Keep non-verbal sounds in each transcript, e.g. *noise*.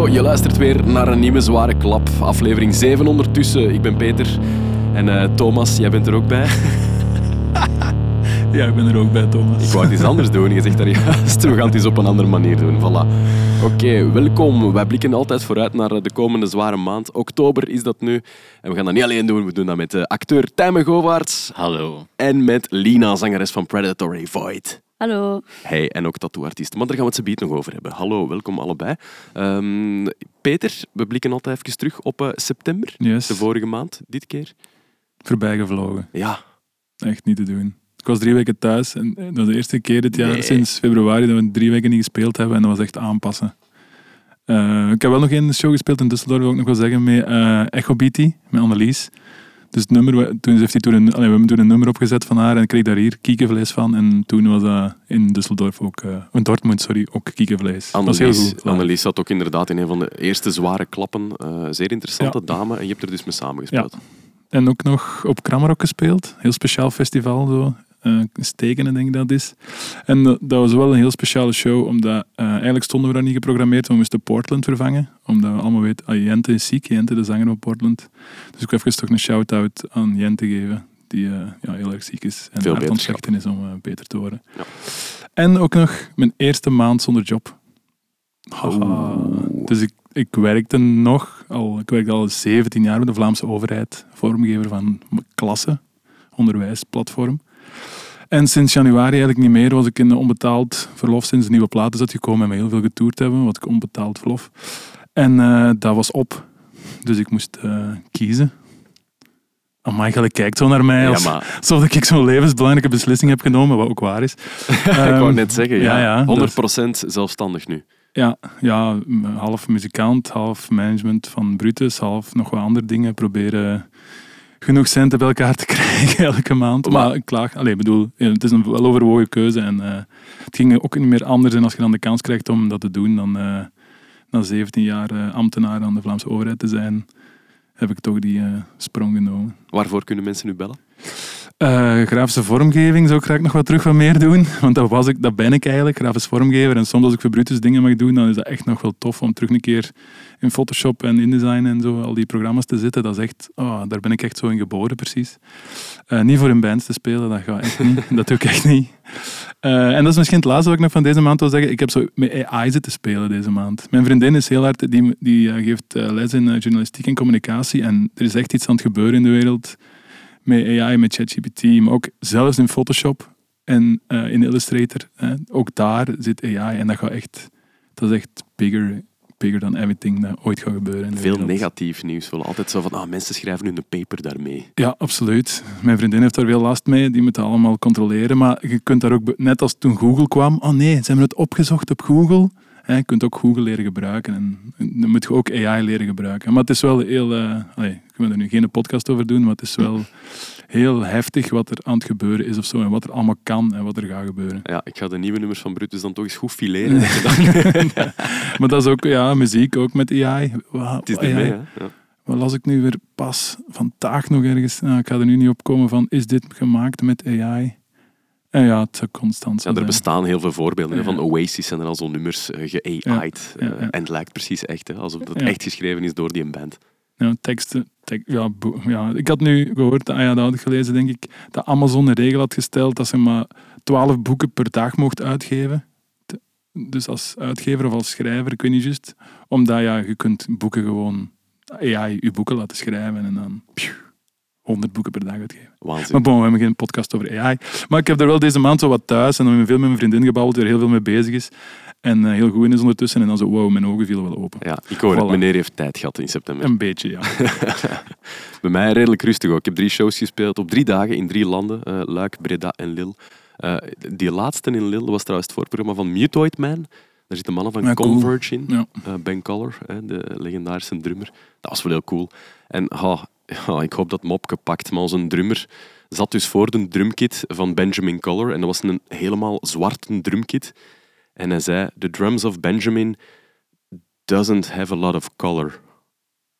Hallo, je luistert weer naar een nieuwe zware klap. Aflevering 7 ondertussen. Ik ben Peter. En eh, Thomas, jij bent er ook bij. *laughs* Ja, ik ben er ook bij, Thomas. Ik wou het iets anders doen. Je zegt daar juist, we gaan het eens op een andere manier doen. Voilà. Oké, welkom. Wij blikken altijd vooruit naar de komende zware maand. Oktober is dat nu. En we gaan dat niet alleen doen. We doen dat met de acteur Tijmen Govaerts. Hallo. En met Lina, zangeres van Predatory Void. Hallo. Hey, en ook tattooartiest. Maar daar gaan we het zo beet nog over hebben. Hallo, welkom allebei. Ehm, Peter, we blikken altijd even terug op eh, september, Yes, de vorige maand, dit keer. voorbij gevlogen. Ja, Echt niet te doen. Ik was drie weken thuis en dat was de eerste keer dit jaar Nee. sinds februari dat we drie weken niet gespeeld hebben en dat was echt aanpassen. Eh, ik heb wel nog één show gespeeld in Düsseldorf, wil ik nog wel zeggen, met eh Echo BT, met Annelies. Dus het nummer, toen heeft hij toen een, allee, we hebben toen een nummer opgezet van haar en kreeg daar hier kiekenvlees van. En toen was dat in Düsseldorf ook, eh in Dortmund, sorry, ook kiekenvlees. Dat was heel Annelies, goed. Annelies zat ook inderdaad in een van de eerste zware klappen. Eh, zeer interessante dame. En je hebt er dus mee samengespeeld. En ook nog op Kramarok gespeeld. Heel speciaal festival, zo. Eh Stekenen, denk ik dat is. En dat, dat was wel een heel speciale show, omdat eh, eigenlijk stonden we daar niet geprogrammeerd, we moesten Portland vervangen. Omdat we allemaal weten, ah, Jente is ziek, Jente de zanger van Portland. Dus ik wil even toch een shout-out aan Jente geven, die eh, ja, heel erg ziek is. En hard aan is om eh, beter te worden. Ja. En ook nog mijn eerste maand zonder job. Haha. Dus ik, ik werkte nog, al, ik werkte al 17 jaar bij de Vlaamse overheid, vormgever van klassen, onderwijsplatform. En sinds januari eigenlijk niet meer was ik in onbetaald verlof sinds de nieuwe plaat is uitgekomen en we heel veel getoerd hebben, wat ik onbetaald verlof. En eh, dat was op. Dus ik moest eh, kiezen. Amai, je kijkt zo naar mij Ja, als, maar alsof ik zo'n levensbelangrijke beslissing heb genomen, wat ook waar is. *laughs* ik wou Ehm, net zeggen, ja, ja, ja, 100% zelfstandig nu. Ja, ja, half muzikant, half management van Brutus, half nog wat andere dingen. Proberen genoeg centen bij elkaar te *laughs* krijgen elke maand. Maar- ik klaag, allee, ik bedoel, het is een wel overwogen keuze. En eh, het ging ook niet meer anders. En als je dan de kans krijgt om dat te doen, dan eh, na 17 jaar eh, ambtenaar aan de Vlaamse overheid te zijn, heb ik toch die sprong genomen. Waarvoor kunnen mensen nu bellen? Eh, grafische vormgeving zou ik graag nog wat terug wat meer doen. Want dat, was ik, dat ben ik eigenlijk, grafisch vormgever. En soms als ik voor Brutus dingen mag doen, dan is dat echt nog wel tof om terug een keer in Photoshop en InDesign en zo, al die programma's te zitten. Dat is echt, oh, daar ben ik echt zo in geboren, precies. Eh, niet voor in bands te spelen, dat gaat echt niet. dat doe ik echt niet. Eh, en dat is misschien het laatste wat ik nog van deze maand wil zeggen. Ik heb zo met AI zitten spelen deze maand. Mijn vriendin is heel hard, die, die geeft les in journalistiek en communicatie. En er is echt iets aan het gebeuren in de wereld met AI, met ChatGPT, maar ook zelfs in Photoshop en eh, in Illustrator. Hè, ook daar zit AI en dat gaat echt, dat is echt bigger, bigger dan everything dat ooit gaat gebeuren. Veel wereld. negatief nieuws. Wel altijd zo van, ah, mensen schrijven nu een paper daarmee. Ja, absoluut. Mijn vriendin heeft daar veel last mee. Die moet dat allemaal controleren. Maar je kunt daar ook, net als toen Google kwam, oh nee, ze hebben het opgezocht op Google. Hè, je kunt ook Google leren gebruiken. En dan moet je ook AI leren gebruiken. Maar het is wel heel... eh allee, ik wil er nu geen podcast over doen, maar het is wel heel heftig wat er aan het gebeuren is of zo. En wat er allemaal kan en wat er gaat gebeuren. Ja, ik ga de nieuwe nummers van Brutus dan toch eens goed fileren. *laughs* *laughs* Maar dat is ook, ja, muziek ook met AI. Het is AI. ermee, hè. Ja. Wat las ik nu weer pas vandaag nog ergens? Nou, ik ga er nu niet op komen van, is dit gemaakt met AI? En ja, het zou constant zo Ja, er bestaan heel veel voorbeelden. Ja. Van Oasis zijn er al zo'n nummers uh, ge-AI'd. Ja, ja, eh, ja. en het lijkt precies echt, hè, alsof dat Ja. echt geschreven is door die band. Ja, teksten. tek- ja, ja, ik had nu gehoord, ah ja, dat had ik gelezen, denk ik, dat Amazon een regel had gesteld dat ze maar 12 boeken per dag mocht uitgeven. Te- Dus als uitgever of als schrijver, ik weet niet juist. Omdat ja, je kunt boeken gewoon, AI, je boeken laten schrijven en dan 100 boeken per dag uitgeven. Waanzin. Maar bon, we hebben geen podcast over AI. Maar ik heb er wel deze maand zo wat thuis en dan heb ik veel met mijn vriendin gebabbeld, die er heel veel mee bezig is. En eh, heel goed in is ondertussen. En dan zo, wow, mijn ogen vielen wel open. Ja, ik hoor het. Voilà. Meneer heeft tijd gehad in september. Een beetje, ja. *laughs* Bij mij redelijk rustig ook. Ik heb drie shows gespeeld op drie dagen in drie landen. eh, Luik, Breda en Lille. Eh, die laatste in Lille was trouwens het voorprogramma van Mutoid Man. Daar zitten mannen van Ja, cool. Converge in. ja. Ben Collar, de legendarische drummer. Dat was wel heel cool. En ah, ja, ik hoop dat Mopke pakt. Maar onze drummer zat dus voor de drumkit van Benjamin Collar. En dat was een helemaal zwarte drumkit. En hij zei, the drums of Benjamin doesn't have a lot of color.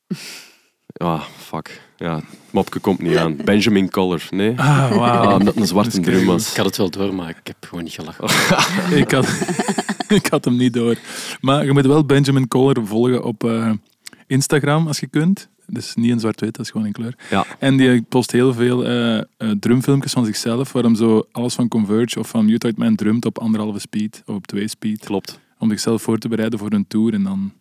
*laughs* Ah, fuck. Ja, Mopke komt niet aan. Benjamin Collar, nee? Ah, wauw. Ah, omdat het een zwarte Dat drum was. Ik had het wel door, maar ik heb gewoon niet gelachen. *laughs* *laughs* Ik had, ik had hem niet door. Maar je moet wel Benjamin Coller volgen op eh, Instagram als je kunt. Dus niet in zwart-wit, dat is gewoon in kleur. Ja. En die post heel veel eh, drumfilmpjes van zichzelf, waar hem zo alles van Converge of van Mutoid Man drumt op anderhalve speed of op twee speed. Klopt. Om zichzelf voor te bereiden voor een tour. En dan,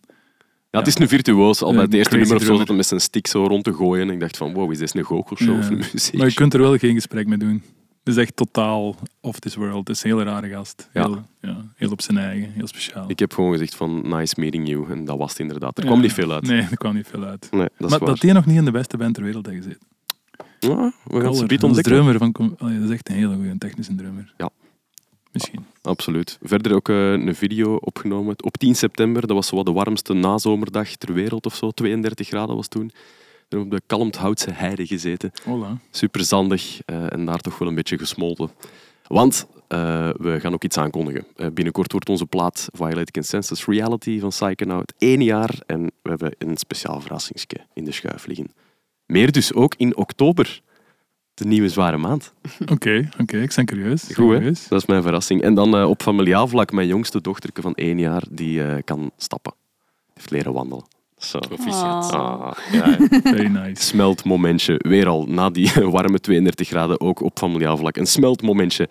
Ja, het is een virtuoos. Al bij het Een eerste nummer of zo zat hij met zijn stick zo rond te gooien. En ik dacht van, wow, is dit een goochelshow of Ja. een muziek? maar je kunt er wel geen gesprek mee doen. Is echt totaal off this world. Het is een hele rare gast. Ja. Heel, ja, heel op zijn eigen, heel speciaal. Ik heb gewoon gezegd van, nice meeting you. En dat was het inderdaad. Er Ja. kwam niet veel uit. Nee, er kwam niet veel uit. Nee, dat is maar waar. dat die nog niet in de beste band ter wereld heeft gezeten. Ja, we gaan ontdekken. drummer van... Allee, dat is echt een hele goede technische drummer. Ja. Misschien. Absoluut. Verder ook eh, een video opgenomen op 10 september. Dat was zo wat de warmste nazomerdag ter wereld of zo. 32 graden was toen. Er op de Kalmthoutse heide gezeten. Hola. Super zandig eh, en daar toch wel een beetje gesmolten. Want eh, we gaan ook iets aankondigen. Eh, binnenkort wordt onze plaat Violate Consensus Reality van Psychonaut één jaar. En we hebben een speciaal verrassingsje in de schuif liggen. Meer dus ook in oktober. De nieuwe zware maand. *laughs* Oké, oké, ik ben curieus. Goed, hè? Dat is mijn verrassing. En dan op familiaal vlak, mijn jongste dochterke van één jaar, die kan stappen. Die heeft leren wandelen. Zo. Proficiat. Ah, ja, ja. Very nice. smeltmomentje. Weer al na die *laughs* warme 32 graden, ook op familiaal vlak. Een smeltmomentje.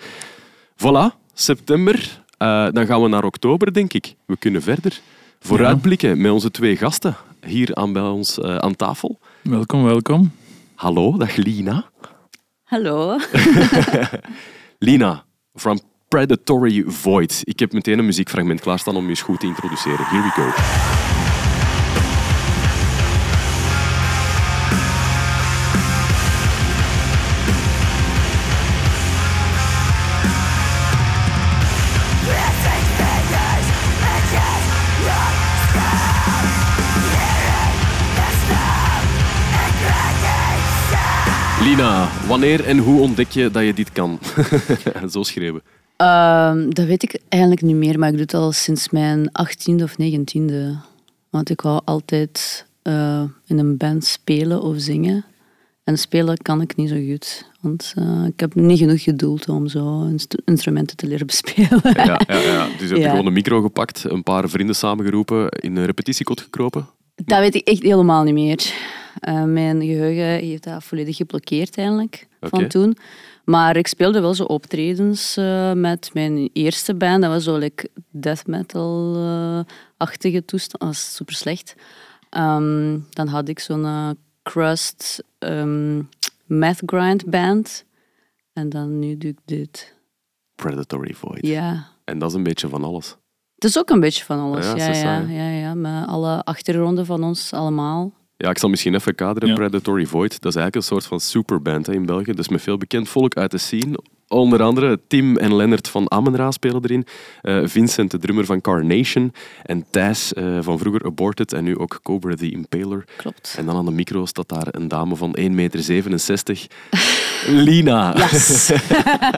Voilà, september. Eh, dan gaan we naar oktober, denk ik. We kunnen verder vooruitblikken met onze twee gasten hier aan, bij ons eh, aan tafel. Welkom, welkom. Hallo, dag Lina. Hallo. *laughs* Lina, from Predatory Void. Ik heb meteen een muziekfragment klaarstaan om je eens goed te introduceren. Here we go. Lina, wanneer en hoe ontdek je dat je dit kan? *laughs* Zo schreeuwen. Ehm, dat weet ik eigenlijk niet meer, maar ik doe het al sinds mijn 18e of 19e. Want ik wou altijd eh, in een band spelen of zingen. En spelen kan ik niet zo goed. Want eh, ik heb niet genoeg geduld om zo inst- instrumenten te leren *laughs* bespelen. Ja, ja, ja. Dus heb je Ja. gewoon een micro gepakt, een paar vrienden samengeroepen, in een repetitiekot gekropen? Dat weet ik echt helemaal niet meer. Eh, mijn geheugen heeft dat volledig geblokkeerd eigenlijk van toen. Maar ik speelde wel zo optredens eh, met mijn eerste band. Dat was zo like death metal-achtige toestand. Dat was super slecht. Ehm, dan had ik zo'n eh, crust math grind band. En dan nu doe ik dit. Predatory Void. Ja. En dat is een beetje van alles. Het is ook een beetje van alles. Ja, Ja, ja, ja, ja, Met alle achtergronden van ons allemaal. Ja, ik zal misschien even kaderen. Ja. Predatory Void, dat is eigenlijk een soort van superband hè, in België. Dus met veel bekend volk uit de scene. Onder andere Tim en Lennart van Amenra spelen erin. Eh, Vincent, de drummer van Carnation. En Thijs eh, van vroeger Aborted en nu ook Cobra the Impaler. Klopt. En dan aan de micro staat daar een dame van 1,67 meter. *laughs* Lina. Yes.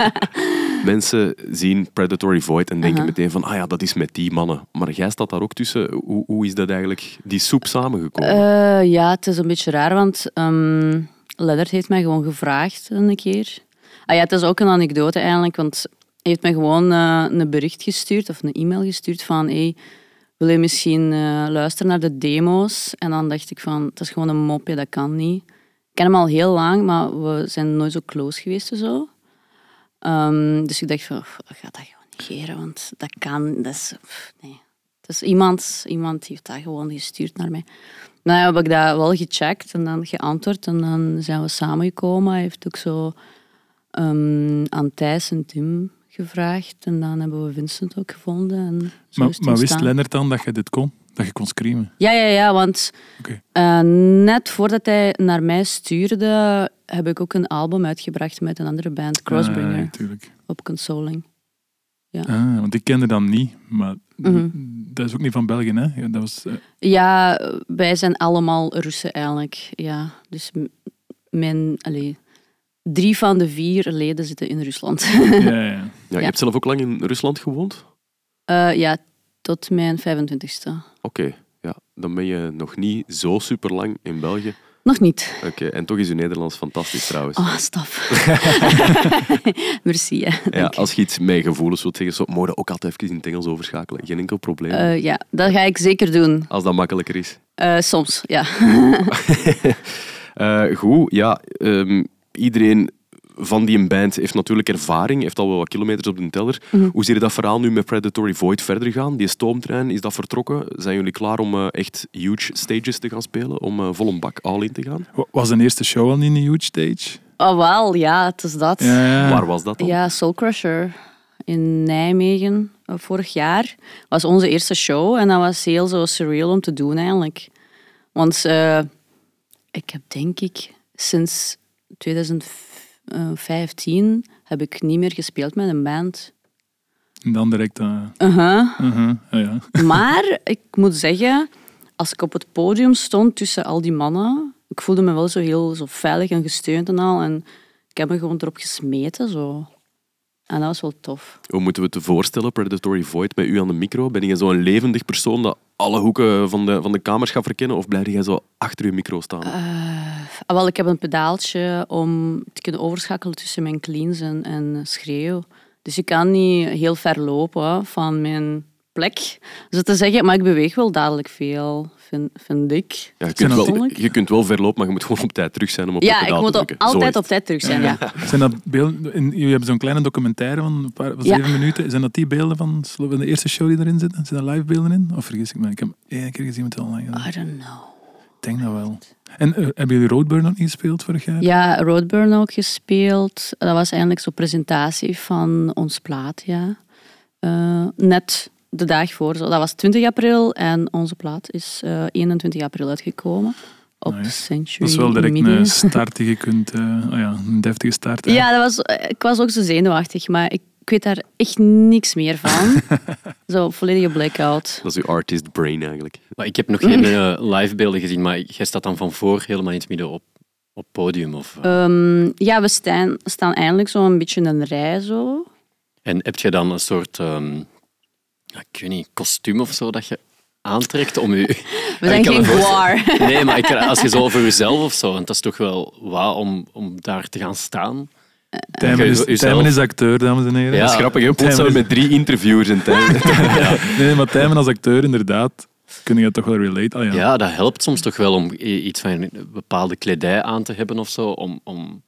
*laughs* Mensen zien Predatory Void en denken Aha. meteen van, ah ja, dat is met die mannen. Maar jij staat daar ook tussen. Hoe, hoe is dat eigenlijk, die soep samengekomen? Eh, ja, het is een beetje raar, want um, Lennart heeft mij gewoon gevraagd een keer. Ah ja, het is ook een anekdote eigenlijk, want hij heeft mij gewoon eh, een bericht gestuurd of een e-mail gestuurd van hey, wil je misschien eh, luisteren naar de demo's? En dan dacht ik van, het is gewoon een mopje, dat kan niet. Ik ken hem al heel lang, maar we zijn nooit zo close geweest zo. Ehm, dus ik dacht van, "Pff, ik ga dat gewoon negeren, want dat kan, dat is, pff, nee. Is iemand, iemand heeft dat gewoon gestuurd naar mij. Nou heb ik dat wel gecheckt en dan geantwoord en dan zijn we samengekomen. Hij heeft ook zo ehm, aan Thijs en Tim gevraagd en dan hebben we Vincent ook gevonden. En zo Maar, wist. Lennart dan dat je dit kon? Dat je kon screamen? Ja, ja, ja, want eh, net voordat hij naar mij stuurde, heb ik ook een album uitgebracht met een andere band, Crossbringer, Ah, natuurlijk. op Consoling. Ah, want ik kende dat niet, maar Mhm. dat is ook niet van België, hè? Ja, dat was, eh, Ja, wij zijn allemaal Russen eigenlijk. Ja, dus mijn, allee, drie van de vier leden zitten in Rusland. *laughs* ja, ja. ja, je ja. hebt zelf ook lang in Rusland gewoond? Eh, ja, tot mijn 25ste. Oké, ja. Dan ben je nog niet zo super lang in België. Nog niet. Oké, en toch is uw Nederlands fantastisch trouwens. Oh, staf. *laughs* *laughs* Merci. Ja, als je iets met gevoelens wilt zeggen, zo, moet je ook altijd even in het Engels overschakelen. Geen enkel probleem. Eh, ja, dat ga ik zeker doen. Als dat makkelijker is. Eh, soms, ja. Eh, goed, ja. ehm, iedereen van die een band heeft natuurlijk ervaring, heeft al wel wat kilometers op de teller. Mhm. Hoe zie je dat verhaal nu met Predatory Void verder gaan? Die stoomtrein, is dat vertrokken? Zijn jullie klaar om eh, echt huge stages te gaan spelen? Om eh, vol een bak all in te gaan? Wa- Was een eerste show al in een huge stage? Oh, wel, ja, het is dat. Ja, ja. Waar was dat dan? Ja, Soul Crusher in Nijmegen eh, vorig jaar was onze eerste show en dat was heel zo surreal om te doen eigenlijk. Want eh, ik heb denk ik sinds 2015 heb ik niet meer gespeeld met een band. En dan direct... eh Uh-huh. uh-huh, ja, ja. *laughs* Maar ik moet zeggen, als ik op het podium stond tussen al die mannen, ik voelde me wel zo heel zo veilig en gesteund en al. En ik heb me gewoon erop gesmeten. Zo. En dat was wel tof. Hoe moeten we het voorstellen, Predatory Void, met u aan de micro? Ben je zo'n levendig persoon dat alle hoeken van de, van de kamers gaat verkennen? Of blijf jij zo achter je micro staan? Ah, wel, ik heb een pedaaltje om te kunnen overschakelen tussen mijn cleans en, en schreeuw. Dus ik kan niet heel ver lopen van mijn plek. Zo te zeggen, maar ik beweeg wel dadelijk veel, vind, vind ik. ja, je, kunt wel, je kunt wel verlopen, maar je moet gewoon op tijd terug zijn om op Ja, ik moet altijd op tijd terug zijn, ja. *laughs* Zijn dat beelden... In, jullie hebben zo'n kleine documentaire van een paar van Ja. zeven minuten. Zijn dat die beelden van, van de eerste show die erin zitten? Zijn daar live beelden in? Of vergis ik me? Ik heb één keer gezien met het online. I don't know. Ik denk dat wel. En eh, hebben jullie Roadburn niet gespeeld vorig jaar? Ja, Roadburn ook gespeeld. Dat was eigenlijk zo'n presentatie van ons plaat, ja. Eh, net de dag voor. Zo. Dat was 20 april en onze plaat is eh, 21 april uitgekomen. Op Nice. Century Dat is wel direct Media. een *laughs* start die je kunt... eh, oh ja, een deftige start. hè. Ja, dat was, eh, ik was ook zo zenuwachtig, maar ik, ik weet daar echt niks meer van. *laughs* zo volledige blackout. Dat is uw artist brain eigenlijk. Maar ik heb nog geen eh, live beelden gezien, maar jij staat dan van voor helemaal in het midden op, op podium. Of, eh, Ehm, ja, we staan, staan eindelijk zo een beetje in een rij zo. En heb je dan een soort, ehm, ja, ik weet niet, kostuum of zo dat je aantrekt om je... *laughs* We zijn geen guar. *laughs* Nee, maar ik, als je zo voor jezelf of zo, want dat is toch wel wauw om, om daar te gaan staan. Tijmen is. Tijmen acteur, dames en heren. Ja. Dat is grappig, hè? Plots Tijmen zijn we is- met drie interviewers in *laughs* tijd. Nee, maar Tijmen als acteur, inderdaad, kun je toch wel relate. Ah, ja. Ja, dat helpt soms toch wel om iets van een bepaalde kledij aan te hebben of zo, om, om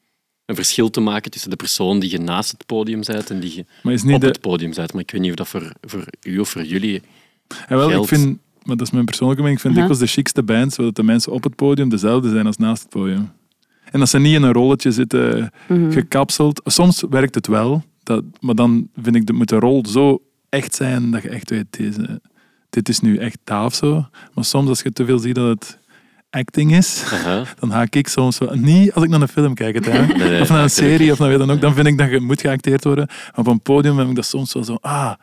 een verschil te maken tussen de persoon die je naast het podium bent en die je Maar is niet op de... het podium bent. Maar ik weet niet of dat voor, voor u of voor jullie... Ja, wel, ik geld. vind, maar dat is mijn persoonlijke mening, ik vind Aha. dikwijls de chicste bands, zodat de mensen op het podium dezelfde zijn als naast het podium. En dat ze niet in een rolletje zitten Mhm. gekapseld. Soms werkt het wel, dat, maar dan vind ik, de, moet de rol zo echt zijn dat je echt weet, deze, dit is nu echt daar of zo. Maar soms als je te veel ziet dat het acting is, dan haak ik soms wel... Niet als ik naar een film kijk, het, hè. Nee, nee, of naar een serie, of naar weet dan ook. Dan vind ik dat je moet geacteerd worden. Maar op een podium heb ik dat soms wel zo... Ah,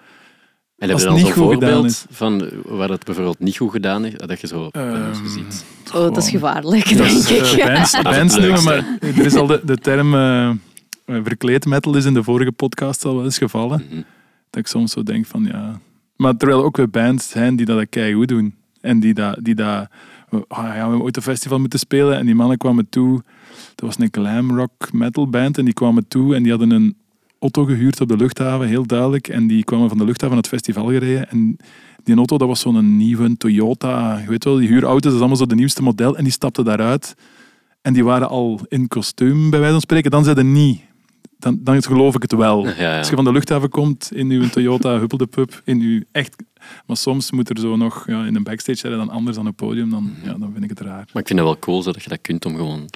En heb Als je het dan niet zo'n goed gedaan voorbeeld is. van waar dat bijvoorbeeld niet goed gedaan is? Dat je zo, zo ziet. Oh, dat is gevaarlijk, Dat denk is, ik. eh, bands, het bands noemen, maar er is al de, de term eh, eh, verkleed metal is in de vorige podcast al wel eens gevallen. Mhm. Dat ik soms zo denk van ja... Maar terwijl ook weer bands zijn die dat goed doen. En die dat... Die dat ja, we hebben ooit een festival moeten spelen en die mannen kwamen toe. Dat was een glam rock metal band en die kwamen toe en die hadden een auto gehuurd op de luchthaven, heel duidelijk. En die kwamen van de luchthaven het festival gereden. En die auto, dat was zo'n nieuwe Toyota. Je weet wel, die huurauto's, dat is allemaal zo de nieuwste model. En die stapten daaruit. En die waren al in kostuum, bij wijze van spreken. Dan zeiden niet. Dan, dan geloof ik het wel. Ja, ja. Als je van de luchthaven komt in uw Toyota Huppeldepup, in uw echt... Maar soms moet er zo nog ja, in een backstage zijn dan anders dan op het podium. Dan, ja, dan vind ik het raar. Maar ik vind het wel cool zo dat je dat kunt om gewoon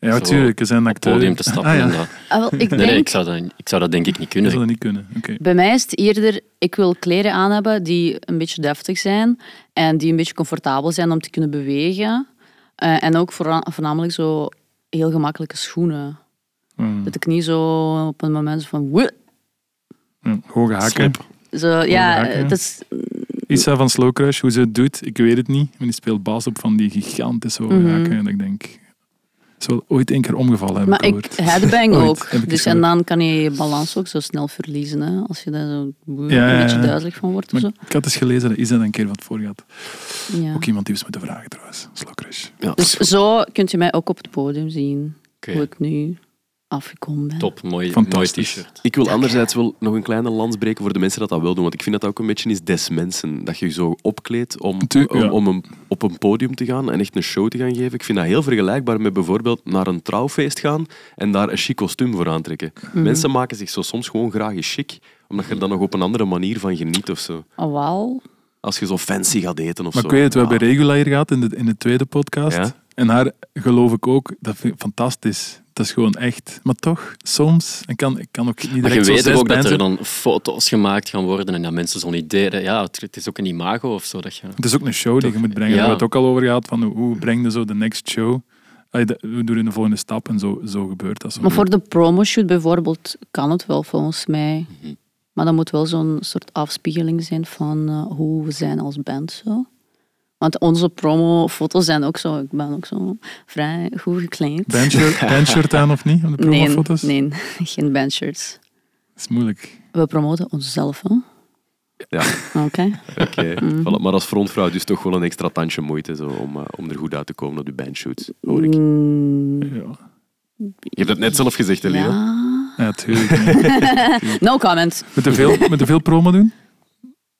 Ja, natuurlijk. Er zijn op acteurs. podium te stappen. Ah, ja. en dat. Ah, wel, ik *laughs* Nee, nee, denk, ik zou, dat, ik zou dat denk ik niet kunnen. zou dat niet kunnen. Oké. bij mij is het eerder, ik wil kleren aan hebben die een beetje deftig zijn en die een beetje comfortabel zijn om te kunnen bewegen. Eh, en ook voorna- voornamelijk zo heel gemakkelijke schoenen. Mm. Dat ik niet zo op een moment zo van... "Wuh." Ja, hoge hakken. Zo, ja, hakken. het is... Isa van Slow Crush, hoe ze het doet, ik weet het niet. Maar die speelt bas op van die gigantische hoge hakken. En ik denk... wel ooit één keer omgevallen, heb Maar ik *laughs* ik, headbang ook. Dus, en dan kan je je balans ook zo snel verliezen. Hè? Als je daar zo een Ja, beetje ja. duizelig van wordt. Of Maar zo. ik had eens gelezen dat Isa er een keer wat voor had. Ja. Ook iemand die eens moeten vragen trouwens. Slokrush. Ja, Dus zo kunt je mij ook op het podium zien. Hoe ik nu afgekomen. Top, mooi, mooi Fantastisch. t-shirt. Ik wil anderzijds wel nog een kleine lans breken voor de mensen dat dat wel doen. Want ik vind dat dat ook een beetje is des mensen. Dat je je zo opkleedt om, om, ja. om een, op een podium te gaan en echt een show te gaan geven. Ik vind dat heel vergelijkbaar met bijvoorbeeld naar een trouwfeest gaan en daar een chic kostuum voor aantrekken. Mhm. Mensen maken zich zo soms gewoon graag eens chic, omdat je er dan nog op een andere manier van geniet of zo. Oh, wel. Als je zo fancy gaat eten of Maar zo. ik weet het, we Ja. hebben Regula hier gehad in de, in de tweede podcast. Ja. En haar geloof ik ook, dat vind ik fantastisch. Dat is gewoon echt. Maar toch, soms, ik kan, ik kan ook niet Maar je direct zo weet ook dat er dan foto's gemaakt gaan worden en dat mensen zo'n idee hebben. Ja, het, het is ook een imago of zo. Dat je... Het is ook een show die je moet brengen. Ja. Daar hebben we het ook al over gehad, van hoe- breng je zo de next show. We doen de volgende stap en zo, zo gebeurt dat. Zo. Maar voor de promoshoot bijvoorbeeld kan het wel volgens mij. Mhm. Maar dat moet wel zo'n soort afspiegeling zijn van eh, hoe we zijn als band. Zo. Want onze promofoto's zijn ook zo. Ik ben ook zo vrij goed gekleed. Bandshirt, *laughs* bandshirt aan of niet? Op de Nee, promofoto's? nee, *laughs* geen bandshirts. Dat is moeilijk. We promoten onszelf, hè? Ja, Oké. *laughs* oké. Mhm. Voilà. Maar als frontvrouw dus toch wel een extra tandje moeite zo, om, eh, om er goed uit te komen op je bandshoots, hoor ik. Mm, Ja, Je hebt het net zelf gezegd, Elina. ja. ja tuurlijk. No comment. Moeten veel, moeten veel promo doen?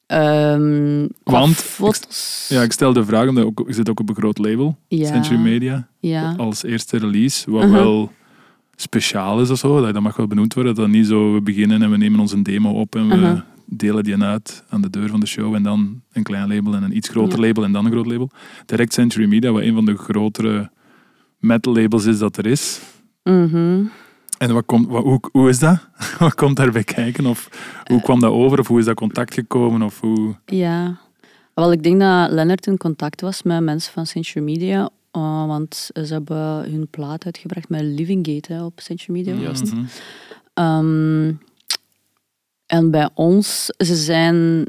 Ehm qua Want- foto's. Ja, ik stel de vraag, omdat ook, je zit ook op een groot label, Ja, Century Media, Ja. als eerste release, wat Mhm. wel speciaal is of zo. Dat dat mag wel benoemd worden. Dat niet zo, we beginnen en we nemen onze demo op en we Mhm. delen die uit aan de deur van de show en dan een klein label en een iets groter Ja. label en dan een groot label. Direct Century Media, wat een van de grotere metal labels is dat er is. Mhm. En wat komt, wat, hoe, hoe is dat? *laughs* wat komt daarbij kijken? Of hoe kwam dat over? Of hoe is dat contact gekomen? Of hoe... Ja. Wel, ik denk dat Lennart in contact was met mensen van Century Media. eh, want ze hebben hun plaat uitgebracht met Living Gate hè, op Century Media. Juist. Mhm. Ehm, en bij ons, ze zijn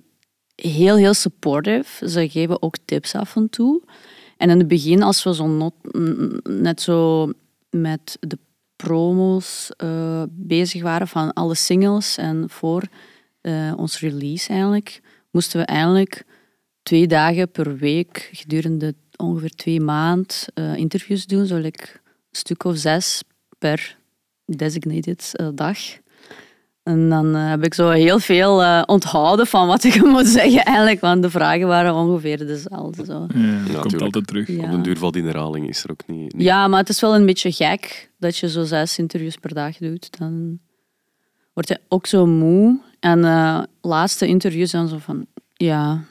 heel, heel supportive. Ze geven ook tips af en toe. En in het begin, als we zo not- net zo met de promos eh, bezig waren van alle singles en voor eh, ons release eigenlijk, moesten we eigenlijk twee dagen per week gedurende ongeveer twee maanden eh, interviews doen, zo like een stuk of zes per designated dag. En dan eh, heb ik zo heel veel eh, onthouden van wat *laughs* ik moet zeggen eigenlijk, want de vragen waren ongeveer dezelfde. Zo. Ja, dat komt tuurlijk. altijd terug. Ja. Op den duur valt in herhaling, is er ook niet... niet- Ja, maar het is wel een beetje gek dat je zo zes interviews per dag doet. Dan word je ook zo moe. En eh laatste interviews dan zo van, ja,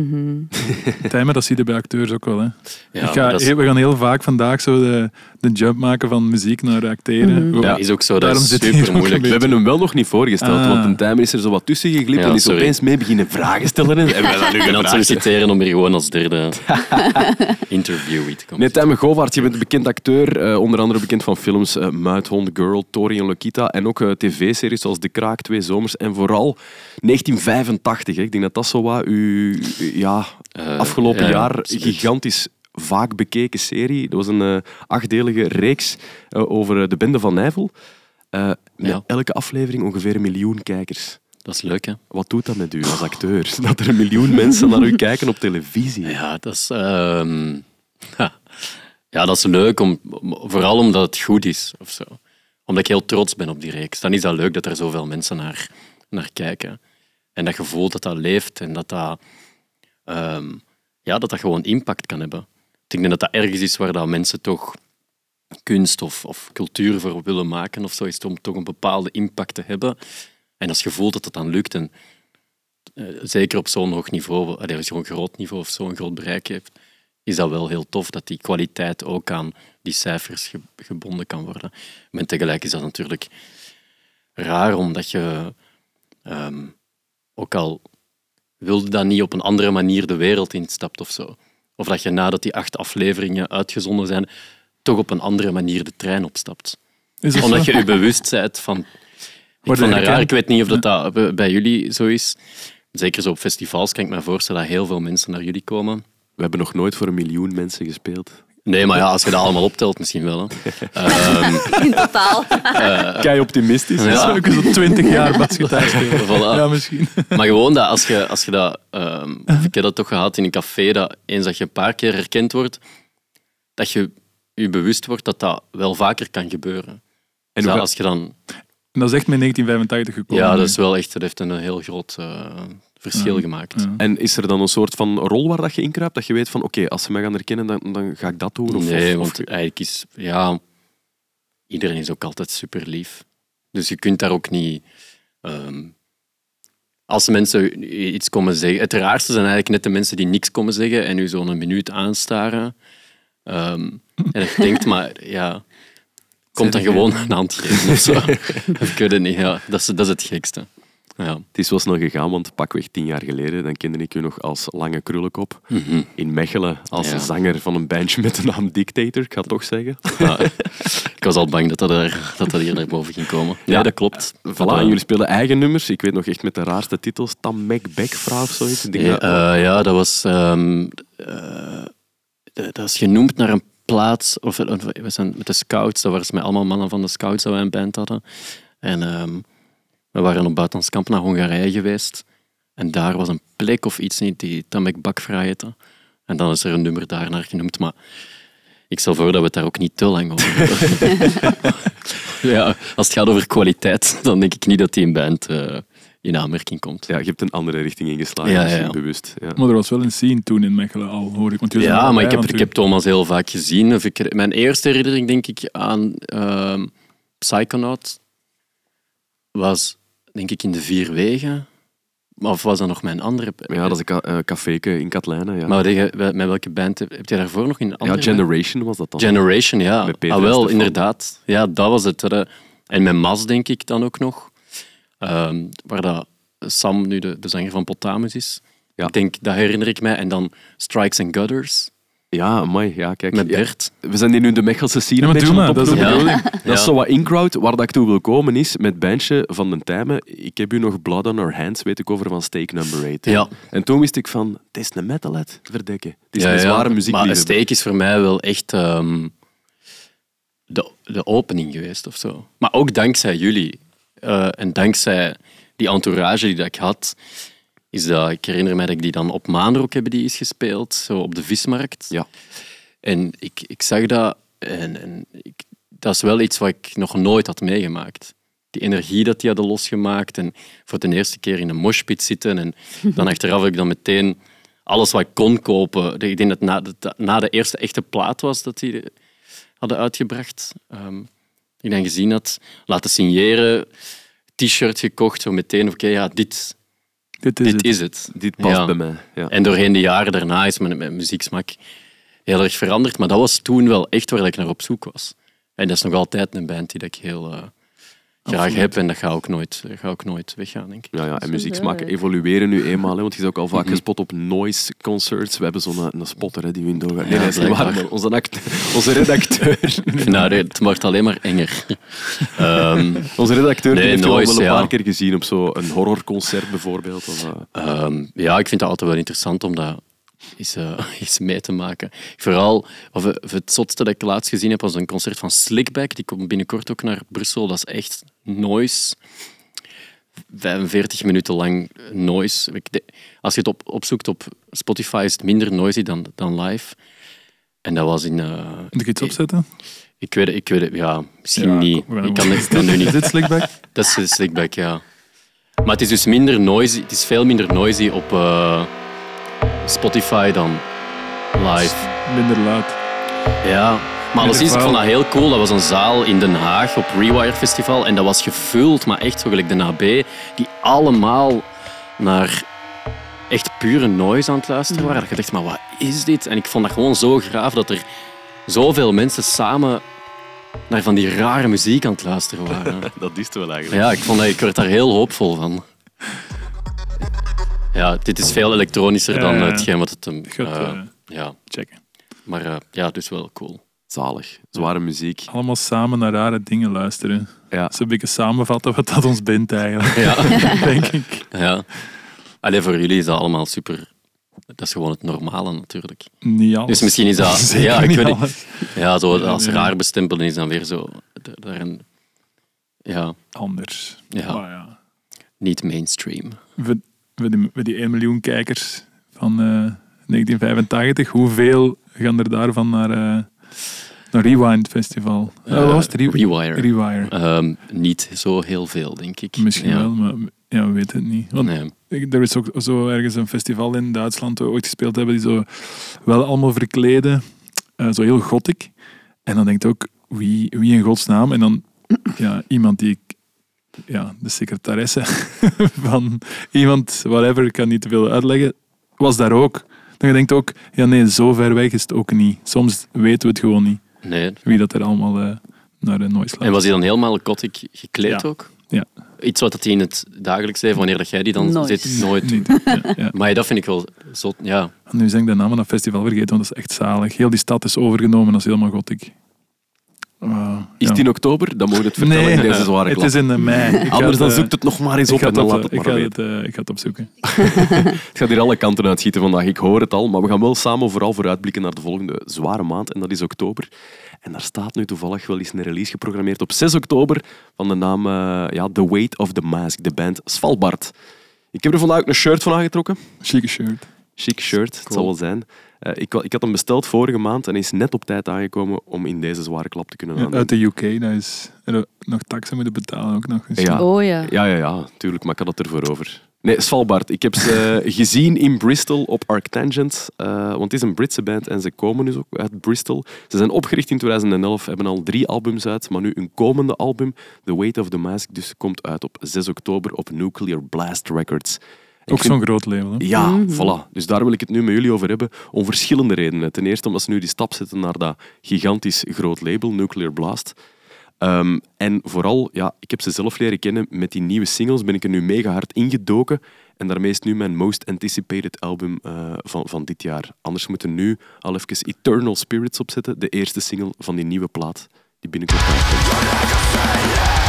mhm. Tijmen, dat zie je bij acteurs ook wel. Hè. Ja, ik ga, dat is, We gaan heel vaak vandaag zo de, de jump maken van muziek naar acteren. Mhm. Wow. ja, is ook zo. Dat Daarom is zit hier ook super moeilijk. We hebben hem wel nog niet voorgesteld, Ah. want een timer is er zo wat tussen geglipt Ja, en is sorry. opeens mee beginnen vragen stellen. En *laughs* wij dat nu Ik ben aan het gevraagd? solliciteren om hier gewoon als derde *laughs* interviewee te komen. Nee, Tijmen Govaert, je bent een bekend acteur, eh, onder andere bekend van films uh, Muithond, Girl, Tori en Lokita en ook eh, tv-series zoals De Kraak, Twee Zomers en vooral 1985. Hè. Ik denk dat dat zo wat uw ja, Eh, afgelopen ja, ja, jaar gigantisch vaak bekeken serie. Dat was een eh, achtdelige reeks eh, over de bende van Nijvel. Met Ja. elke aflevering ongeveer een miljoen kijkers. Dat is leuk, hè? Wat doet dat met u als acteur? *laughs* Dat er een miljoen *laughs* mensen naar u kijken op televisie. Ja, dat is... ehm, *laughs* ja. dat is leuk, om- vooral omdat het goed is. Of zo. Omdat ik heel trots ben op die reeks. Dan is dat leuk dat er zoveel mensen naar, naar kijken. En dat gevoel dat dat leeft en dat dat, ehm, ja, dat dat gewoon impact kan hebben. Ik denk dat dat ergens is waar dat mensen toch kunst of, of cultuur voor willen maken of zo, is om toch een bepaalde impact te hebben. En als je voelt dat het dan lukt, en eh, zeker op zo'n hoog niveau, allee, als je zo'n groot niveau of zo'n groot bereik heeft, is dat wel heel tof dat die kwaliteit ook aan die cijfers ge- gebonden kan worden. Maar tegelijk is dat natuurlijk raar, omdat je ehm, ook al wilde dat niet op een andere manier de wereld instapt of zo. Of dat je nadat die acht afleveringen uitgezonden zijn, toch op een andere manier de trein opstapt. Omdat zo? je je bewust bent van... Ik vond raar. Ik weet niet of dat, dat bij- bij jullie zo is. Zeker zo op festivals kan ik me voorstellen dat heel veel mensen naar jullie komen. We hebben nog nooit voor een miljoen mensen gespeeld. Nee, maar ja, als je dat allemaal optelt, misschien wel. Hè. Ehm, *laughs* In totaal. Kei optimistisch. Ja. Zou ik 20 jaar basgitaar spelen? *laughs* Voilà. Ja, misschien. Maar gewoon dat als je, als je dat... ehm, ik heb dat toch gehad in een café, dat eens dat je een paar keer herkend wordt, dat je je bewust wordt dat dat wel vaker kan gebeuren. En ga- als je dan... En dat is echt met 1985 gekomen. Ja, dat is wel echt... Dat heeft een heel groot eh, verschil Ja. gemaakt. Ja. En is er dan een soort van rol waar dat je inkruipt? Dat je weet van, oké, als ze mij gaan herkennen, dan, dan ga ik dat doen? Of, nee, of- of- want eigenlijk is... Ja, iedereen is ook altijd super lief. Dus je kunt daar ook niet... ehm, als mensen iets komen zeggen... Het raarste zijn eigenlijk net de mensen die niks komen zeggen en u zo'n minuut aanstaren. Ehm, en je *laughs* denkt, maar ja... Komt er gewoon een hand geven of zo. *laughs* Ik weet het niet, ja. Dat is, dat is het gekste. Ja. Het is wel snel gegaan, want pakweg tien jaar geleden, dan kende ik u nog als Lange Krullenkop. Mhm. In Mechelen, als Ja. zanger van een bandje met de naam Dictator, ik ga het toch zeggen. Ja, ik was al bang dat dat, er, dat, dat hier naar boven ging komen. Ja, dat klopt. Voilà, en jullie spelen eigen nummers. Ik weet nog echt met de raarste titels. Tam Macbeth of zoiets. Ik denk Nee, dat- eh, ja, dat was... ehm, eh, dat is genoemd naar een plaats... Of, of- we zijn met de scouts, dat waren met allemaal mannen van de scouts dat wij een band hadden. En ehm, we waren op buitenlandskamp naar Hongarije geweest. En daar was een plek of iets niet die Tamek heette. En dan is er een nummer daarnaar genoemd. Maar ik stel voor dat we het daar ook niet te lang over hebben. *laughs* ja, als het gaat over kwaliteit, dan denk ik niet dat die een band eh, in aanmerking komt. ja, je hebt een andere richting ingeslagen, Ja, ja, misschien ja. bewust. Ja. Maar er was wel een scene toen in Mechelen al, hoor ik. Want Ja, maar ik heb, ik heb. Thomas heel vaak gezien. Of ik, mijn eerste herinnering, denk ik, aan ehm Psychonaut was, denk ik, in de Vier Wegen. Of was dat nog mijn andere... Ja, dat is een eh, caféke in Katlijnen. Ja. Maar met welke band heb, je daarvoor nog in een ja, andere Generation was dat dan. Generation, ja. Ah, wel, inderdaad. Ja, dat was het. hè. En met Mas, denk ik dan ook nog. Ehm, waar dat Sam nu de, de zanger van Potamus is. Ja. Ik denk, dat herinner ik mij. En dan Strikes and Gutters Ja, mooi. Ja, kijk. met Ja, we zijn hier nu de Mechelse scene Ja, een maar beetje doe aan maar, het dat is de. Dat is zo wat in-crowd. Waar dat ik toe wil komen is met het bandje van de Tijmen. Ik heb u nog Blood on Our Hands, weet ik over van Stake Number 8. Ja. En toen wist ik van, het is een metalhead, verdekken. Het is Ja, een ja. zware muziek. Maar Steak is voor mij wel echt ehm, de, de opening geweest of zo. Maar ook dankzij jullie. eh, en dankzij die entourage die dat ik had, is dat, ik herinner mij dat ik die dan op Maanrock hebben die is gespeeld, zo op de vismarkt. Ja. En ik, ik zag dat en, en ik, dat is wel iets wat ik nog nooit had meegemaakt. Die energie dat die hadden losgemaakt en voor de eerste keer in een moshpit zitten en *laughs* dan achteraf heb ik dan meteen alles wat ik kon kopen. Ik denk dat na de, na de eerste echte plaat was dat die hadden uitgebracht. Ehm, ik dan gezien had, laten signeren, t-shirt gekocht, zo meteen, oké, ja, dit, Dit is dit het. is het. Dit past Ja. bij mij. Ja. En doorheen de jaren daarna is mijn, mijn muzieksmak heel erg veranderd. Maar dat was toen wel echt waar ik naar op zoek was. En dat is nog altijd een band die ik heel eh, graag heb. En dat gaat ook nooit, gaat ook nooit weggaan, denk ik. Ja, ja, en is muzieksmaken leuk. evolueren nu eenmaal. Hè, want je is ook al Mhm. vaak gespot op noise concerts. We hebben zo'n een spotter hè, die doorgaan. Nee, Ja, dat is niet waar. blijkbaar. maar Onze, act- onze redacteur, *laughs* nou, nee, het wordt alleen maar enger. *laughs* Ehm, onze redacteur Nee, heeft je al noise, wel een ja. paar keer gezien op zo'n horrorconcert bijvoorbeeld. Of, eh, Ehm, ja, ik vind dat altijd wel interessant om dat eens, eh, *laughs* eens mee te maken. Vooral, of, eh, of het zotste dat ik laatst gezien heb, was een concert van Slickback. Die komt binnenkort ook naar Brussel. Dat is echt noise. 45 minuten lang noise. Als je het op, opzoekt op Spotify, is het minder noisy dan, dan live. En dat was in... eh, Moet ik iets opzetten? ik weet het, ik weet het, ja, misschien Ja, niet. Ik kan, ik kan nu *laughs* Is niet dit slickback? *laughs* dat is de slickback, ja. Maar het is dus minder noisy. Het is veel minder noisy op eh, Spotify dan live. Minder luid. Ja. Maar alleszins, ik vond dat heel cool. Dat was een zaal in Den Haag op Rewire Festival. En dat was gevuld, maar echt zo gelijk de AB. Die allemaal naar echt pure noise aan het luisteren waren. Dat je dacht, maar wat is dit? En ik vond dat gewoon zo graaf dat er zoveel mensen samen naar van die rare muziek aan het luisteren waren. *laughs* dat is het wel eigenlijk. Ja, ik, vond dat, ik werd daar heel hoopvol van. Ja, dit is veel elektronischer dan hetgeen wat het... hem, Gaat, eh, eh, ja, checken. maar eh, ja, dus wel cool. Zalig. Zware muziek. Allemaal samen naar rare dingen luisteren. Ja. Een beetje samenvatten wat dat ons bindt eigenlijk, Ja, *laughs* denk ik. ja. Allee, voor jullie is dat allemaal super... Dat is gewoon het normale natuurlijk. Niet alles. Dus misschien is dat... Zeker ja, ik weet niet. alles. Ja, zo als Ja. raar bestempelen is dan weer zo... da- Daar een, ja, Anders. Ja. Maar ja. niet mainstream. Voor, voor, die, voor die 1 miljoen kijkers van eh, 1985, hoeveel gaan er daarvan naar, eh naar Rewind Festival? Uh, was het? Re- Rewire. Rewire. Ehm, niet zo heel veel, denk ik. Misschien ja. wel, maar ja, we weten het niet. Want Nee. er is ook zo ergens een festival in Duitsland waar we ooit gespeeld hebben, die zo wel allemaal verkleden, eh, zo heel gothic. En dan denkt ook, wie, wie in godsnaam? En dan ja, iemand die ik, ja, de secretaresse *laughs* van iemand, whatever, ik kan niet te veel uitleggen, was daar ook. Dan je denkt ook, ja nee, zo ver weg is het ook niet. Soms weten we het gewoon niet, nee. wie dat er allemaal eh, naar de noise En was hij dan helemaal gothic gekleed Ja. ook? Ja. Iets wat hij in het dagelijks leven, wanneer dat jij die dan Nooit. zit, nooit. Niet. Ja, ja. *laughs* Maar ja, dat vind ik wel zo... Ja, Nu zeg ik de naam van dat festival vergeten, want dat is echt zalig. Heel die stad is overgenomen, dat is helemaal gothic. Uh, Is het in oktober? Dan je het vertellen Nee, in deze zware het klap. is in mei. Ik Anders dan eh, zoekt het nog maar eens op en dan het laat het ik ga het, eh, ik ga het opzoeken. *laughs* *laughs* Het gaat hier alle kanten uitschieten vandaag. Ik hoor het al. Maar we gaan wel samen vooral vooruitblikken naar de volgende zware maand. En dat is oktober. En daar staat nu toevallig wel eens een release geprogrammeerd op 6 oktober. Van de naam eh, ja, The Weight of the Mask. De band Svalbard. Ik heb er vandaag ook een shirt van aangetrokken. Chique shirt. Chic shirt, het zal wel zijn. Eh, ik, ik had hem besteld vorige maand en hij is net op tijd aangekomen om in deze zware klap te kunnen Ja, aannemen. uit de UK, dat is er nog taxen moeten betalen ook nog. eens. Ja. Oh ja. Ja, ja, ja, tuurlijk, maar ik had het ervoor over. Nee, Svalbard. Ik heb ze *laughs* gezien in Bristol op Arctangent. eh want het is een Britse band en ze komen dus ook uit Bristol. Ze zijn opgericht in 2011, hebben al drie albums uit, maar nu een komende album, The Weight of the Mask, dus komt uit op 6 oktober op Nuclear Blast Records. Ook vind- zo'n groot label. Hè? Ja, Mhm. voilà. Dus daar wil ik het nu met jullie over hebben. Om verschillende redenen. Ten eerste omdat ze nu die stap zetten naar dat gigantisch groot label, Nuclear Blast. Ehm, en vooral, ja, ik heb ze zelf leren kennen. Met die nieuwe singles ben ik er nu mega hard ingedoken. En daarmee is het nu mijn most anticipated album eh, van, van dit jaar. Anders moeten we nu al even Eternal Spirits opzetten. De eerste single van die nieuwe plaat die binnenkort uitkomt.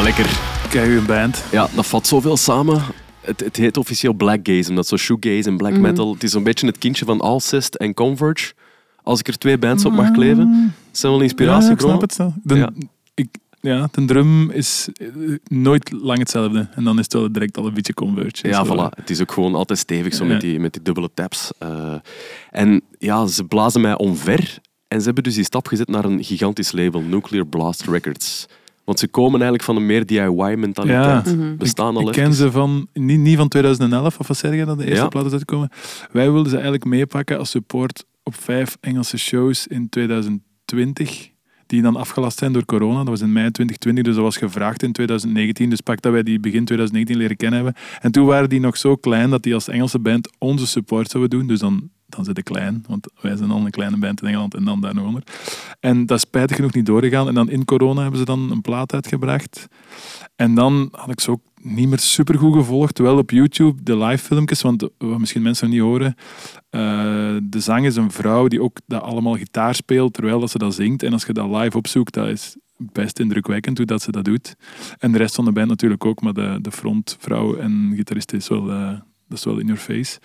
Ja, lekker. Kijk, een band. Ja, dat vat zoveel samen. Het, het heet officieel Black Gaze, omdat zo shoegaze en black metal. Het is een beetje het kindje van Alcest en Converge. Als ik er twee bands op mag kleven. Zijn wel Ja, ja, ik snap inspiratiebronnen. het zo. De, Ja. ik, ja, de drum is eh, nooit lang hetzelfde. En dan is het wel direct al een beetje converge. Ja, Zo, voilà. Het is ook gewoon altijd stevig zo Ja. met, die, met die dubbele taps. Eh, en ja, ze blazen mij omver. En ze hebben dus die stap gezet naar een gigantisch label, Nuclear Blast Records. Want ze komen eigenlijk van een meer DIY-mentaliteit. Ja. Mhm. Bestaan al Ik ken ze van, niet, niet van 2011, of wat zeg je dat de eerste Ja. plaat is uitgekomen. Wij wilden ze eigenlijk meepakken als support op vijf Engelse shows in 2020, die dan afgelast zijn door corona. Dat was in mei 2020, dus dat was gevraagd in 2019. Dus pak dat wij die begin 2019 leren kennen hebben. En toen waren die nog zo klein dat die als Engelse band onze support zouden doen. Dus dan, dan zit ik klein, want wij zijn al een kleine band in Engeland en dan daar nog onder. En dat is spijtig genoeg niet doorgegaan. En dan in corona hebben ze dan een plaat uitgebracht. En dan had ik ze ook niet meer super goed gevolgd. Wel op YouTube, de live filmpjes, want wat misschien mensen nog niet horen. eh, de zang is een vrouw die ook dat allemaal gitaar speelt terwijl dat ze dat zingt. En als je dat live opzoekt, dat is best indrukwekkend hoe dat ze dat doet. En de rest van de band natuurlijk ook, maar de, de frontvrouw en gitarist is wel, eh, dat is wel in your face.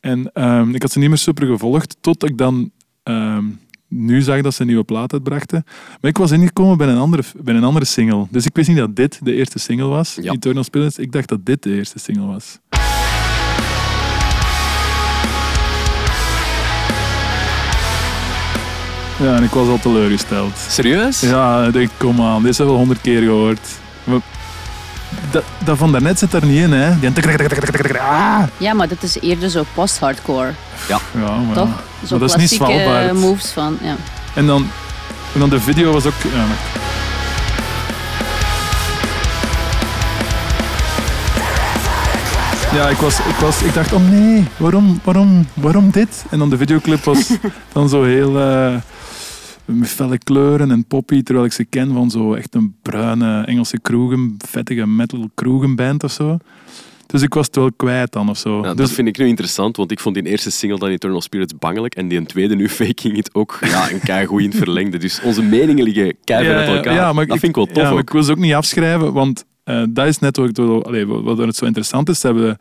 En ehm, ik had ze niet meer super gevolgd, tot ik dan ehm, nu zag dat ze een nieuwe plaat uitbrachten. Maar ik was ingekomen bij een, andere, bij een andere single. Dus ik wist niet dat dit de eerste single was, Ja. Eternal Spirits. Ik dacht dat dit de eerste single was. Ja, en ik was al teleurgesteld. Serieus? Ja, ik dacht, kom aan, dit hebben we wel honderd keer gehoord. Dat, dat van daarnet zit er niet in, hè? Die ah! Ja, maar dat is eerder zo post-hardcore, Ja, maar, toch? Zo Maar dat is niet Svalbard. moves van, ja. En dan, en dan de video was ook... Ja, Ja, ik, was, ik, was, ik dacht, oh nee, waarom, waarom, waarom dit? En dan de videoclip was *laughs* dan zo heel eh, felle kleuren en poppy, terwijl ik ze ken van zo echt een bruine Engelse kroegen, vettige metal kroegenband of zo. Dus ik was het wel kwijt dan of zo. Ja, dus, dat vind ik nu interessant, want ik vond die eerste single dan Eternal Spirits bangelijk en die tweede nu *laughs* Faking It ook ja, een keigoed in het verlengde. Dus onze meningen liggen keihard uit elkaar. maar dat ik- vind ik wel tof ja, ook. ik wil ze ook niet afschrijven, want eh, dat is net wat, ik, allee, wat, het zo interessant is. Hebben,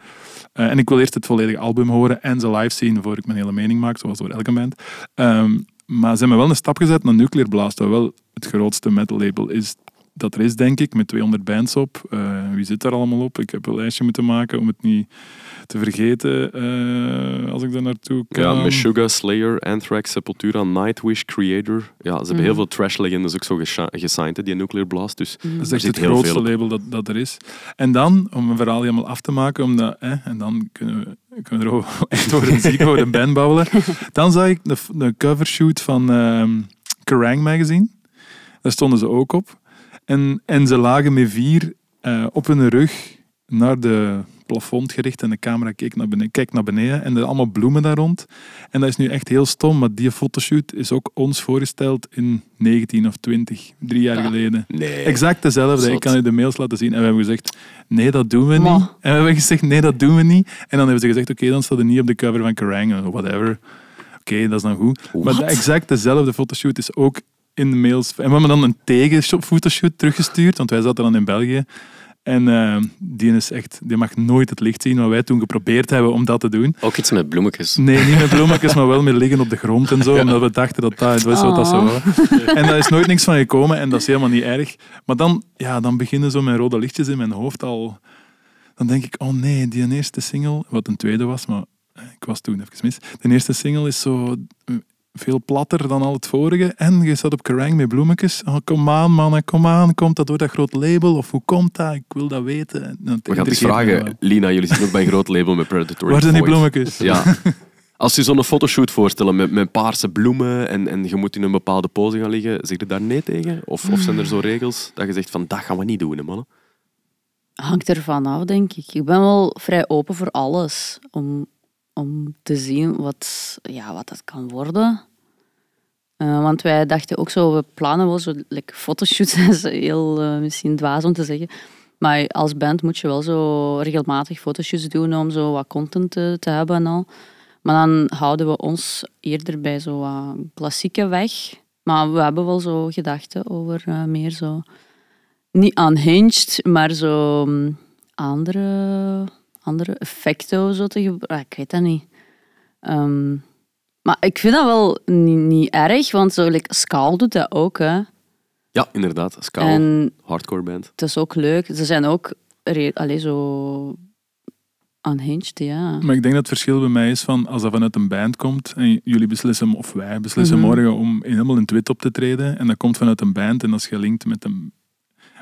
eh, en ik wil eerst het volledige album horen en ze live zien voor ik mijn hele mening maak, zoals door elke band. Ehm, maar ze hebben wel een stap gezet naar Nuclear Blast, dat wel het grootste metal label is dat er is, denk ik, met 200 bands op. Eh, wie zit daar allemaal op? Ik heb een lijstje moeten maken om het niet te vergeten eh, als ik daar naartoe kan. Ja, Meshuggah, Slayer, Anthrax, Sepultura, Nightwish, Creator. Ja, ze hebben Mhm. heel veel trash legendes ook zo gesigned, hè, die Nuclear Blast. Dus Dat is echt het grootste label dat, dat er is. En dan, om een verhaal helemaal af te maken, omdat, hè, en dan kunnen we, kunnen we er *laughs* echt over een ziek over een babbelen. Dan zag ik de, de covershoot van ehm Kerrang! magazine. Daar stonden ze ook op. En, en ze lagen met vier eh, op hun rug naar de plafond gericht en de camera keek naar beneden, kijkt naar beneden en er allemaal bloemen daar rond. En dat is nu echt heel stom, maar die fotoshoot is ook ons voorgesteld in 19 of 20, drie jaar Ah. geleden. nee. Exact dezelfde. Zot. Ik kan u de mails laten zien. En we hebben gezegd, nee, dat doen we Ma. niet. En we hebben gezegd, nee, dat doen we niet. En dan hebben ze gezegd, oké, dan staat er niet op de cover van Kerrang! of whatever. Oké, dat is dan goed. Maar de, exact dezelfde fotoshoot is ook in de mails. En we hebben dan een tegen-fotoshoot teruggestuurd, want wij zaten dan in België. En eh, die, is echt, die mag nooit het licht zien, wat wij toen geprobeerd hebben om dat te doen. Ook iets met bloemetjes. Nee, niet met bloemetjes, maar wel met liggen op de grond en zo. *laughs* Omdat we dachten dat dat was wat dat zo Oh. was. En daar is nooit niks van gekomen en dat is helemaal niet erg. Maar dan, ja, dan beginnen zo mijn rode lichtjes in mijn hoofd al. Dan denk ik, oh nee, die eerste single, wat een tweede was, maar eh, ik was toen even mis. De eerste single is zo veel platter dan al het vorige. En je zat op Kerrang met bloemetjes. Oh, kom aan, mannen, kom aan. Komt dat door dat groot label? Of hoe komt dat? Ik wil dat weten. En dan We gaan het eens vragen. wel. Lina, jullie zitten ook bij een groot label met Predatory Waar zijn die bloemetjes? Ja. *laughs* Als je zo'n fotoshoot voorstellen met, met paarse bloemen en, en je moet in een bepaalde pose gaan liggen, zeg je daar nee tegen? Of, of zijn er zo regels dat je zegt van dat gaan we niet doen, hè, mannen? Hangt ervan af, denk ik. Ik ben wel vrij open voor alles. Om, om te zien wat, ja, wat dat kan worden. Eh, want wij dachten ook zo, we plannen wel zo like, fotoshoots. *laughs* Is heel eh, misschien dwaas om te zeggen. Maar als band moet je wel zo regelmatig fotoshoots doen om zo wat content te, hebben en al. Maar dan houden we ons eerder bij zo wat klassieke weg. Maar we hebben wel zo gedachten over eh, meer zo niet unhinged, maar zo mm, andere, andere effecten zo te gebruiken. Ik weet dat niet. Ehm, maar ik vind dat wel niet, niet erg, want zo, like, Skal doet dat ook. Hè. Ja, inderdaad. Ska, En hardcore band. het is ook leuk. Ze zijn ook re- allee, zo unhinged, ja. Maar ik denk dat het verschil bij mij is van als dat vanuit een band komt en jullie beslissen, of wij beslissen Mhm. morgen om helemaal in twit op te treden en dat komt vanuit een band en dat is gelinkt met een...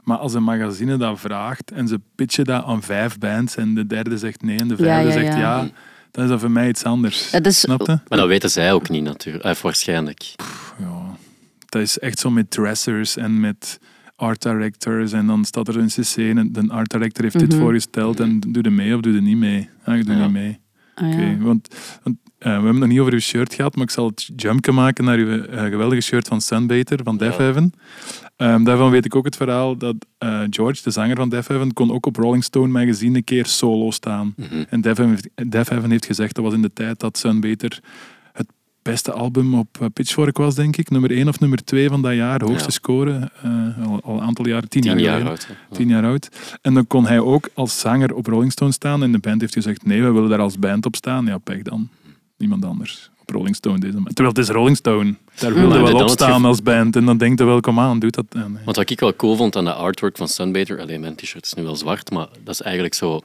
Maar als een magazine dat vraagt en ze pitchen dat aan vijf bands en de derde zegt nee en de Ja, vijfde ja, zegt ja. Dan is dat voor mij iets anders. Dat is, Snap je? Maar dat weten zij ook niet natuurlijk. Eh, waarschijnlijk. Ja. Dat is echt zo met dressers en met art directors en dan staat er een cc en de art director heeft dit Mhm. voorgesteld en doe er mee of doe er niet mee. Ja, ik doe Ja. niet mee. ah, ja. Oké, want, want eh, we hebben het nog niet over uw shirt gehad, maar ik zal het jumpje maken naar uw eh, geweldige shirt van Sunbater, van Def Ja. Ehm, daarvan weet ik ook het verhaal dat eh, George, de zanger van Def Heaven, kon ook op Rolling Stone magazine een keer solo staan. Mhm. En Def Heaven, heeft- Def Heaven heeft gezegd, dat was in de tijd dat Sunbater het beste album op eh, Pitchfork was, denk ik. Nummer 1 of nummer 2 van dat jaar, hoogste Ja. score. eh, al, al een aantal jaren, tien, Tien jaar, oud. Ja. Tien jaar oud. En dan kon hij ook als zanger op Rolling Stone staan. En de band heeft gezegd, nee, we willen daar als band op staan. Ja, pech dan. Niemand anders Rolling Stone. Deze man. Terwijl het is Rolling Stone. Daar wilde Maar wel op staan als band. En dan denkt hij wel, kom aan, doe dat. Ja, nee. Want wat ik wel cool vond aan de artwork van Sunbater, alleen mijn t-shirt is nu wel zwart, maar dat is eigenlijk zo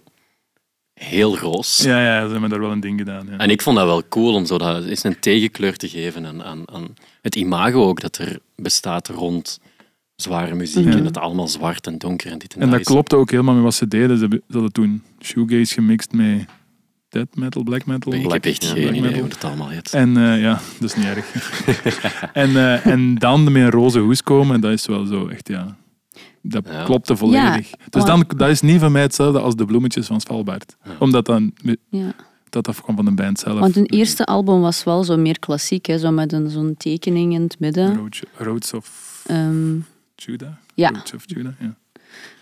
heel roos. Ja, ja, ze hebben daar wel een ding gedaan. Ja. En ik vond dat wel cool om zo dat eens een tegenkleur te geven aan, aan, aan het imago ook dat er bestaat rond zware muziek Ja. en dat het allemaal zwart en donker en dit en, En dat is. klopte ook helemaal met wat ze deden. Ze hadden toen shoegaze gemixt met death metal, black metal. Ik heb echt Ja, geen black idee metal. hoe het allemaal heet. En eh, ja, dat is niet erg. *laughs* en, eh, en dan met een roze hoes komen, dat is wel zo echt, ja. Dat Ja. klopte volledig. dus dan, dat is niet van mij hetzelfde als de bloemetjes van Svalbard. Omdat dan, Ja. dat afkwam van de band zelf. Want hun eerste album was wel zo meer klassiek, hè, zo met een, zo'n tekening in het midden. Roads, Roads of Ehm, Judah? Ja. Roads of Judah, ja.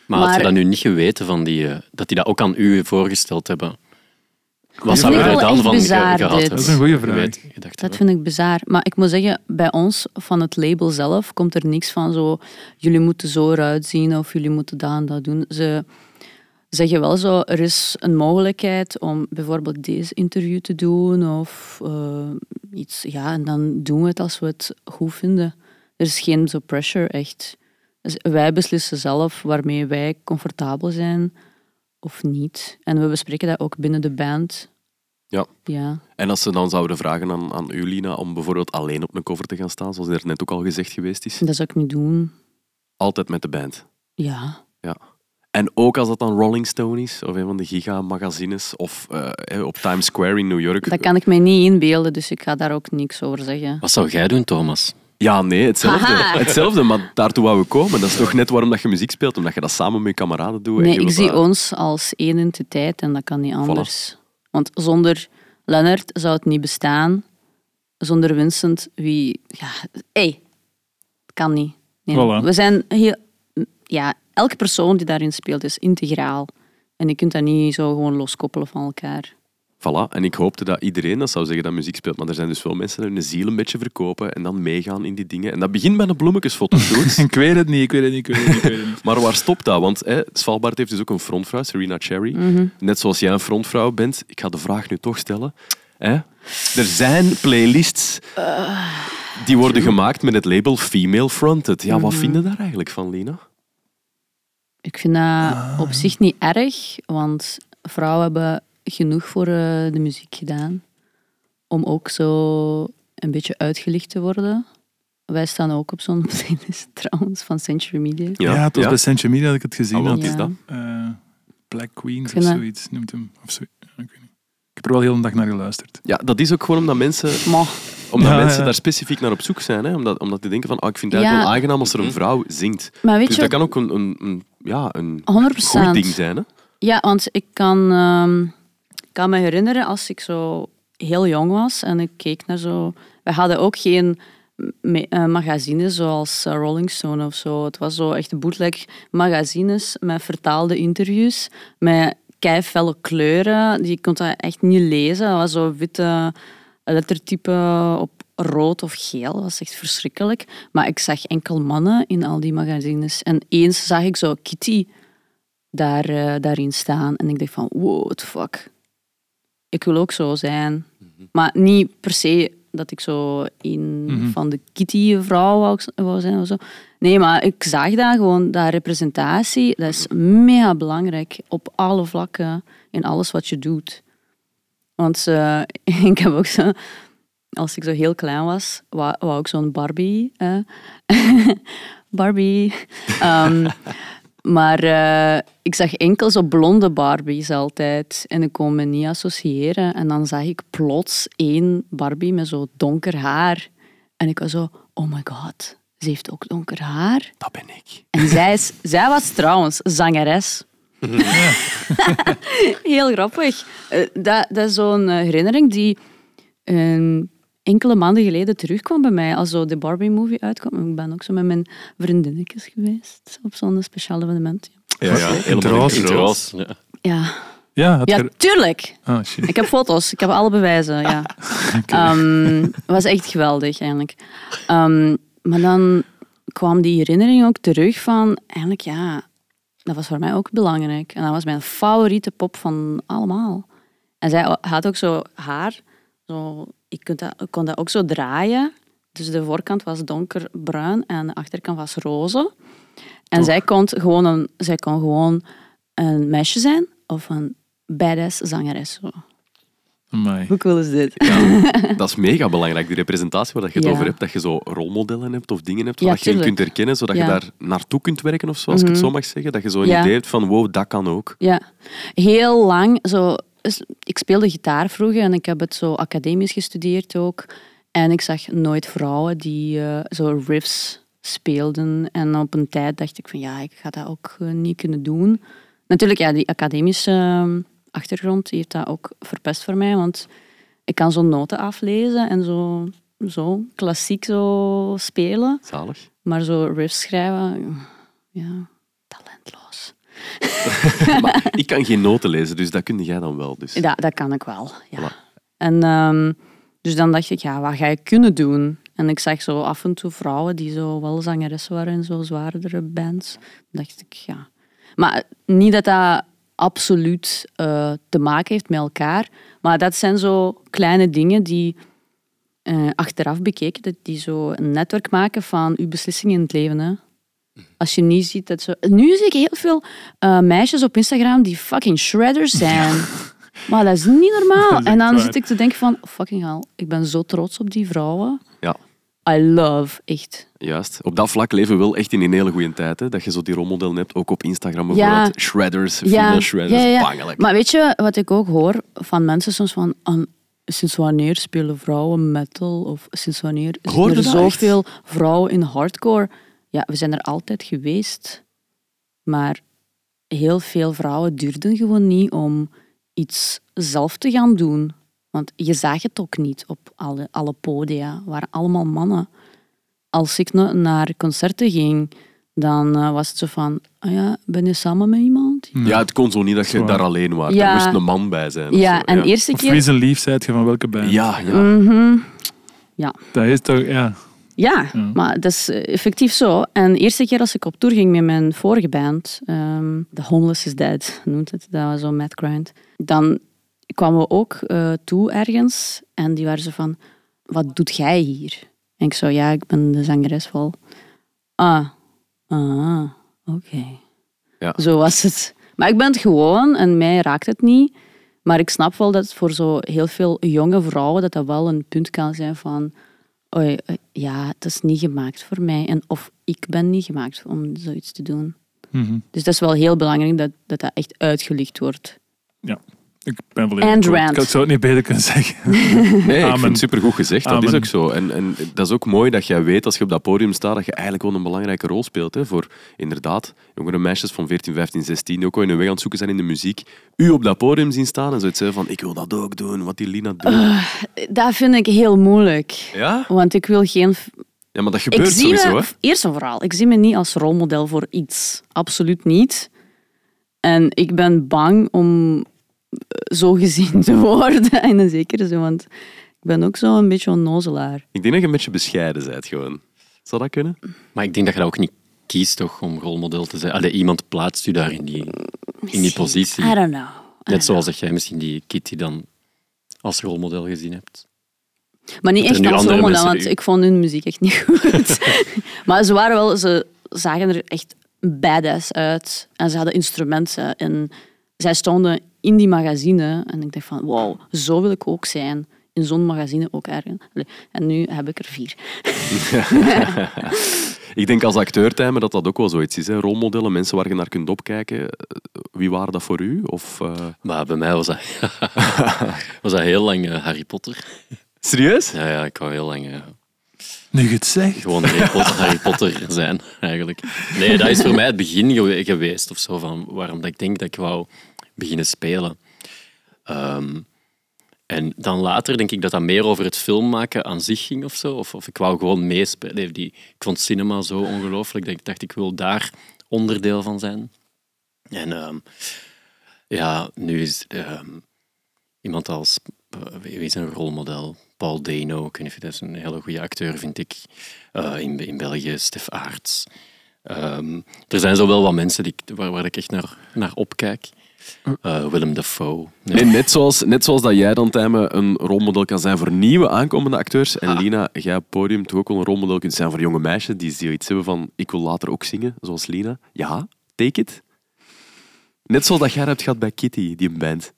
Maar, had je Maar- dat nu niet geweten, van die, eh, dat die dat ook aan u voorgesteld hebben? Wat vind zou ik je er wel dan echt van bizar, gehad? Dat is een goeie vraag. Dat vind ik bizar. Maar ik moet zeggen, bij ons, van het label zelf, komt er niks van zo... Jullie moeten zo eruit zien of jullie moeten dat en dat doen. Ze zeggen wel zo, er is een mogelijkheid om bijvoorbeeld deze interview te doen of eh, iets. Ja, en dan doen we het als we het goed vinden. Er is geen zo pressure, echt. Dus wij beslissen zelf waarmee wij comfortabel zijn of niet. En we bespreken dat ook binnen de band. Ja. Ja. En als ze dan zouden vragen aan, aan u, Lina, om bijvoorbeeld alleen op een cover te gaan staan, zoals er net ook al gezegd geweest is, Dat zou ik niet doen. altijd met de band. Ja. En ook als dat dan Rolling Stone is, of een van de giga-magazines, of eh, op Times Square in New York. Dat kan ik mij niet inbeelden, dus ik ga daar ook niks over zeggen. Wat zou jij doen, Thomas? Ja, nee, hetzelfde. Hetzelfde, maar daartoe wou we komen. Dat is toch net waarom dat je muziek speelt, omdat je dat samen met je kameraden doet. Nee, ik zie dat- ons als één entiteit en dat kan niet anders. Want zonder Leonard zou het niet bestaan. Zonder Vincent, wie... Ja, hey, kan niet. Nee, Voilà. We zijn heel... Ja, elke persoon die daarin speelt is integraal. En je kunt dat niet zo gewoon loskoppelen van elkaar. Voilà, en ik hoopte dat iedereen dat zou zeggen dat muziek speelt, maar er zijn dus veel mensen die hun ziel een beetje verkopen en dan meegaan in die dingen. En dat begint bij een bloemetjesfotoshoot. *laughs* Ik weet het niet, ik weet het niet, ik weet het niet. Ik weet het niet. maar waar stopt dat? Want hè, Svalbard heeft dus ook een frontvrouw, Serena Cherry. Mhm. Net zoals jij een frontvrouw bent, ik ga de vraag nu toch stellen. Hè? Er zijn playlists die worden gemaakt met het label Female Fronted. Ja, wat Mhm. vinden daar eigenlijk van, Lina? Ik vind dat op zich niet erg, want vrouwen hebben genoeg voor eh, de muziek gedaan. Om ook zo een beetje uitgelicht te worden. Wij staan ook op zo'n *laughs* playlist trouwens van Century Media. Ja, het was bij Century Media dat ik het gezien Ah, wat had. is Ja. dat? Eh, Black Queens of dat- zoiets noemt hem. Of zo, ja, ik weet niet. Ik heb er wel heel de dag naar geluisterd. Ja, dat is ook gewoon omdat mensen, omdat Ja, mensen ja. daar specifiek naar op zoek zijn. Hè? Omdat, omdat die denken van, ah, ik vind het Ja. wel aangenaam als er een vrouw zingt. Maar weet Dus je, dat kan ook een, een, een, ja, een 100%. goed ding zijn. Hè? Ja, want ik kan, ehm, kan me herinneren als ik zo heel jong was en ik keek naar zo... We hadden ook geen eh, magazines zoals eh, Rolling Stone of zo. Het was zo echt bootleg magazines met vertaalde interviews, met keifelle kleuren. Die kon dat echt niet lezen. Dat was zo witte lettertype op rood of geel. Dat was echt verschrikkelijk. Maar ik zag enkel mannen in al die magazines. En eens zag ik zo Kitty daar, eh, daarin staan. En ik dacht van, wow, what the fuck. Ik wil ook zo zijn. Maar niet per se dat ik zo een Mhm. van de Kitty-vrouw wou, wou zijn of zo. Nee, maar ik zag dat gewoon, dat representatie, dat is mega belangrijk op alle vlakken, in alles wat je doet. Want eh, *laughs* ik heb ook zo, als ik zo heel klein was, wou, wou ik zo'n Barbie. eh. *laughs* Barbie. Ehm, maar eh, ik zag enkel zo blonde Barbies altijd. En ik kon me niet associëren. En dan zag ik plots één Barbie met zo donker haar. En ik was zo, oh my god, ze heeft ook donker haar. Dat ben ik. En zij, is, *laughs* zij was trouwens zangeres. *laughs* Heel grappig. Eh, Dat, dat is zo'n eh, herinnering die enkele maanden geleden terugkwam bij mij. Als zo de Barbie-movie uitkwam. Ik ben ook zo met mijn vriendinnetjes geweest op zo'n speciaal evenement. Ja, ja, helemaal. Ja. Ja, Ja, ja je... tuurlijk. Ah, shit. Ik heb foto's, ik heb alle bewijzen. Ja. *laughs* Ehm, Het was echt geweldig, eigenlijk. Ehm, maar dan kwam die herinnering ook terug van, eigenlijk ja, dat was voor mij ook belangrijk. En dat was mijn favoriete pop van allemaal. En zij had ook zo haar, zo, ik, kon dat, ik kon dat ook zo draaien. Dus de voorkant was donkerbruin en de achterkant was roze. En zij kon, gewoon een, zij kon gewoon een meisje zijn of een badass zangeres. Zo. Amai. Hoe cool is dit? *laughs* Dat is mega belangrijk, die representatie waar je het Ja. over hebt. Dat je zo rolmodellen hebt of dingen hebt Ja, waar je je tuurlijk. kunt herkennen, zodat je Ja. daar naartoe kunt werken of zo, als ik het Mhm. zo mag zeggen. Dat je zo een Ja. idee hebt van, wow, dat kan ook. Ja, heel lang. Zo, ik speelde gitaar vroeger en ik heb het zo academisch gestudeerd ook. En ik zag nooit vrouwen die eh, zo riffs speelden. En op een tijd dacht ik van ja, ik ga dat ook eh, niet kunnen doen. Natuurlijk, ja, die academische eh, achtergrond heeft dat ook verpest voor mij, want ik kan zo noten aflezen en zo, zo klassiek zo spelen. Zalig. Maar zo riffs schrijven, ja, talentloos. *laughs* maar ik kan geen noten lezen, dus dat kun jij dan wel. Dus. Ja, dat kan ik wel. Ja. Voilà. En ehm, dus dan dacht ik, ja, wat ga ik kunnen doen? En ik zag zo af en toe vrouwen die zo wel zangeressen waren in zo zwaardere bands. Dan dacht ik, ja. Maar niet dat dat absoluut eh, te maken heeft met elkaar, maar dat zijn zo kleine dingen die eh, achteraf bekeken, dat die zo een netwerk maken van uw beslissingen in het leven. Hè. Als je niet ziet dat zo... Nu zie ik heel veel eh, meisjes op Instagram die fucking shredders zijn. Maar dat is niet normaal. *laughs* Is en dan zit ik te denken van, fucking hell, ik ben zo trots op die vrouwen. Ja, I love, echt. juist. Op dat vlak leven we wel echt in een hele goede tijd. Hè? Dat je zo die rolmodellen hebt, ook op Instagram Ja. bijvoorbeeld. Shredders, female shredders, bangelijk. Maar weet je wat ik ook hoor van mensen soms van... "Ah, sinds wanneer spelen vrouwen metal? Of sinds wanneer zijn er echt? zoveel vrouwen in hardcore? Ja, we zijn er altijd geweest. Maar heel veel vrouwen durfden gewoon niet om iets zelf te gaan doen. Want je zag het ook niet op alle, alle podia. Het waren allemaal mannen. Als ik na- naar concerten ging, dan eh, was het zo van... Ah ja, ben je samen met iemand? Ja, het kon zo niet dat je Zwaar. daar alleen was. Ja. Er moest een man bij zijn. of Ja, zo, en eerste Of keer... wie zijn lief zijt je van welke band? Ja, ja. Mhm. Dat is toch, ja. Ja, maar dat is eh, effectief zo. En de eerste keer als ik op tour ging met mijn vorige band, ehm The Homeless is Dead noemt het, dat was zo Mad Grind, dan kwamen we ook eh, toe ergens en die waren zo van, wat doet jij hier? En ik zo, ja, ik ben de zangeres wel. Ah, ah, oké. Ja. Zo was het. Maar ik ben het gewoon en mij raakt het niet. Maar ik snap wel dat voor zo heel veel jonge vrouwen dat dat wel een punt kan zijn van... Oei, ja, het is niet gemaakt voor mij. En of ik ben niet gemaakt om zoiets te doen. Mhm. Dus dat is wel heel belangrijk dat dat, dat echt uitgelicht wordt. Ik ben volledig And akkoord. rant. Ik zou het niet beter kunnen zeggen. *laughs* Nee, ik vind het supergoed gezegd. Dat is ook zo. En, en dat is ook mooi dat jij weet, als je op dat podium staat, dat je eigenlijk wel een belangrijke rol speelt. Hè, voor inderdaad jongere meisjes van 14, 15, 16, die ook al in hun weg aan het zoeken zijn in de muziek. U op dat podium zien staan en zoiets zeggen van, ik wil dat ook doen, wat die Lina doet. Dat vind ik heel moeilijk. Ja? Want ik wil geen... Ja, maar dat Ik gebeurt zie sowieso. me, Hè? eerst en vooral, ik zie me niet als rolmodel voor iets. Absoluut niet. En ik ben bang om zo gezien te worden, *laughs* in een zekere zin. Want ik ben ook zo een beetje onnozelaar. Ik denk dat je een beetje bescheiden bent gewoon. Zou dat kunnen? Maar ik denk dat je dat ook niet kiest toch, om rolmodel te zijn. Allee, iemand plaatst u daar in die, in die positie. I don't know. I Net zoals dat jij misschien die Kitty dan als rolmodel gezien hebt. Maar niet dat echt als rolmodel, want ik vond hun muziek echt niet goed. *laughs* maar ze waren wel... Ze zagen er echt badass uit. En ze hadden instrumenten. En zij stonden in die magazine. En ik dacht van, wow, zo wil ik ook zijn. In zo'n magazine ook ergens. En nu heb ik er vier. *laughs* Ik denk als acteur, Tijmen, dat dat ook wel zoiets is. Hè? Rolmodellen, mensen waar je naar kunt opkijken. Eh, Wie waren dat voor u? Of, eh, Maar bij mij was dat, *laughs* was dat heel lang eh, Harry Potter. Serieus? Ja, ja, ik wou heel lang Nu je het zegt. gewoon Harry Potter, *laughs* Harry Potter zijn, eigenlijk. Nee, dat is voor mij het begin gewe- geweest of zo, van waarom dat ik denk dat ik wou beginnen spelen. Ehm, en dan later denk ik dat dat meer over het filmmaken aan zich ging of zo. Of, of ik wou gewoon meespelen. Die, ik vond cinema zo ongelooflijk dat ik dacht, ik wil daar onderdeel van zijn. En ehm, ja, nu is ehm, iemand als... eh, wie is een rolmodel? Paul Dano, ik weet dat is een hele goede acteur, vind ik. Eh, in, in België, Stef Aarts. Er zijn zo wel wat mensen die, waar, waar ik echt naar, naar opkijk. Eh, Willem Dafoe. Nee, net, zoals, net zoals dat jij dan, Tijmen, een rolmodel kan zijn voor nieuwe aankomende acteurs. En Ah. Lina, jij op het podium toch ook wel een rolmodel kunt zijn voor jonge meisjes die zoiets hebben van ik wil later ook zingen, zoals Lina. Ja, take it. Net zoals dat jij hebt gehad bij Kitty, die band.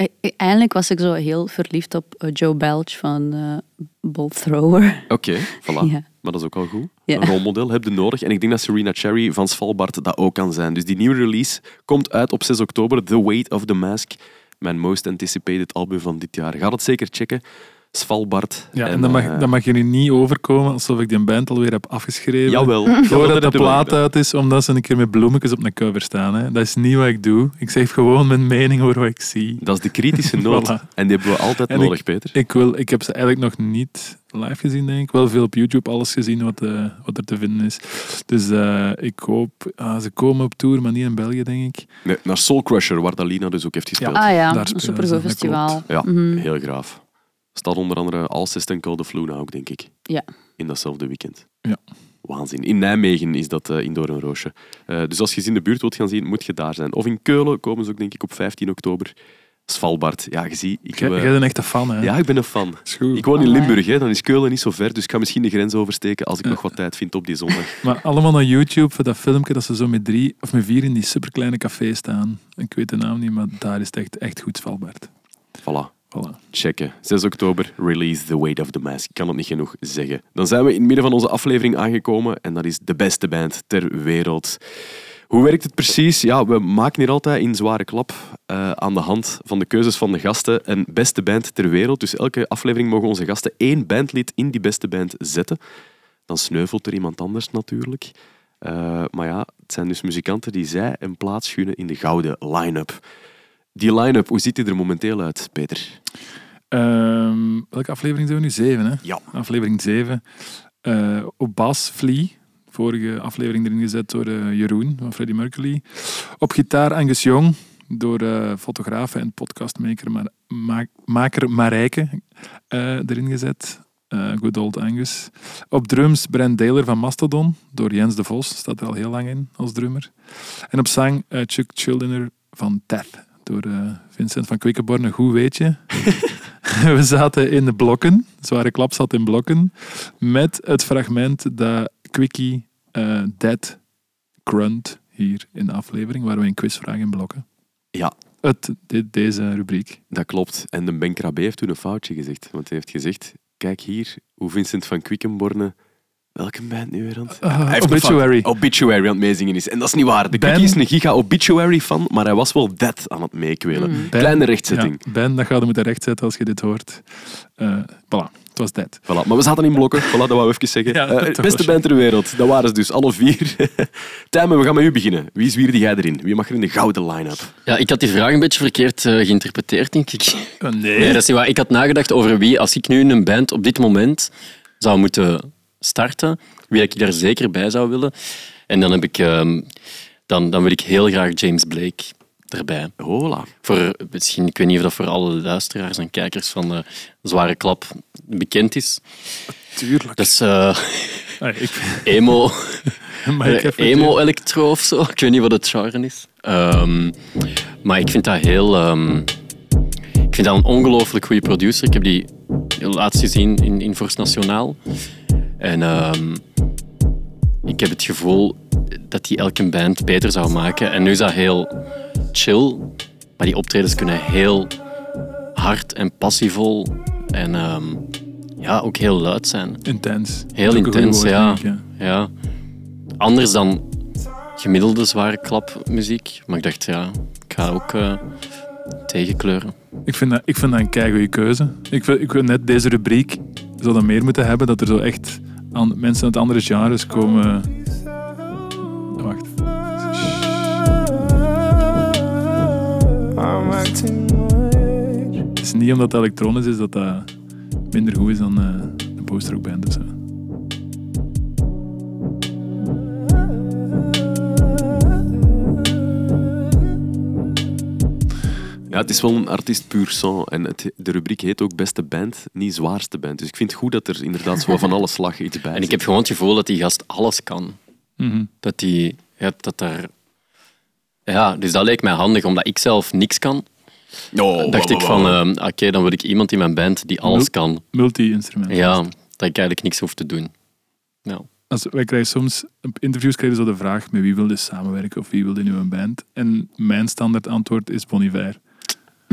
E- e- Eindelijk was ik zo heel verliefd op eh, Joe Belch van eh Bolt Thrower. Oké, *laughs* voilà. Ja. Maar dat is ook al goed. Ja. Een rolmodel heb je nodig. En ik denk dat Serena Cherry van Svalbard dat ook kan zijn. Dus die nieuwe release komt uit op 6 oktober. The Weight of the Mask. Mijn most anticipated album van dit jaar. Ga het zeker checken. Svalbard. Ja, en, dan, mag, dan mag je nu niet overkomen alsof ik die band alweer heb afgeschreven. Jawel. *laughs* Voordat de de plaat uit is, omdat ze een keer met bloemetjes op een cover staan. Hè. Dat is niet wat ik doe. Ik zeg gewoon mijn mening over wat ik zie. Dat is de kritische *laughs* noot. Voilà. En die hebben we altijd En nodig, Peter. Ik, wil, ik heb ze eigenlijk nog niet live gezien, denk ik. Wel veel op YouTube, alles gezien wat, eh, wat er te vinden is. Dus eh, ik hoop... ah, ze komen op tour, maar niet in België, denk ik. Nee, naar Soul Crusher, waar Dalina dus ook heeft gespeeld. Ah ja, Daar een supergoed festival. Ja, Mhm. heel graaf. Staat onder andere Alcest en Call the Fluna ook, denk ik. Ja. In datzelfde weekend. Ja. Waanzin. In Nijmegen is dat eh in Doornroosje. Eh dus als je ze in de buurt wilt gaan zien, moet je daar zijn. Of in Keulen komen ze ook, denk ik, op 15 oktober. Svalbard. Ja, je ziet... Ik, Jij heb, jij eh, bent echt een fan, hè? ja, ik ben een fan. Ik woon in Amai. Limburg, hè. dan is Keulen niet zo ver, dus ik ga misschien de grens oversteken als ik Ja. nog wat tijd vind op die zondag. *laughs* Maar allemaal naar YouTube, voor dat filmpje dat ze zo met drie of met vier in die superkleine café staan. Ik weet de naam niet, maar daar is het echt, echt goed Svalbard. Voilà. Checken. 6 oktober, release The Weight of the Mask. Ik kan het niet genoeg zeggen. Dan zijn we in het midden van onze aflevering aangekomen en dat is de beste band ter wereld. Hoe werkt het precies? Ja, we maken hier altijd in zware klap eh, aan de hand van de keuzes van de gasten een beste band ter wereld. Dus elke aflevering mogen onze gasten één bandlid in die beste band zetten. Dan sneuvelt er iemand anders natuurlijk. Eh, maar ja, het zijn dus muzikanten die zij een plaats gunnen in de gouden line-up. Die line-up, hoe ziet die er momenteel uit, Peter? Ehm, welke aflevering zijn we nu? Zeven, hè? Ja. Aflevering 7. Eh, op bas, Flea. Vorige aflevering erin gezet door eh, Jeroen van Freddie Mercury. Op gitaar Angus Jong door eh fotograaf en podcastmaker Ma Ma maker Marijke erin gezet. Good old Angus. Op drums Brent Daler van Mastodon door Jens de Vos. Staat er al heel lang in als drummer. En op zang Chuck Childiner van Death door eh, Vincent van Quickenborne. Hoe weet je? *laughs* We zaten in de blokken, zware klap zat in blokken, met het fragment dat Quickie eh Dead grunt hier in de aflevering, waar we een quizvraag in blokken. Ja, Het, dit, deze rubriek. dat klopt. En de Ben Krabbe heeft toen een foutje gezegd. Want hij heeft gezegd, kijk hier, hoe Vincent van Quickenborne... Welke band nu weer aan het... Een Obituary. Obituary aan het meezingen is. En dat is niet waar. De Ben- is een giga Obituary fan, maar hij was wel dead aan het meekwelen. Mm. Ben- Kleine rechtzetting. Ja, ben, dat ga je moeten rechtzetten als je dit hoort. Eh voilà, het was Dead. Voilà. Maar we zaten in blokken, voilà, dat wou ik even zeggen. Ja, Eh, beste band ter wereld, dat waren ze dus, alle vier. *laughs* Tijmen, we gaan met u beginnen. Wie zwierde jij erin? Wie mag er in de gouden line-up? Ja, ik had die vraag een beetje verkeerd eh, geïnterpreteerd, denk ik. nee. Nee, dat is niet waar. Ik had nagedacht over wie, als ik nu een band op dit moment zou moeten starten, wie ik daar zeker bij zou willen. En dan, heb ik, ehm, dan, dan wil ik heel graag James Blake erbij. Hola. Voor, misschien, ik weet niet of dat voor alle luisteraars en kijkers van de Zware Klap bekend is. Tuurlijk. Dat is eh, ik, *laughs* emo, *laughs* maar ik heb emo-electro of zo. Ik weet niet wat het genre is. Ehm, maar ik vind dat heel... ehm, ik vind dat een ongelooflijk goede producer. Ik heb die laatst gezien in, in Force Nationaal. En ehm, ik heb het gevoel dat hij elke band beter zou maken. En nu is dat heel chill. Maar die optredens kunnen heel hard en passievol en ehm, ja, ook heel luid zijn. Intens. Heel intens, woord, ja. ik, Ja. Anders dan gemiddelde zware klapmuziek. Maar ik dacht, ja, ik ga ook eh, tegenkleuren. Ik vind dat, ik vind dat een keigoede keuze. Ik vind, ik vind net deze rubriek zou dat meer moeten hebben, dat er zo echt aan, mensen uit andere genres komen. Wacht. Het is niet omdat het elektronisch is dat dat minder goed is dan eh een post-rock band of zo. Ja, het is wel een artiest puur sang. En het, de rubriek heet ook beste band, niet zwaarste band. Dus ik vind het goed dat er inderdaad zo van alle slag iets bij En ik heb gewoon het gevoel dat die gast alles kan. Mhm. Dat die, ja, dat daar... Ja, dus dat leek mij handig, omdat ik zelf niks kan. Oh, dacht ik van, eh, oké, dan wil ik iemand in mijn band die alles Mul- kan. Multi-instrument. Ja, dat ik eigenlijk niks hoef te doen. Ja. Als, wij krijgen soms, op interviews krijgen zo de vraag met wie wil je samenwerken of wie wil je nu een band. En mijn standaard antwoord is Bon Iver.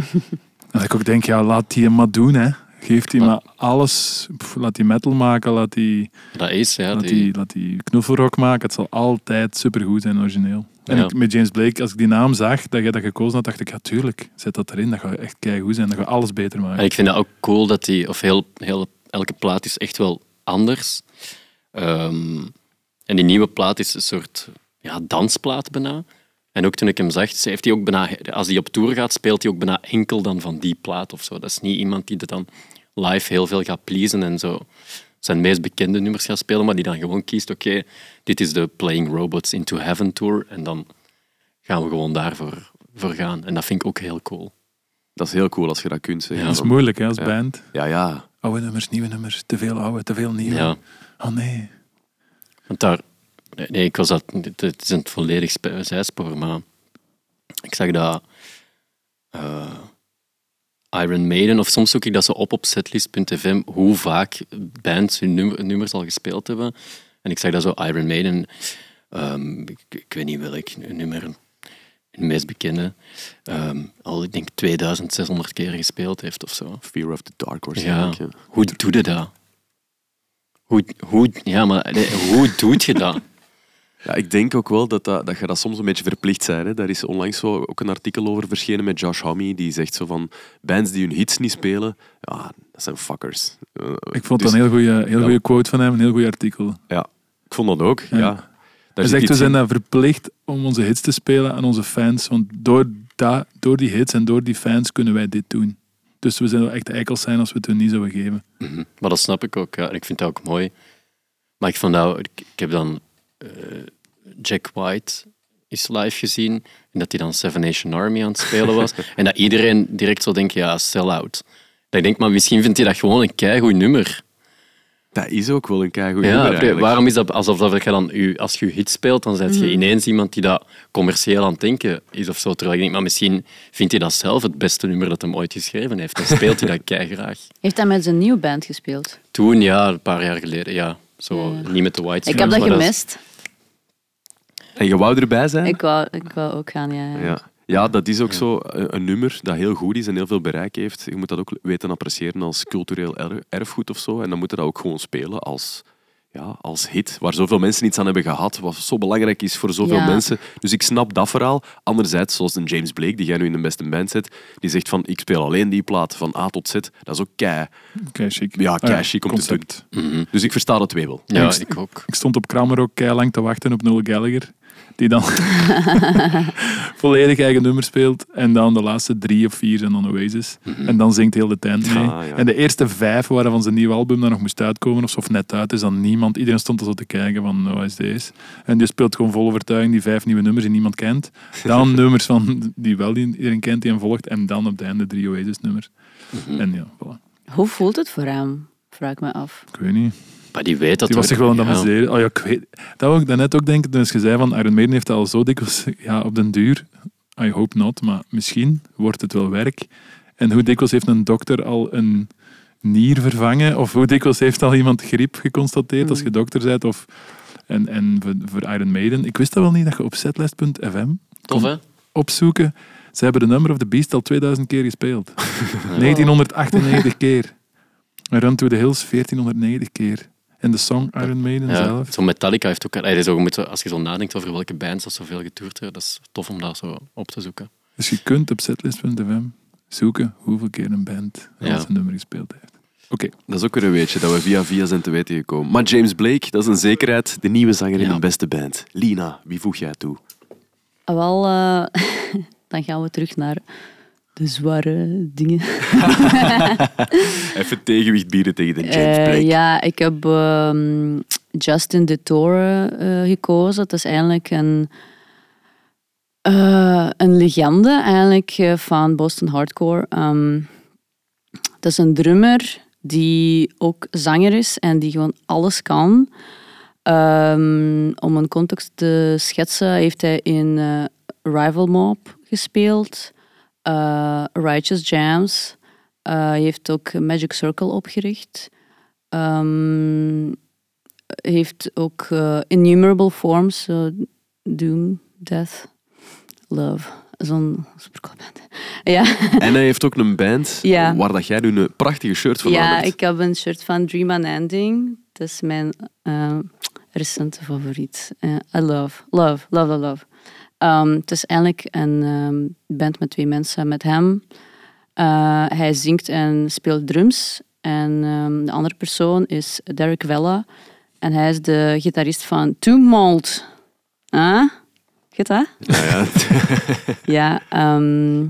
*laughs* en ik ook denk, ja, laat die hem maar doen, hè. Geef die Maar- maar alles. Pff, laat die metal maken, laat die, Dat is, ja. laat Die, die, laat die knuffelrock maken. Het zal altijd supergoed zijn, origineel. En Ja. ik, met James Blake, als ik die naam zag, dat jij dat gekozen had, dacht ik, ja tuurlijk, zet dat erin. Dat gaat echt keigoed zijn. Dat gaat alles beter maken. En ik vind dat ook cool dat die, of heel, heel, elke plaat is echt wel anders. Ehm, en die nieuwe plaat is een soort ja, dansplaat bijna. En ook toen ik hem zag, heeft hij ook bijna, als hij op tour gaat, speelt hij ook bijna enkel dan van die plaat of zo. Dat is niet iemand die er dan live heel veel gaat pleasen en zo zijn meest bekende nummers gaat spelen, maar die dan gewoon kiest, oké, dit is de Playing Robots Into Heaven tour en dan gaan we gewoon daarvoor voor gaan. En dat vind ik ook heel cool. Dat is heel cool als je dat kunt zeggen. Ja. dat is moeilijk hè, als Ja. band. Ja, ja. Oude nummers, nieuwe nummers. Te veel oude, te veel nieuwe. Ja. Oh nee. Want daar, nee, ik was dat, het is een volledig zijspoor, maar ik zag dat eh, Iron Maiden, of soms zoek ik dat zo op op setlist.fm, hoe vaak bands hun nummer, nummers al gespeeld hebben. En ik zag dat zo Iron Maiden, ehm, ik, ik weet niet welk nummer, het meest bekende, ehm, al ik denk 2600 keer gespeeld heeft of zo. Fear of the Dark waarschijnlijk. Ja. Hoe doe je dat? Hoe, hoe, ja, maar hoe doe je dat? Ja, ik denk ook wel dat, dat, dat je dat soms een beetje verplicht bent. Hè. Daar is onlangs zo ook een artikel over verschenen met Josh Homme, die zegt zo van bands die hun hits niet spelen, ja, dat zijn fuckers. Eh, Ik vond dus- dat een heel goede heel quote van hem, een heel goed artikel. Ja, ik vond dat ook. Ja. Ja. Daar Hij zegt, we zijn daar verplicht om onze hits te spelen aan onze fans. Want door, da, door die hits en door die fans kunnen wij dit doen. Dus we zouden echt eikels zijn als we het hun niet zouden geven. Mhm. Maar dat snap ik ook. Ja. En ik vind dat ook mooi. Maar ik vond dat... Ik, ik heb dan eh, Jack White is live gezien. En dat hij dan Seven Nation Army aan het spelen was. *laughs* en dat iedereen direct zo denkt, ja, sell out. Dat ik denk, maar misschien vindt hij dat gewoon een keigoed nummer. Dat is ook wel een keigoed Ja, nummer waarom is dat alsof dat je dan, u, als je je hit speelt, dan zet je ineens iemand die dat commercieel aan het denken is of zo. Terwijl ik denk, maar misschien vindt hij dat zelf het beste nummer dat hem ooit geschreven heeft. Dan *laughs* speelt hij dat keigraag. Heeft hij met zijn nieuwe band gespeeld? Toen, ja, een paar jaar geleden, ja. Zo, Ja. niet met de White Ik heb dat gemist. En je wou erbij zijn? Ik wou, ik wou ook gaan, ja. ja. Ja. ja, dat is ook zo een, een nummer dat heel goed is en heel veel bereik heeft. Je moet dat ook weten appreciëren als cultureel er- erfgoed of zo. En dan moet je dat ook gewoon spelen als, ja, als hit, waar zoveel mensen iets aan hebben gehad, wat zo belangrijk is voor zoveel Ja. mensen. Dus ik snap dat verhaal. Anderzijds, zoals een James Blake, die jij nu in de beste band zet, die zegt van, ik speel alleen die plaat van A tot Z. Dat is ook kei, Kei chic. ja, kei Ah, chic om te doen. concept. Mhm. Dus ik versta dat twee wel. Ja, Ik- ik ook. Ik stond op Kramer ook kei lang te wachten op Noel Gallagher. Die dan *laughs* volledig eigen nummer speelt. En dan de laatste drie of vier zijn dan Oasis. En dan zingt heel de tent mee. Ah, ja. En de eerste vijf waren van zijn nieuwe album dat nog moest uitkomen. Of, zo, of net uit is dan niemand. Iedereen stond er zo te kijken van, nou is deze. En die speelt gewoon vol overtuiging die vijf nieuwe nummers die niemand kent. Dan *laughs* nummers van die wel iedereen kent, die hem volgt. En dan op het einde drie Oasis nummers. En ja, voilà. Hoe voelt het voor hem? Vraag ik me af. Ik weet niet. Maar die weet dat Die was zich wel aan het Ja. amuseren. Oh ja, ik weet. Dat wou ik daarnet ook denken. Dus je zei van Iron Maiden heeft dat al zo dikwijls ja, op den duur. I hope not, maar misschien wordt het wel werk. En hoe dikwijls heeft een dokter al een nier vervangen? Of hoe dikwijls heeft al iemand griep geconstateerd als je dokter bent? Of, en en voor, voor Iron Maiden. Ik wist dat wel niet dat je op setlist.fm Tof, hè? opzoeken. Ze hebben de Number of the Beast al 2000 keer gespeeld. *laughs* 1998 keer. En Run to the Hills 1490 keer. En de song Iron Maiden Ja, zelf. zo Metallica heeft ook... allee, zo, moet als je zo nadenkt over welke bands dat zoveel getoerd hebben, dat is tof om dat zo op te zoeken. Dus je kunt op setlist.fm zoeken hoeveel keer een band Ja. zijn nummer gespeeld heeft. Oké, Dat is ook weer een weetje dat we via via zijn te weten gekomen. Maar James Blake, dat is een zekerheid. De nieuwe zanger in Ja. de beste band. Lina, wie voeg jij toe? Ah, Wel, eh, *laughs* dan gaan we terug naar de zware dingen. *laughs* Even tegenwicht bieden tegen de James Eh, Blake. ja, ik heb ehm, Justin de Tore eh, gekozen. Dat is eigenlijk een, eh, een legende eigenlijk, van Boston Hardcore. Ehm, dat is een drummer die ook zanger is en die gewoon alles kan. Ehm, om een context te schetsen, heeft hij in Rival Mob gespeeld, eh, Righteous Jams. Hij heeft ook Magic Circle opgericht. Ehm, heeft ook eh, innumerable forms, Doom, Death, Love. Zo'n supercool *laughs* band. Ja, En hij heeft ook een band Ja. waar dat jij nu een prachtige shirt van ja hebt. ik heb een shirt van Dream Unending. Dat is mijn recente favoriet. I love, love, love, love, love. Ehm, het is eigenlijk een ehm, band met twee mensen met hem. Eh, hij zingt en speelt drums. En ehm, de andere persoon is Derek Vella. En hij is de gitarist van Tumult. Ah? Get dat? Ja, *laughs* ja. Ja,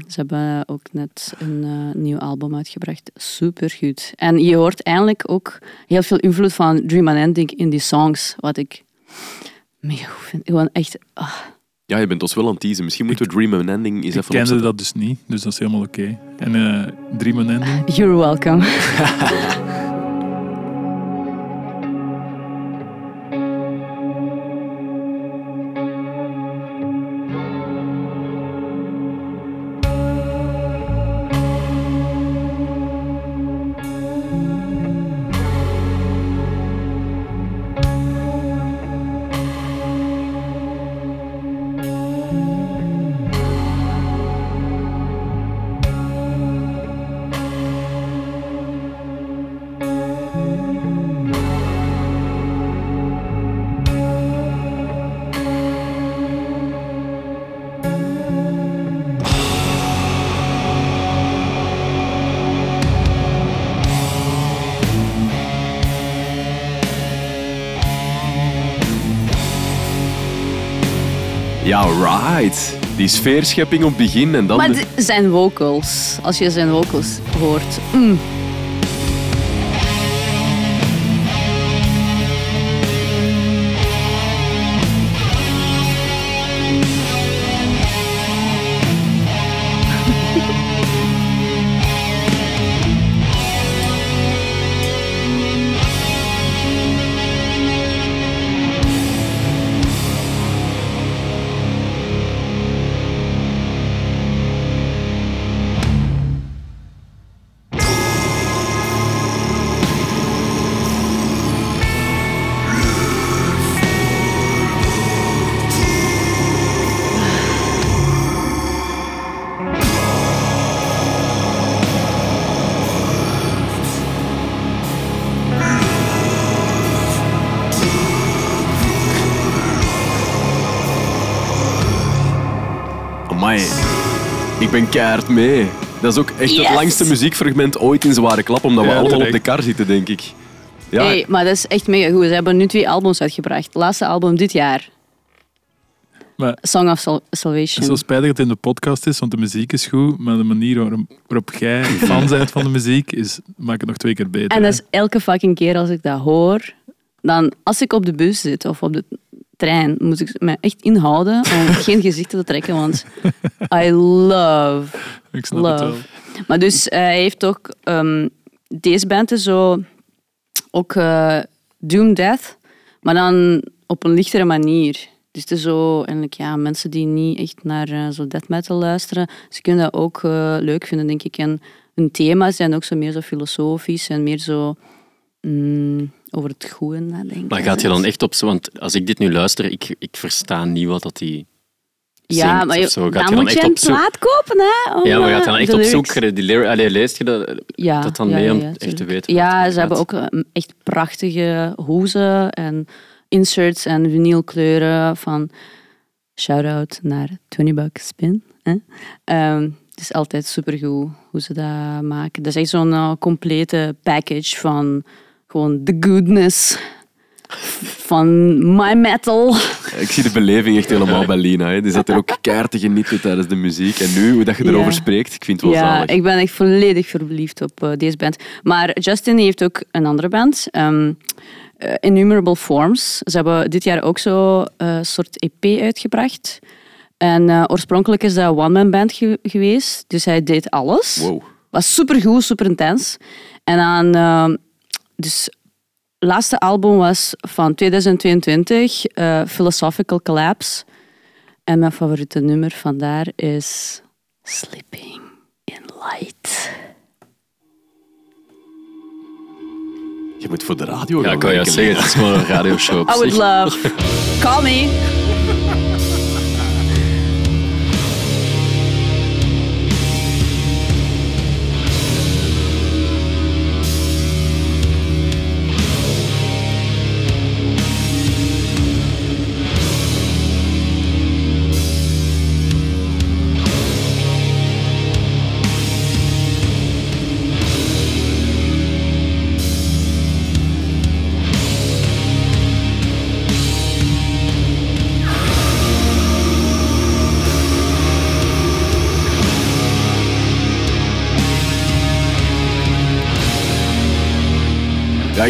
ze hebben ook net een eh, nieuw album uitgebracht. Supergoed. En je hoort eigenlijk ook heel veel invloed van Dream Unending in die songs, wat ik mega goed vind. Gewoon echt... ah. Ja, je bent ons wel aan het teasen. Misschien moeten we Dream of Ending eens Ik even kende opzetten. dat dus niet, dus dat is helemaal oké. En eh Dream and Ending. *laughs* You're welcome. *laughs* right. Die sfeerschepping op het begin en dan... Maar de- zijn vocals, als je zijn vocals hoort... mm. Keihard mee. Dat is ook echt Yes. het langste muziekfragment ooit in Zware Klap, omdat we Ja, allemaal op de kar zitten, denk ik. Ja, Hey, maar dat is echt mega goed. Ze hebben nu twee albums uitgebracht. Het laatste album dit jaar. Maar Song of Sal- het is Salvation. zo spijtig dat het in de podcast is, want de muziek is goed, maar de manier waarop, waarop jij *laughs* fan bent van de muziek, is, maakt het nog twee keer beter. En dat is elke fucking keer als ik dat hoor, dan als ik op de bus zit of op de trein, moet ik me echt inhouden om *laughs* geen gezichten te trekken, want I love. Ik snap het wel. love. Maar dus eh, hij heeft ook ehm, deze band is zo ook eh, Doom Death, maar dan op een lichtere manier. Dus het is zo eigenlijk ja, mensen die niet echt naar eh, zo death metal luisteren, ze kunnen dat ook leuk vinden, denk ik. En hun thema's zijn ook zo meer zo filosofisch en meer zo mm, over het goede nadenken. Maar gaat je dan echt op zo... Want als ik dit nu luister, ik, ik versta niet wat dat die Ja, maar je, dan je dan moet een plaat kopen, hè? om, Ja, maar gaat je eh, dan echt op zoek? Die lyrics, allee, leest je dat, ja, dat dan ja, mee om ja, echt te weten? Ja, ze hebben ook eh, echt prachtige hoezen en inserts en vinylkleuren van shout-out naar 20 Buck Spin. Hè? Ehm, het is altijd supergoed hoe ze dat maken. Dat is echt zo'n eh, complete package van gewoon the goodness van my metal. Ik zie de beleving echt helemaal bij Lina. Hè. Die zat er ook keihard te genieten tijdens de muziek. En nu, hoe dat je Ja. erover spreekt, ik vind het wel Ja, zalig. ik ben echt volledig verliefd op eh, deze band. Maar Justin heeft ook een andere band, ehm, eh, Innumerable Forms. Ze hebben dit jaar ook zo eh, een soort EP uitgebracht. En eh, oorspronkelijk is dat een one-man band ge- geweest, dus hij deed alles. Wow. Was supergoed, super intens. En dan, ehm, dus het laatste album was van 2022, eh, Philosophical Collapse. En mijn favoriete nummer vandaar is Sleeping in Light. Je moet voor de radio Ja, gaan ik kan je zeggen, het is maar een radioshow I would love. Call me.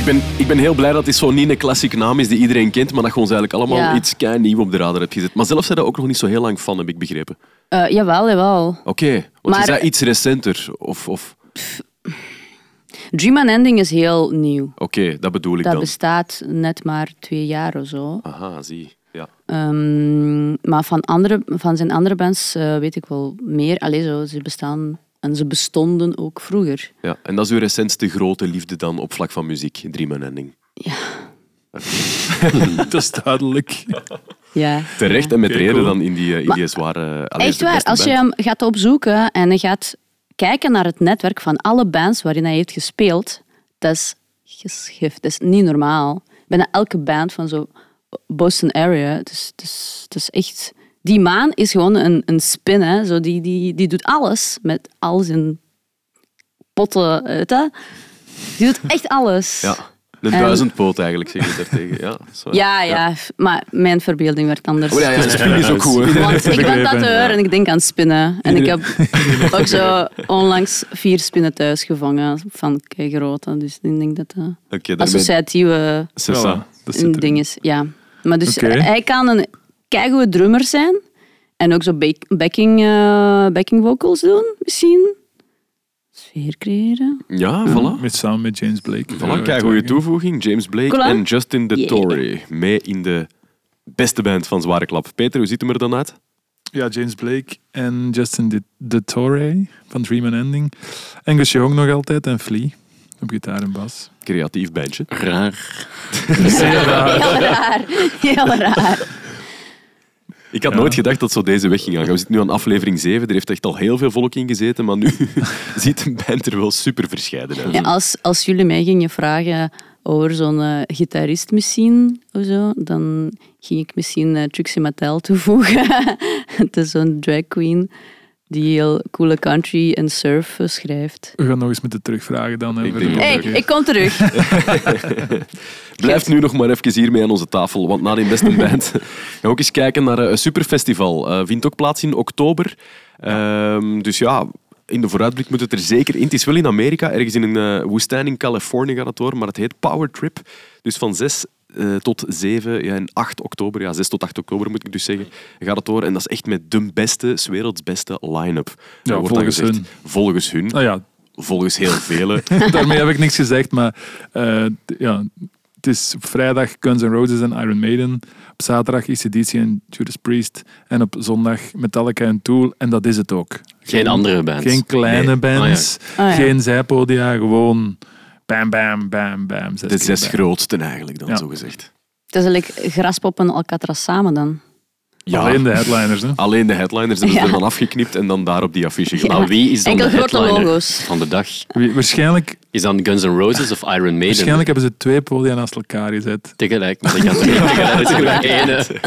Ben, ik ben heel blij dat dit zo niet een klassieke naam is die iedereen kent, maar dat je ons eigenlijk allemaal Ja. iets kei nieuw op de radar hebt gezet. Maar zelf zijn dat ook nog niet zo heel lang van, heb ik begrepen. Eh, jawel, jawel. Oké, want Maar- je zei iets recenter. Of, of... Dream Unending is heel nieuw. Oké, dat bedoel ik Dat dan. bestaat net maar twee jaar of zo. Aha, zie. Ja. Ehm, maar van, andere, van zijn andere bands eh, weet ik wel meer. Allee, zo, ze bestaan en ze bestonden ook vroeger. ja. En dat is uw recentste grote liefde dan op vlak van muziek, Dream Unending. *laughs* Dat is duidelijk. Ja. Terecht en met reden cool. dan in die, eh, in Maar- die zware... allee, Echt de waar, als je hem gaat opzoeken en je gaat kijken naar het netwerk van alle bands waarin hij heeft gespeeld, dat is geschift. Dat is niet normaal. Bijna elke band van zo Boston area, het is, het is, het is echt... Die maan is gewoon een, een spin, hè. Zo die, die, die doet alles met al zijn potten. Weet je? Die doet echt alles. Ja, een En- duizendpoot eigenlijk, zeg je daartegen. Ja, zo. Ja, ja, maar mijn verbeelding werd anders. Oh, ja, ja, spin is ook goed. hè. Want ik ben tatoeur ja. en ik denk aan spinnen. En ik heb *laughs* ook zo onlangs vier spinnen thuis gevangen van grote. Dus ik denk dat dat Oké, een daarmee... associatieve zit een ding is. Ja. Maar dus hij kan een keigoede drummer zijn. En ook zo back- backing, eh, backing vocals doen, misschien. Sfeer creëren. Ja, voilà. Met samen met James Blake. Voilà, kijk, goede toevoeging. James Blake en Justin de Yeah. Torre. Mee in de beste band van Zware Klap. Peter, hoe ziet hem er dan uit? Ja, James Blake en Justin de, de Torre van Dream Unending. Angus Young nog altijd en Flea op gitaar en bas. Creatief bandje. Raar. Heel raar. Heel raar. Ik had Ja. nooit gedacht dat zo deze weg ging gaan. We zitten nu aan aflevering 7. Er heeft echt al heel veel volk in gezeten, maar nu *laughs* ziet een band er wel super verscheiden uit. Ja, als, als jullie mij gingen vragen over zo'n eh, gitarist misschien of zo, dan ging ik misschien eh, Trixie Mattel toevoegen. *laughs* Het is zo'n drag queen die heel coole country en surf schrijft. We gaan nog eens moeten terugvragen dan. Ik de Hey, ik kom terug. *laughs* *laughs* Blijf nu nog maar even hiermee aan onze tafel, want na die beste *laughs* band gaan we ook eens kijken naar eh, een superfestival. Eh vindt ook plaats in oktober. Ehm, dus ja, in de vooruitblik moet het er zeker in. Het is wel in Amerika, ergens in een eh, woestijn in Californië gaat het door, maar het heet Power Trip. Dus van 6 eh, tot 7 ja, en 8 oktober, ja, 6 tot 8 oktober moet ik dus zeggen, gaat het door. En dat is echt met de beste, 's werelds beste line-up. Ja, wordt dan volgens gezegd. hun. Volgens hun. Ah ja, Volgens heel velen. *laughs* daarmee heb ik niks gezegd, maar eh, ja, het is op vrijdag Guns N' Roses en Iron Maiden. Op zaterdag ACDC en Judas Priest. En op zondag Metallica en Tool. En dat is het ook. Geen andere bands. Geen kleine Nee. bands, Oh ja. geen zijpodia, gewoon bam, bam, bam, bam. Zes De zes bam. grootste eigenlijk dan, Ja. zo gezegd. Het is eigenlijk Graspop en Alcatraz samen dan. Ja, Alleen de headliners. Hè. Alleen de headliners hebben ze Ja. er dan afgeknipt en dan daar op die affiche. Maar wie is dan Enkel de grote headliner logo's. van de dag? Wie- Waarschijnlijk, Is dan Guns N' Roses of Iron Maiden? waarschijnlijk hebben ze twee podia naast elkaar gezet. Tegelijk, maar dat gaat er niet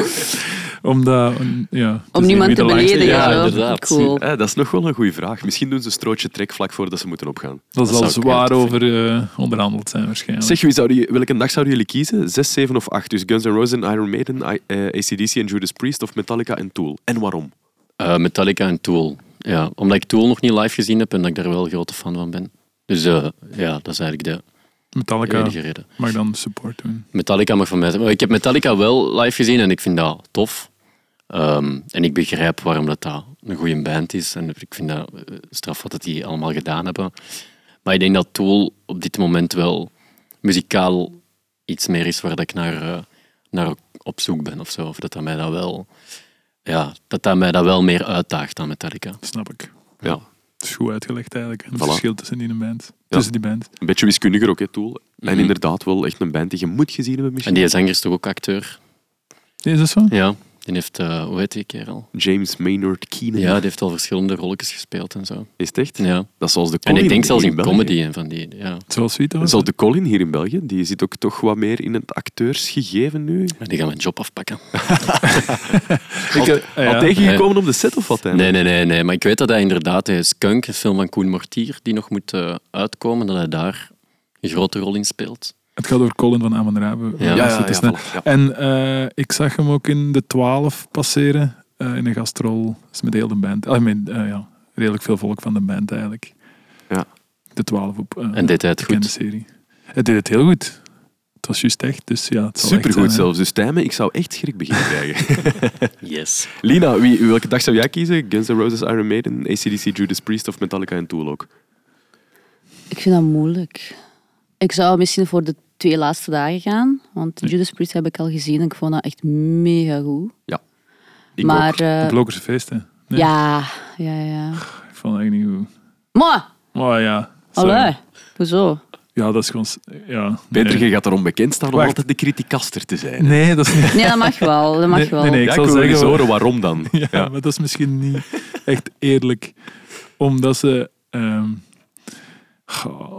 tegelijk. Dat ja, Om niemand te beledigen. Ja, inderdaad. Cool. Eh, dat is nog wel een goede vraag. Misschien doen ze een strootje trek vlak voordat ze moeten opgaan. Dat zal zwaar over eh, onderhandeld zijn waarschijnlijk. Zeg, wie zou die, welke dag zouden jullie kiezen? 6, 7 of 8? Dus Guns N' Roses en Iron Maiden, I- eh, ACDC en Judas Priest of Metallica en Tool? En waarom? Eh, Metallica en Tool. Ja, omdat ik Tool nog niet live gezien heb en dat ik daar wel een grote fan van ben. Dus eh, ja, dat is eigenlijk de Metallica enige reden. mag dan support doen. Metallica mag van mij zijn. Ik heb Metallica wel live gezien en ik vind dat tof. Ehm, en ik begrijp waarom dat, dat een goede band is. En ik vind dat eh, straf wat dat die allemaal gedaan hebben. Maar ik denk dat Tool op dit moment wel muzikaal iets meer is waar dat ik naar, eh, naar op zoek ben. Of, zo. of dat dat mij dat wel... Ja, dat dat mij dat wel meer uitdaagt dan Metallica. Snap ik. Ja, Het is goed uitgelegd eigenlijk. Het Voilà. verschil tussen die band. Tussen die band. een beetje wiskundiger ook, hè, Tool. En Mhm. inderdaad wel echt een band die je moet gezien hebben En misschien. die zanger is toch ook acteur? Is dat zo? Ja, die heeft... eh, hoe heet die kerel? James Maynard Keenan. Ja, die heeft al verschillende rolletjes gespeeld en zo. Is het echt? Ja. Dat is zoals de En Colin ik denk zelfs in België. comedy en van die... Ja. Zoals Sweet was. Zoals de Colin hier in België. Die zit ook toch wat meer in het acteursgegeven nu. Maar die gaan mijn job afpakken. *laughs* Ik, eh, ja. Al tegengekomen op de set of wat? Nee, nee, nee, nee. Maar ik weet dat hij inderdaad... Hij is Skunk, een film van Koen Mortier, die nog moet eh, uitkomen. Dat hij daar een grote rol in speelt. Het gaat over Colin van Amon Rabe. Ja. Ja, Dus ja. En eh, ik zag hem ook in de 12 passeren. eh, in een gastrol. Dat is met heel de band. I mean, eh, ja, redelijk veel volk van de band eigenlijk. Ja. De 12 op eh, En deed hij het bekende goed? serie. Het deed het heel goed. Het was juist echt, dus ja. Het Supergoed zijn, zelfs. Dus Tijmen, ik zou echt schrik beginnen krijgen. *laughs* Yes. Lina, wie, welke dag zou jij kiezen? Guns N' Roses, Iron Maiden, ACDC, Judas Priest of Metallica en Tool ook? Ik vind dat moeilijk. Ik zou misschien voor de twee laatste dagen gaan. Want Judas Priest heb ik al gezien en ik vond dat echt mega goed. Ik maar ook. eh, Op Lokerse feesten. Nee, ja, ja, ja. Ik vond het echt niet goed. Maar, Maar ja. sorry. allee, hoezo? Ja, dat is gewoon... Ja, Peter, nee. je gaat erom bekend staan om Wacht. altijd de criticaster te zijn. Nee, dat is niet... Nee, dat mag wel. Dat mag Nee, wel. nee, nee. ik ja, zal ik zeggen horen waarom dan. *laughs* Ja, Ja. maar dat is misschien niet echt eerlijk. Omdat ze... ehm,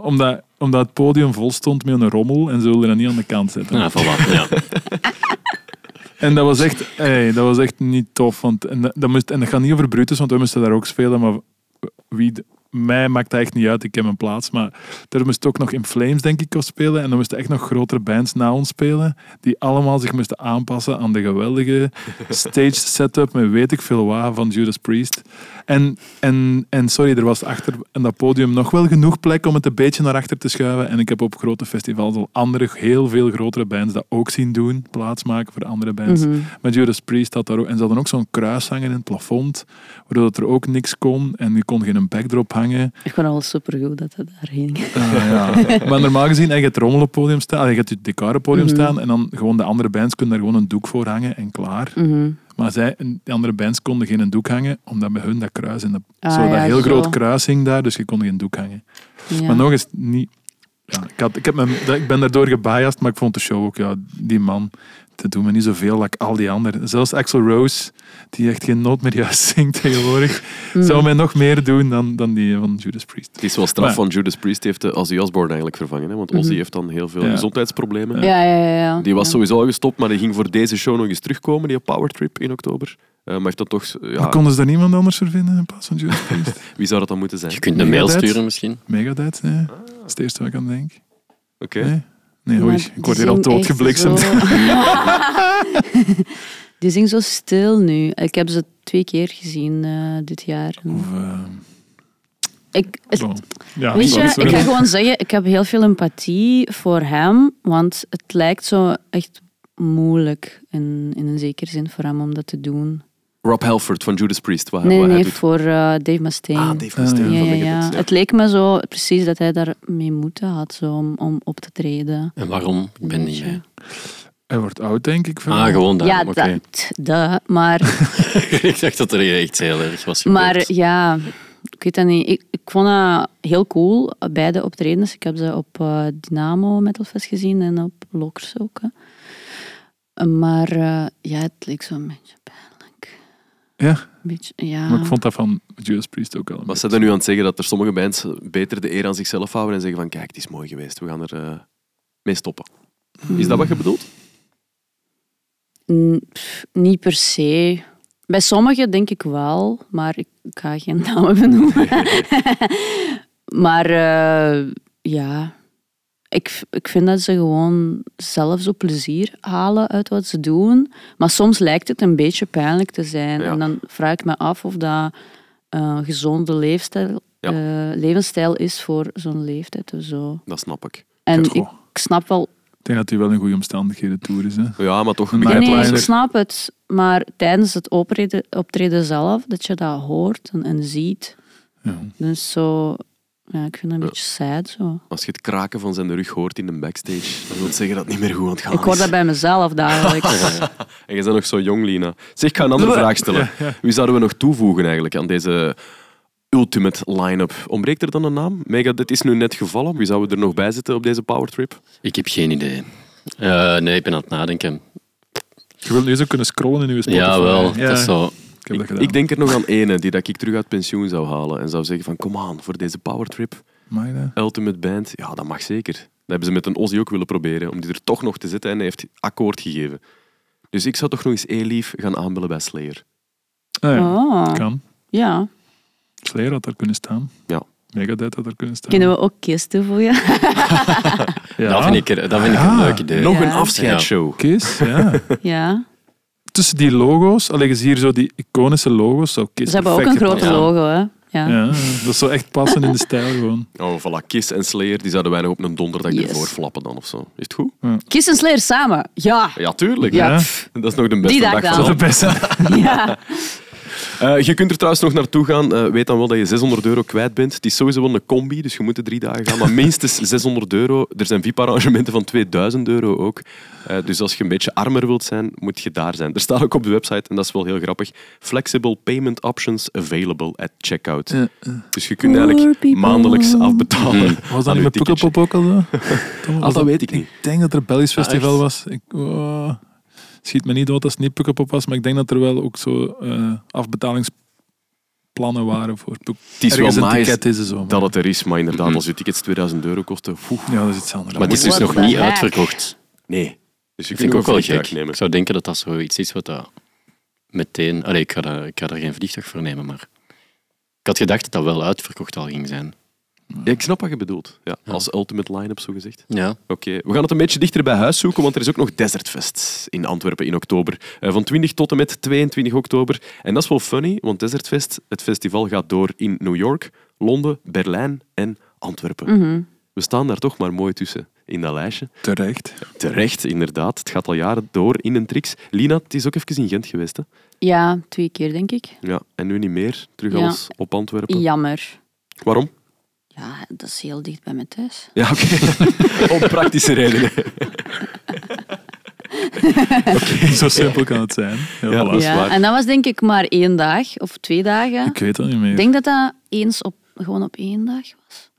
omdat, omdat het podium vol stond met een rommel en ze wilden dat niet aan de kant zetten. Ja, voilà. Ja. *laughs* En dat was echt, hey, dat was echt niet tof. Want, en, dat, moest, en dat gaat niet over Brutus, want we moesten daar ook spelen. Maar wie, mij maakt dat echt niet uit, ik heb mijn plaats. Maar er moest ook nog In Flames, denk ik, op spelen. En er moesten echt nog grotere bands na ons spelen. Die allemaal zich moesten aanpassen aan de geweldige stage setup met weet ik veel wat van Judas Priest. En, en, en sorry, er was achter in dat podium nog wel genoeg plek om het een beetje naar achter te schuiven. En ik heb op grote festivals al andere, heel veel grotere bands dat ook zien doen. Plaatsmaken voor andere bands. Mhm. Met Judas Priest had daar ook, en ze hadden ook zo'n kruis hangen in het plafond, waardoor dat er ook niks kon en je kon geen backdrop hangen. Ik vond wel supergoed dat het daar hing. Ah, ja. *laughs* Maar normaal gezien, je het rommel op het podium staan, je hebt het het podium Mhm. staan en dan gewoon de andere bands kunnen daar gewoon een doek voor hangen en klaar. Mhm. Maar zij, de andere bands konden geen doek hangen, omdat bij hun dat kruis in de, Ah, zo, dat ja, heel zo. groot kruis hing daar, dus je kon geen doek hangen. Ja. Maar nog eens niet. Ja, ik, had, ik, heb me, ik ben daardoor gebiased, maar ik vond de show ook, ja, die man, te doen me niet zoveel like al die anderen. Zelfs Axel Rose, die echt geen noot meer juist *laughs* zingt tegenwoordig, Mhm. zou mij nog meer doen dan, dan die van Judas Priest. Het is wel straf Maar- van Judas Priest heeft de Ozzy Osbourne eigenlijk vervangen. Hè? Want Ozzy Mhm. heeft dan heel veel Ja. gezondheidsproblemen. Ja, ja, ja. ja. Die was Ja. sowieso al gestopt, maar die ging voor deze show nog eens terugkomen, die Power Trip in oktober. Eh, maar heeft dat toch... Maar Ja, konden ze daar niemand anders voor vinden in plaats van Judas *laughs* Priest? wie zou dat dan moeten zijn? Je kunt een mail sturen misschien. Megadeth, nee. Dat is het eerste wat ik aan denk. Oké. Nee? Nee, Maar oei, ik word hier al doodgebliksemd. zo- *laughs* die zingt zo stil nu. Ik heb ze twee keer gezien eh, dit jaar. Of, eh, Ik, het- ja, Weet je, ik ga gewoon zeggen, ik heb heel veel empathie voor hem, want het lijkt zo echt moeilijk in, in een zekere zin voor hem om dat te doen. Rob Halford van Judas Priest, wat, Nee, wat hij nee, doet. voor eh, Dave Mustaine. Ah, Dave Mustaine ja. ja, ja, ja. Ja. Het leek me zo precies dat hij daar mee moeten had zo, om, om op te treden. En waarom? Ik ben niet mee. Hij wordt oud, denk ik. Ah, gewoon Ja, daarom. oké. dat, dat, maar, *laughs* ik dacht dat er echt heel erg was maar ja, ik weet dat niet. Ik, ik vond dat heel cool, beide optredens. Ik heb ze op eh, Dynamo Metalfest gezien en op Lockers ook. hè. Maar eh, ja, het leek zo een beetje. Ja, beetje, ja. maar ik vond dat van Judas Priest ook Was beetje. ze dan nu aan het zeggen dat er sommige bands beter de eer aan zichzelf houden en zeggen van kijk, het is mooi geweest, we gaan er eh, mee stoppen. Is dat wat je bedoelt? Pff, niet per se. Bij sommigen denk ik wel, maar ik, ik ga geen *laughs* namen benoemen. *laughs* maar eh, ja, ik, ik vind dat ze gewoon zelf zo plezier halen uit wat ze doen. Maar soms lijkt het een beetje pijnlijk te zijn. Ja. En dan vraag ik me af of dat eh, een gezonde leefstijl, Ja. eh, levensstijl is voor zo'n leeftijd of zo. Dat snap ik. En Goh. ik snap wel Ik denk dat hij wel in goede omstandigheden toer is. Hè. Ja, maar toch Nee, Nee, nee, ik snap het. Maar tijdens het optreden, optreden zelf, dat je dat hoort en, en ziet. Ja. Dus zo... Ja, ik vind dat een Ja. beetje sad zo. Als je het kraken van zijn rug hoort in de backstage, dan wil het zeggen dat het niet meer goed aan het gaan Ik hoor is. dat bij mezelf dagelijks. *laughs* En je bent nog zo jong, Lina. Zeg, ik ga een andere vraag stellen. Wie zouden we nog toevoegen eigenlijk aan deze ultimate line-up? Ontbreekt er dan een naam? Megadeth is nu net gevallen. Wie zouden we er nog bij zitten op deze powertrip? Ik heb geen idee. Eh, nee, ik ben aan het nadenken. Je wilt nu zo kunnen scrollen in je Spotify. Ja, wel. Ja, Dat is zo. Ik heb dat Ik, gedaan. ik denk er nog aan ene die dat ik terug uit pensioen zou halen en zou zeggen van kom aan, voor deze powertrip, Mag je dat? ultimate band, ja, dat mag zeker. Dat hebben ze met een Ozzy ook willen proberen, om die er toch nog te zetten en hij heeft akkoord gegeven. Dus ik zou toch nog eens E-Lief gaan aanbellen bij Slayer. Ah, ja. Oh, Kan. ja. Slayer had daar kunnen staan. Ja. Megadeth had daar kunnen staan. Kunnen we ook Kiss toevoegen? *laughs* Ja. Dat vind ik, er- dat vind ik Ah, een leuk idee. Nog Ja. een afscheidsshow. Kiss, ja. ja. Tussen die logo's, alleen je ziet hier zo die iconische logo's. Zo Kiss Ze hebben ook een grote logo, hè. Ja. Ja, dat zou echt passen in de stijl gewoon. Oh, voilà. Kiss en Slayer, die zouden wij nog op een donderdag Yes. ervoor flappen dan of zo. Is het goed? Kiss en Slayer samen. Ja. Ja, tuurlijk. Ja. Ja. Dat is nog de beste Die dag dag dan. Dat is de beste. ja. *laughs* Eh, je kunt er trouwens nog naartoe gaan. Eh, weet dan wel dat je 600 euro kwijt bent. Het is sowieso wel een combi, dus je moet de drie dagen gaan. Maar minstens *laughs* 600 euro. Er zijn VIP-arrangementen van 2000 euro ook. Eh, dus als je een beetje armer wilt zijn, moet je daar zijn. Er staat ook op de website, en dat is wel heel grappig, flexible payment options available at checkout. Dus je kunt eigenlijk people. maandelijks afbetalen. Was dat niet met. Pukkelpop ook al zo? *laughs* Ah, dat weet ik niet. Ik denk dat er een Belgisch Ah, festival was. Ik, oh, schiet me niet dood als het niet Pukkelpop was, maar ik denk dat er wel ook zo eh, afbetalingsplannen waren voor Puk- Het is Ergens wel een nice ticket deze zomer. dat het er is, maar inderdaad, Mhm. als je tickets 2000 euro kosten, oeh, Ja, dat is iets anders. Maar het is dus nog niet uitverkocht. nee. Dus je Dat vind ik ook wel gek. nemen. Ik zou denken dat dat zoiets is wat dat meteen... Allee, ik ga, daar, ik ga daar geen vliegtuig voor nemen, maar... Ik had gedacht dat dat wel uitverkocht al ging zijn. Ja, ik snap wat je bedoelt. Ja, Ja. als ultimate line-up, zo gezegd. Ja. Oké, we gaan het een beetje dichter bij huis zoeken, want er is ook nog Desertfest in Antwerpen in oktober. Eh, van 20 tot en met 22 oktober. En dat is wel funny, want Desertfest, het festival gaat door in New York, Londen, Berlijn en Antwerpen. Mhm. We staan daar toch maar mooi tussen in dat lijstje. Terecht. Terecht, inderdaad. Het gaat al jaren door in een trix. Lina, het is ook even in Gent geweest. Hè? ja, twee keer denk ik. Ja, en nu niet meer. Terug Ja. alles op Antwerpen. Jammer. Waarom? Ja, dat is heel dicht bij mijn thuis. Ja, oké. *laughs* Om praktische redenen. *laughs* *laughs* Zo simpel kan het zijn. Ja, Ja, dat en dat was denk ik maar één dag of twee dagen. Ik weet dat niet meer. Ik denk dat dat eens op, gewoon op één dag was.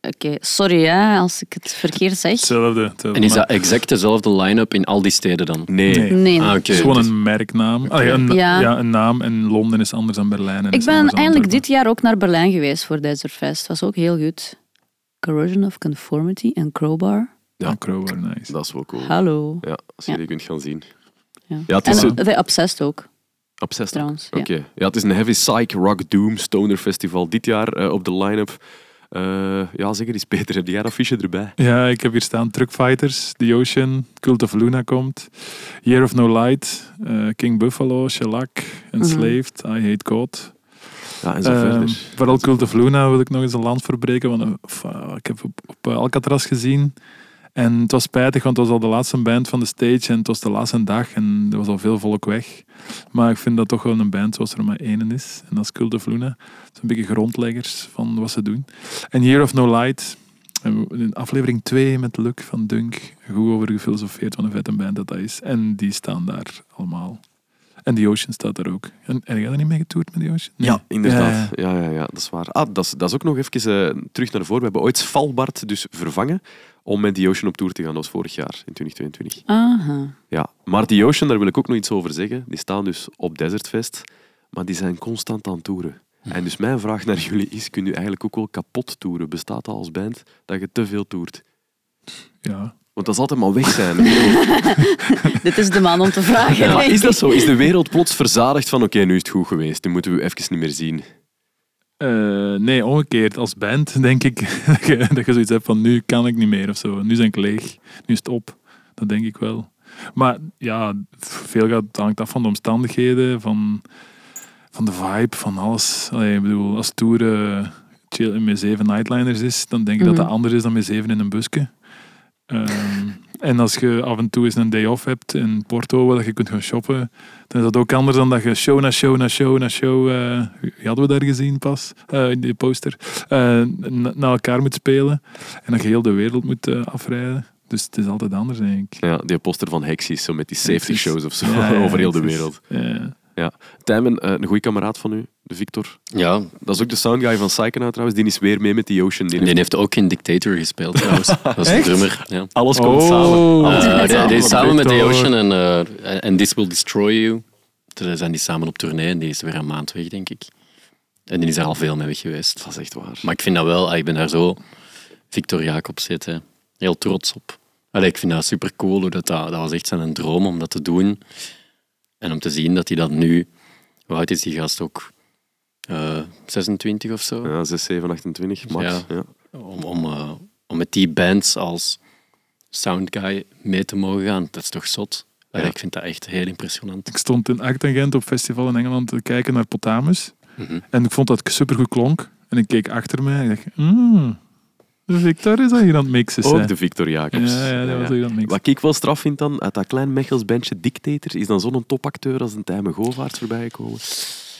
Oké, sorry hè, als ik het verkeerd zeg. Hetzelfde. hetzelfde, En is dat exact dezelfde line-up in al die steden dan? Nee. Nee. Nee. Ah, oké. Het is gewoon een merknaam. Allee, een, Ja. ja. een naam en Londen is anders dan Berlijn. En Ik ben Antwerpen. dit jaar ook naar Berlijn geweest voor. Het was ook heel goed. Corrosion of Conformity en Crowbar. Ja. Ja, Crowbar, nice. Dat is wel cool. Hallo. Ja, als je Ja. die kunt gaan zien. Ja. Ja, het is en zo- The Obsessed ook, Obsessed. trouwens. Oké. Ja. Ja. het is een heavy psych rock doom stoner festival dit jaar eh, op de line-up. Eh, ja, zeg eens Peter, heb jij dat erbij? Ja, ik heb hier staan Truck Fighters, The Ocean, Cult of Luna komt, Year of No Light, eh, King Buffalo, Shellac, Enslaved, I Hate God. Ja, en zo Ehm, verder. vooral Cult of Luna wil ik nog eens een land verbreken, want eh, ik heb op, op Alcatraz gezien. En het was spijtig, want het was al de laatste band van de stage en het was de laatste dag en er was al veel volk weg. Maar ik vind dat toch wel een band zoals er maar één is. En dat is Cult of Luna. Zijn een beetje grondleggers van wat ze doen. En Year of No Light, en in aflevering 2 met Luc van Dunk, goed over gefilosofeerd van een vette band dat dat is. En die staan daar allemaal. En The Ocean staat daar ook. En, en jij daar niet mee getoerd met The Ocean? Nee. Ja, inderdaad. Ja, ja. Ja, ja, dat is waar. Ah, dat is, dat is ook nog even eh, terug naar voren. We hebben ooit Svalbard dus vervangen om met The Ocean op tour te gaan. Dat was vorig jaar, in 2022. Aha. Ja, maar The Ocean, daar wil ik ook nog iets over zeggen. Die staan dus op Desertfest, maar die zijn constant aan toeren. En dus mijn vraag naar jullie is, kun je eigenlijk ook wel kapot toeren? Bestaat dat als band dat je te veel toert? Ja. Want dat is altijd maar weg zijn. *laughs* Dit is de man om te vragen. Ja, is dat zo? Is de wereld plots verzadigd van oké, nu is het goed geweest, nu moeten we even niet meer zien? Eh, nee, omgekeerd. Als band denk ik *laughs* dat je, dat je zoiets hebt van nu kan ik niet meer of zo. Nu ben ik leeg. Nu is het op. Dat denk ik wel. Maar ja, veel gaat, hangt af van de omstandigheden, van, van de vibe, van alles. Allee, ik bedoel, als Tour eh, chill met zeven nightliners is, dan denk ik dat dat Mhm. anders is dan met zeven in een busje. Ehm, en als je af en toe eens een day off hebt in Porto, waar je kunt gaan shoppen, dan is dat ook anders dan dat je show na show na show na show, eh, wie hadden we daar gezien pas, eh, in die poster, eh, na, na elkaar moet spelen. En dat je heel de wereld moet eh, afrijden. Dus het is altijd anders, denk ik. Ja, die poster van Hexies, zo met die safety shows of zo, Ja, ja, *laughs* over heel de wereld. ja. Tijmen, eh, een goede kameraad van u, de Victor. Ja, Dat is ook de soundguy van Psychonaut trouwens. Die is weer mee met The Ocean. Die en die heeft ook in Dictator gespeeld trouwens. *laughs* Dat is de Echt? drummer. Ja. alles komt samen. Oh, Alles Eh, komt die, die is samen met The. Ocean en, eh, en This Will Destroy You. Daar zijn die samen op tournee en die is weer een maand weg, denk ik. En die is daar al veel mee weg geweest. Dat is echt waar. Maar ik vind dat wel, ah, ik ben daar zo Victor Jacobs zit, hè. heel trots op. Allee, ik vind dat super cool, hoe dat, dat was echt zijn droom om dat te doen. En om te zien dat hij dat nu, hoe oud is die gast ook? Eh 26 of zo? Ja, 6, 7, 28, max. Ja. Ja. Om, om, eh, om met die bands als soundguy mee te mogen gaan, dat is toch zot? Ja. Ik vind dat echt heel impressionant. Ik stond in Actagent op festival in Engeland te kijken naar Potamus. Mhm. En ik vond dat het supergoed klonk. En ik keek achter mij en ik dacht, mm, de Victor is dat hier aan het mixen. Ook hè. de Victor Jacobs. Ja, ja, dat was hier aan het mixen. Wat ik wel straf vind dan, uit dat klein Mechels bandje Dictator, is dan zo'n topacteur als een Tijmen Govaerts voorbij gekomen.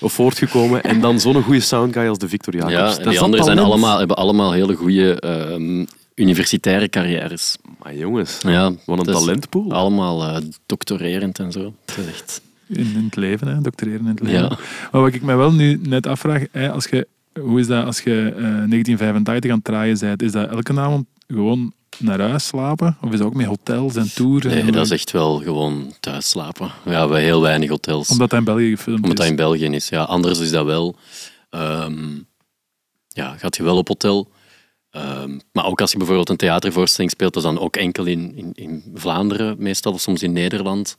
Of voortgekomen. En dan zo'n goede soundguy als de Victor Jacobs. Ja, Dat en die anderen zijn allemaal, hebben allemaal hele goede ehm, universitaire carrières. Maar jongens, Ja, wat een talentpool. Allemaal eh, doctorerend en zo. Dat is echt... In, in het leven, hè, doctoreren in het leven. Ja. Maar wat ik mij wel nu net afvraag, hè, als je, hoe is dat als je eh, 1985 aan het draaien bent? Is dat elke avond gewoon naar huis slapen? Of is dat ook met hotels en tours? en- Nee, dat is echt wel gewoon thuis slapen. Ja, bij heel weinig hotels. Omdat dat in België gefilmd Omdat dat is. in België is. Ja, anders is dat wel. ehm, ja, gaat je wel op hotel. Ehm, maar ook als je bijvoorbeeld een theatervoorstelling speelt, dat is dan ook enkel in, in, in Vlaanderen, meestal of soms in Nederland,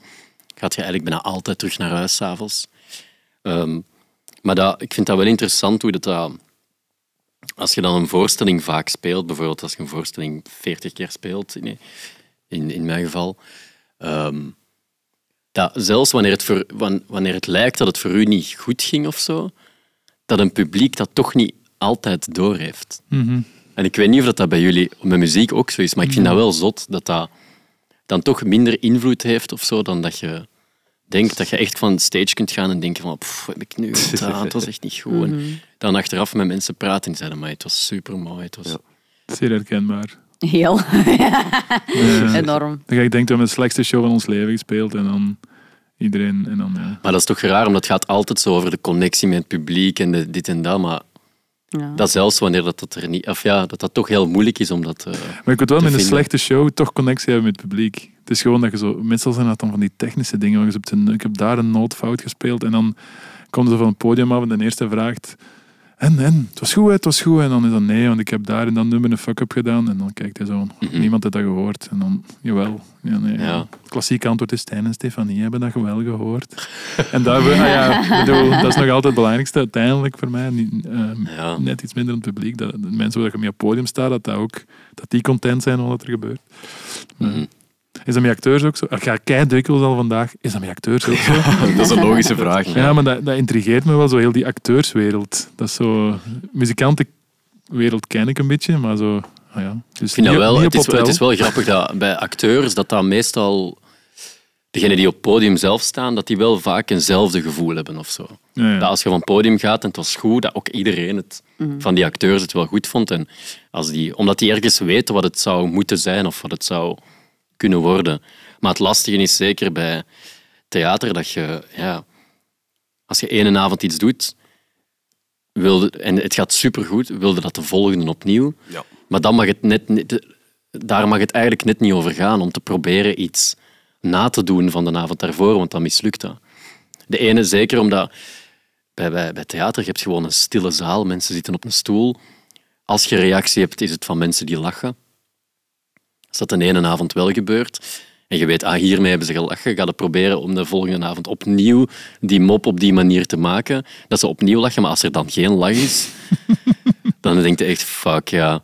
gaat je eigenlijk bijna altijd terug naar huis s'avonds. Ehm maar dat, ik vind dat wel interessant hoe dat, dat... Als je dan een voorstelling vaak speelt, bijvoorbeeld als je een voorstelling 40 keer speelt, in, in, in mijn geval, ehm, dat zelfs wanneer het, voor, wan- wanneer het lijkt dat het voor u niet goed ging of zo, dat een publiek dat toch niet altijd doorheeft. Mhm. En ik weet niet of dat, dat bij jullie met muziek ook zo is, maar ik vind dat wel zot dat dat dan toch minder invloed heeft of zo dan dat je denkt dat je echt van stage kunt gaan en denken van pff, wat heb ik nu *laughs* gedaan? Het was echt niet goed. En dan achteraf met mensen praten en zeiden maar het was super mooi. Het was... Ja. Zeer herkenbaar. Heel *laughs* Ja. enorm. Dan ga ik denken, we hebben de slechtste show van ons leven gespeeld en dan iedereen... En dan, ja. Maar dat is toch raar, omdat het gaat altijd zo over de connectie met het publiek en de, dit en dat. Maar Ja. dat zelfs wanneer dat, dat er niet... Of ja, dat dat toch heel moeilijk is om dat... eh, Maar ik moet wel met een slechte show toch connectie hebben met het publiek. Het is gewoon dat je zo... Meestal zijn dat dan van die technische dingen. je op de- ik heb daar een nootfout gespeeld en dan komen ze van het podium af en de eerste vraagt... En, en, het was goed, het was goed. En dan is dat nee, want ik heb daar in dat nummer een fuck-up gedaan. En dan kijkt hij zo, Mhm. niemand heeft dat gehoord. En dan, jawel. Ja, nee, Ja. Het klassieke antwoord is, Stijn en Stefanie hebben dat wel gehoord. *laughs* en daar, ah ja, *laughs* ik bedoel, dat is nog altijd het belangrijkste uiteindelijk voor mij. Niet, ehm, ja. net iets minder aan het publiek. Dat, de mensen waar je mee op het podium staat, dat, dat, ook, dat die content zijn van wat er gebeurt. Mhm. Is dat met acteurs ook zo? Ik ga kei dikwijls al vandaag. Is dat met acteurs ook zo? *laughs* Dat is een logische vraag. ja, maar dat, dat intrigeert me wel, zo heel die acteurswereld. Dat is zo... Muzikantenwereld ken ik een beetje, maar zo... Ah ja. Dus Ik vind dat niet- wel, het, is, wel- het hotel. is wel grappig dat bij acteurs dat dat meestal... Degenen die op het podium zelf staan, dat die wel vaak eenzelfde gevoel hebben of zo. Ja, ja. Dat als je van het podium gaat en het was goed, dat ook iedereen het, van die acteurs het wel goed vond. En als die, omdat die ergens weten wat het zou moeten zijn of wat het zou kunnen worden. Maar het lastige is zeker bij theater dat je, ja, als je ene avond iets doet wilde, en het gaat supergoed, wilde dat de volgende opnieuw. Ja. Maar dan mag het net, daar mag het eigenlijk net niet over gaan om te proberen iets na te doen van de avond daarvoor, want dan mislukt dat. De ene zeker omdat bij, bij, bij theater je hebt gewoon een stille zaal, mensen zitten op een stoel. Als je reactie hebt, is het van mensen die lachen. Als dat de ene avond wel gebeurt en je weet, ah, hiermee hebben ze gelachen, ga je proberen om de volgende avond opnieuw die mop op die manier te maken, dat ze opnieuw lachen. Maar als er dan geen lach is, *laughs* dan denk je echt, fuck ja,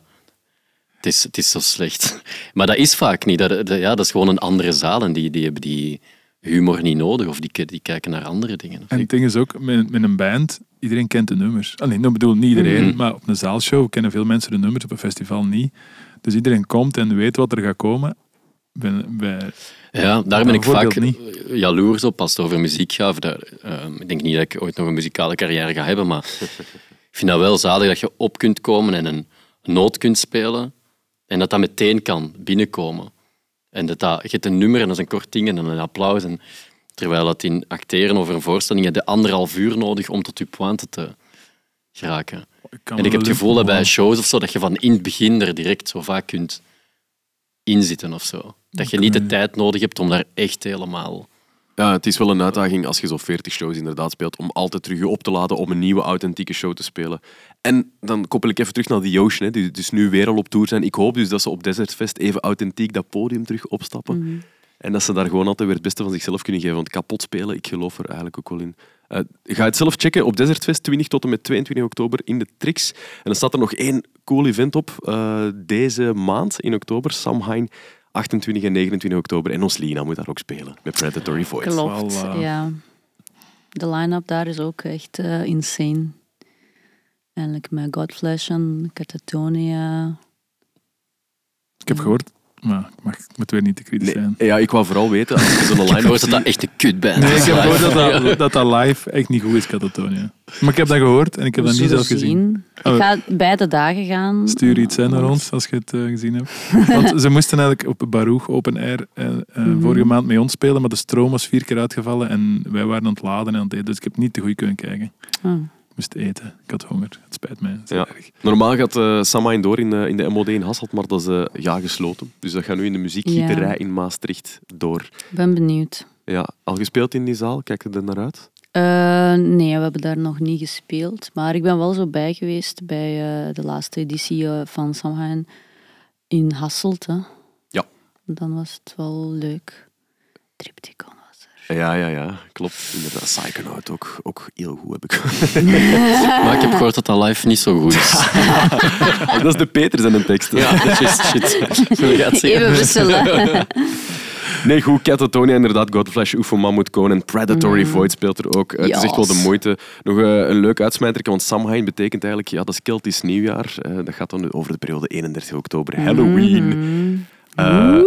het is, het is zo slecht. Maar dat is vaak niet. Dat, dat- ja, dat is gewoon een andere zaal en die, die hebben die humor niet nodig of die, die kijken naar andere dingen. En het ding is ook, met, met een band, iedereen kent de nummers. Alleen, ik bedoel, niet iedereen, Mhm. maar op een zaalshow kennen veel mensen de nummers, op een festival niet. Dus iedereen komt en weet wat er gaat komen. Bij, bij, Ja, daar ben ik vaak niet. jaloers op als het over muziek gaat. Daar, ehm, ik denk niet dat ik ooit nog een muzikale carrière ga hebben, maar *laughs* ik vind dat wel zalig dat je op kunt komen en een noot kunt spelen en dat dat meteen kan binnenkomen. En dat, dat je hebt een nummer en dat is een kort ding en een applaus. En, terwijl dat in acteren over een voorstelling je de anderhalf uur nodig om tot je pointe te geraken. En ik heb het gevoel dat bij shows of zo, dat je van in het begin er direct zo vaak kunt inzitten of zo. Dat je niet de tijd nodig hebt om daar echt helemaal... Ja, het is wel een uitdaging als je zo 40 shows inderdaad speelt, om altijd terug je op te laden om een nieuwe authentieke show te spelen. En dan koppel ik even terug naar die Ocean, hè, die dus nu weer al op tour zijn. Ik hoop dus dat ze op Desert Fest even authentiek dat podium terug opstappen. En dat ze daar gewoon altijd weer het beste van zichzelf kunnen geven. Want kapot spelen, ik geloof er eigenlijk ook wel in. Eh, ga het zelf checken op Desert Fest 20 tot en met 22 oktober in de Trix. En dan staat er nog één cool event op eh, deze maand in oktober. Sam Hein, 28 en 29 oktober. En ons Lina moet daar ook spelen met Predatory Voice. Klopt, eh, ja. De line-up daar is ook echt eh, insane. Eigenlijk met Godflesh en Catatonia. Ik heb gehoord, maar ik mag, ik moet weer niet te kritisch zijn. Nee, ja, ik wou vooral weten, als je zo'n Ik line gehoord dat dat echt een kutband Nee, ik heb gehoord dat dat, *laughs* dat dat live echt niet goed is, Catatonia. Maar ik heb dat gehoord en ik heb dat niet zelf gezien. zien. Oh. Ik ga beide dagen gaan. Stuur iets hè, naar ons als je het eh, gezien hebt. Want ze moesten eigenlijk op Baruch Open Air eh, eh, Mhm. vorige maand mee ons spelen, maar de stroom was vier keer uitgevallen en wij waren aan het laden en aan het eten, dus ik heb niet te goed kunnen kijken. Ah. Ik moest eten. Ik had honger. Het spijt mij. Het is Ja. erg. Normaal gaat eh Samhain door in, eh, in de MOD in Hasselt, maar dat is eh, ja, gesloten. Dus dat gaat nu in de muziekgieterij Ja. in Maastricht door. Ik ben benieuwd. Ja, al gespeeld in die zaal? Kijk je er naar uit? Eh, nee, we hebben daar nog niet gespeeld. Maar ik ben wel zo bij geweest bij eh, de laatste editie van Samhain in Hasselt. Hè. Ja. Dan was het wel leuk. Tripticon. Ja, ja, ja, klopt. Inderdaad. Psychonaut ook, ook heel goed, heb ik *laughs* Maar ik heb gehoord dat dat live niet zo goed is. *laughs* Dat is de Peters en een tekst. Ja, dat is *laughs* shit. Even wisselen. Nee, goed, Catatonia, inderdaad, Godflesh, UFO, Mammoth Conan, Predatory Void speelt er ook. Het is echt wel de moeite. Nog eh, een leuk uitsmijter, want Samhain betekent eigenlijk, ja, dat is Keltisch nieuwjaar. Eh, dat gaat dan over de periode 31 oktober, Halloween. Eh,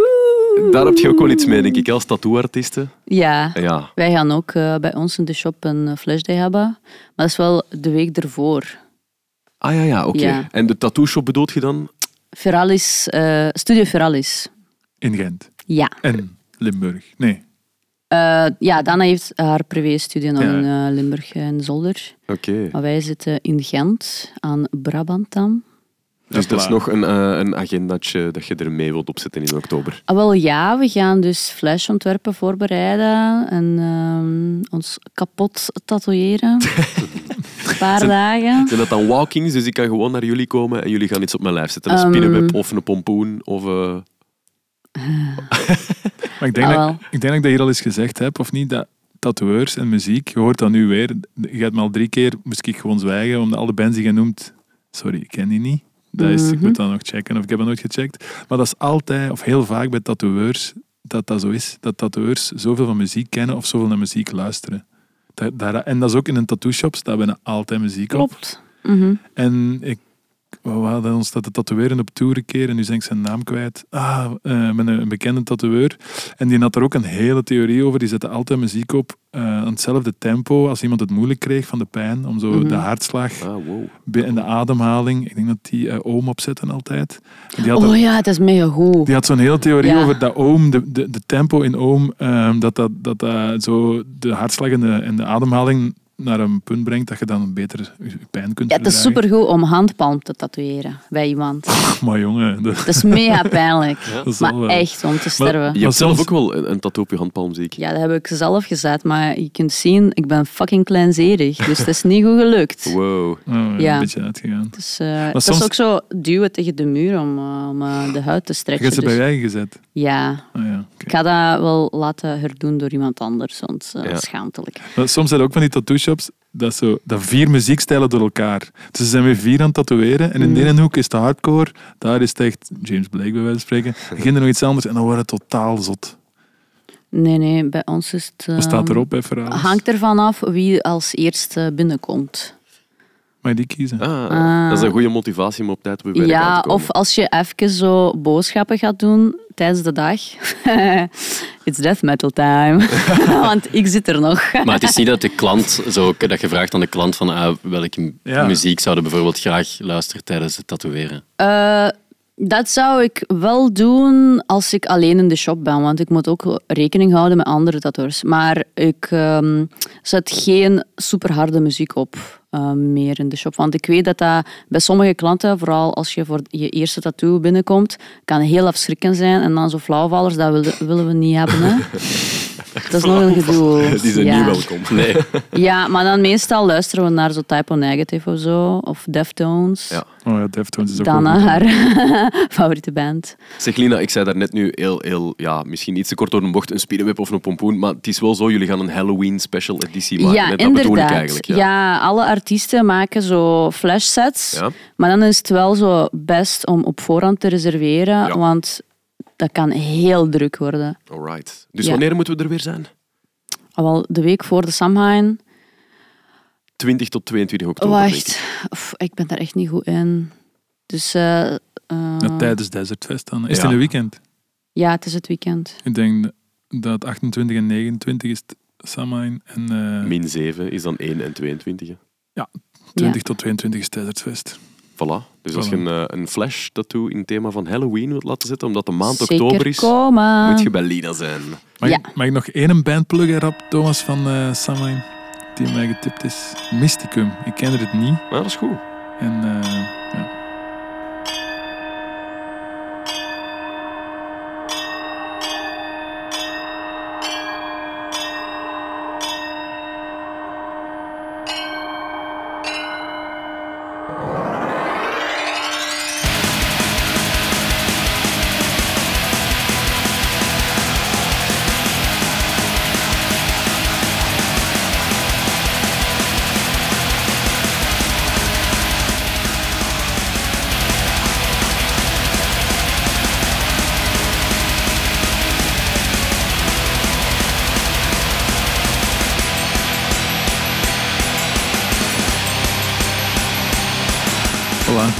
daar heb je ook wel iets mee, denk ik, als tattooartiesten. Ja, Ja, wij gaan ook eh, bij ons in de shop een eh, flashday hebben. Maar dat is wel de week ervoor. ah ja, ja, oké. Ja. En de tattoo shop bedoelt je dan? Veralis, eh, Studio Veralis. In Gent. Ja. En Limburg. Nee. Eh, ja, Dana heeft haar privéstudio Ja. in Limburg en Zolder. Oké. Maar wij zitten in Gent aan Brabantam. Dus dat is nog een, eh, een agendatje dat je er mee wilt opzetten in oktober. Ah, wel ja, we gaan dus flashontwerpen voorbereiden en ehm, ons kapot tatoeëren. *laughs* een paar dagen. Zijn dat dan walkings, dus ik kan gewoon naar jullie komen en jullie gaan iets op mijn lijf zetten? Een Ehm. spinnenweb of een pompoen of... eh, *laughs* Maar ik denk, Ah, dat, ik denk dat ik dat hier al eens gezegd heb, of niet, dat tatoeëurs en muziek, je hoort dat nu weer, je hebt me al drie keer, moest ik gewoon zwijgen, omdat alle bands die je noemt, sorry, ik ken die niet. Dat is, Ik Mhm. moet dat nog checken, of ik heb dat nooit gecheckt. Maar dat is altijd, of heel vaak bij tatoeëurs, dat dat zo is. Dat tatoeëurs zoveel van muziek kennen of zoveel naar muziek luisteren. Dat, daar- en dat is ook in een tattoo shop, staat bijna altijd muziek op. Klopt. Mhm. En ik, we hadden ons dat te tatoeëren op tour een keer en nu ben ik zijn naam kwijt. Ah, eh, met een, een bekende tatoeëur. En die had er ook een hele theorie over. Die zette altijd muziek op eh, aan hetzelfde tempo als iemand het moeilijk kreeg van de pijn. Om zo Mhm. de hartslag ah, wow. en de ademhaling. Ik denk dat die eh, oom opzetten altijd. En die had, Oh ja, het is mega goed. die had zo'n hele theorie Ja. over dat oom, de, de, de tempo in oom, ehm, dat dat, dat, dat zo de hartslag en de, en de ademhaling naar een punt brengt dat je dan beter je pijn kunt Ja, het is supergoed om handpalm te tatoeëren bij iemand. Maar jongen, dat, Het is mega *laughs* pijnlijk. dat Maar wel- echt, om te sterven. Je hebt zelf ook wel een, een tattoo op je handpalm, zie ik. Ja, dat heb ik zelf gezet, maar je kunt zien, ik ben fucking kleinzerig. Dus het is niet goed gelukt. Wow. Oh, ja, Ja. een beetje uitgegaan. Dus, eh, het soms- is ook zo duwen tegen de muur om, eh, om eh, de huid te Je stretchen. hebt ze bij Dus, jij gezet. ja, Oh, ja, ik ga dat wel laten herdoen door iemand anders, want uh, Ja. schaamtelijk. Maar Soms zijn er ook van die tattoo dat, zo, dat vier muziekstijlen door elkaar. Dus ze zijn weer vier aan het tatoeëren. En in Mm. de ene hoek is het hardcore. Daar is het echt James Blake bij wijze van spreken. *laughs* Ging er nog iets anders en dan wordt het totaal zot. Nee, nee, bij ons is het... Wat staat ehm, erop alles? hangt ervan af wie als eerste binnenkomt. Mag je die kiezen? Ah, Ah. Dat is een goede motivatie om op tijd bij werk aan Ja, te komen. of als je even zo boodschappen gaat doen tijdens de dag. *laughs* It's death metal time. *laughs* Want ik zit er nog. *laughs* Maar het is niet dat de klant, zo, dat je vraagt aan de klant van ah, welke Ja. muziek zouden bijvoorbeeld graag luisteren tijdens het tatoeëren. Eh, dat zou ik wel doen als ik alleen in de shop ben, want ik moet ook rekening houden met andere tattoos. Maar ik ehm, zet geen superharde muziek op eh, meer in de shop, want ik weet dat dat bij sommige klanten, vooral als je voor je eerste tattoo binnenkomt, kan heel afschrikkend zijn en dan zo flauwvallers, dat willen, willen we niet hebben. Hè. *laughs* Dat is nog een gedoe. Die zijn ja. niet welkom. Nee. Ja, maar dan meestal luisteren we naar zo Typo Negative of zo, of Deftones. Ja. Oh ja, Deftones is ook Dana, wel goed. haar *laughs* favoriete band. Zeg Lina, ik zei daarnet nu heel, heel, ja, misschien iets te kort door een bocht, een spinnenweb of een pompoen, maar het is wel zo, jullie gaan een Halloween special editie maken. Ja? Dat ik inderdaad. eigenlijk. Ja. Ja. alle artiesten maken zo flashsets. Ja. Maar dan is het wel zo best om op voorhand te reserveren, Ja. want dat kan heel druk worden. Alright. Dus Ja. wanneer moeten we er weer zijn? Al wel de week voor de Samhain. 20 tot 22 oktober. denk ik. Wacht, Oef, ik ben daar echt niet goed in. Dus eh, eh, Ja, tijdens Desert Fest dan. Is het Ja. in een weekend? ja, het is het weekend. Ik denk dat 28 en 29 is het Samhain en eh, Min 7 is dan 1 en 22. hè. 20 tot 22 is Desert Fest. Voilà. Dus als je een, een flash tattoo in het thema van Halloween wilt laten zetten, omdat de maand Zeker oktober is, komen. moet je bij Lina zijn. Mag, Ja. ik, mag ik nog één band pluggen, rap, Thomas van eh Samhain, die mij getipt is? Mysticum. Ik kende het niet. Maar dat is goed. En eh,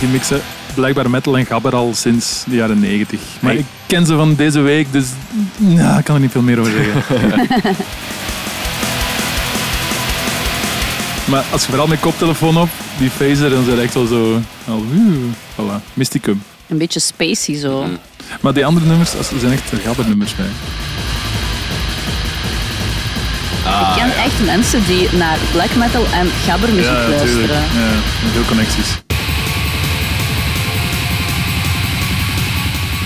die mixen blijkbaar metal en gabber al sinds de jaren 90. Maar Hey. ik ken ze van deze week, dus ja, ik kan er niet veel meer over zeggen. *laughs* maar als je vooral met koptelefoon op, die phaser, dan zijn ze echt wel zo... Al, voilà, mysticum. Een beetje spacey zo. Maar die andere nummers, dat zijn echt gabbernummers bij. Ah, ik ken echt mensen die naar black metal en gabbermuziek luisteren. Ja, veel connecties.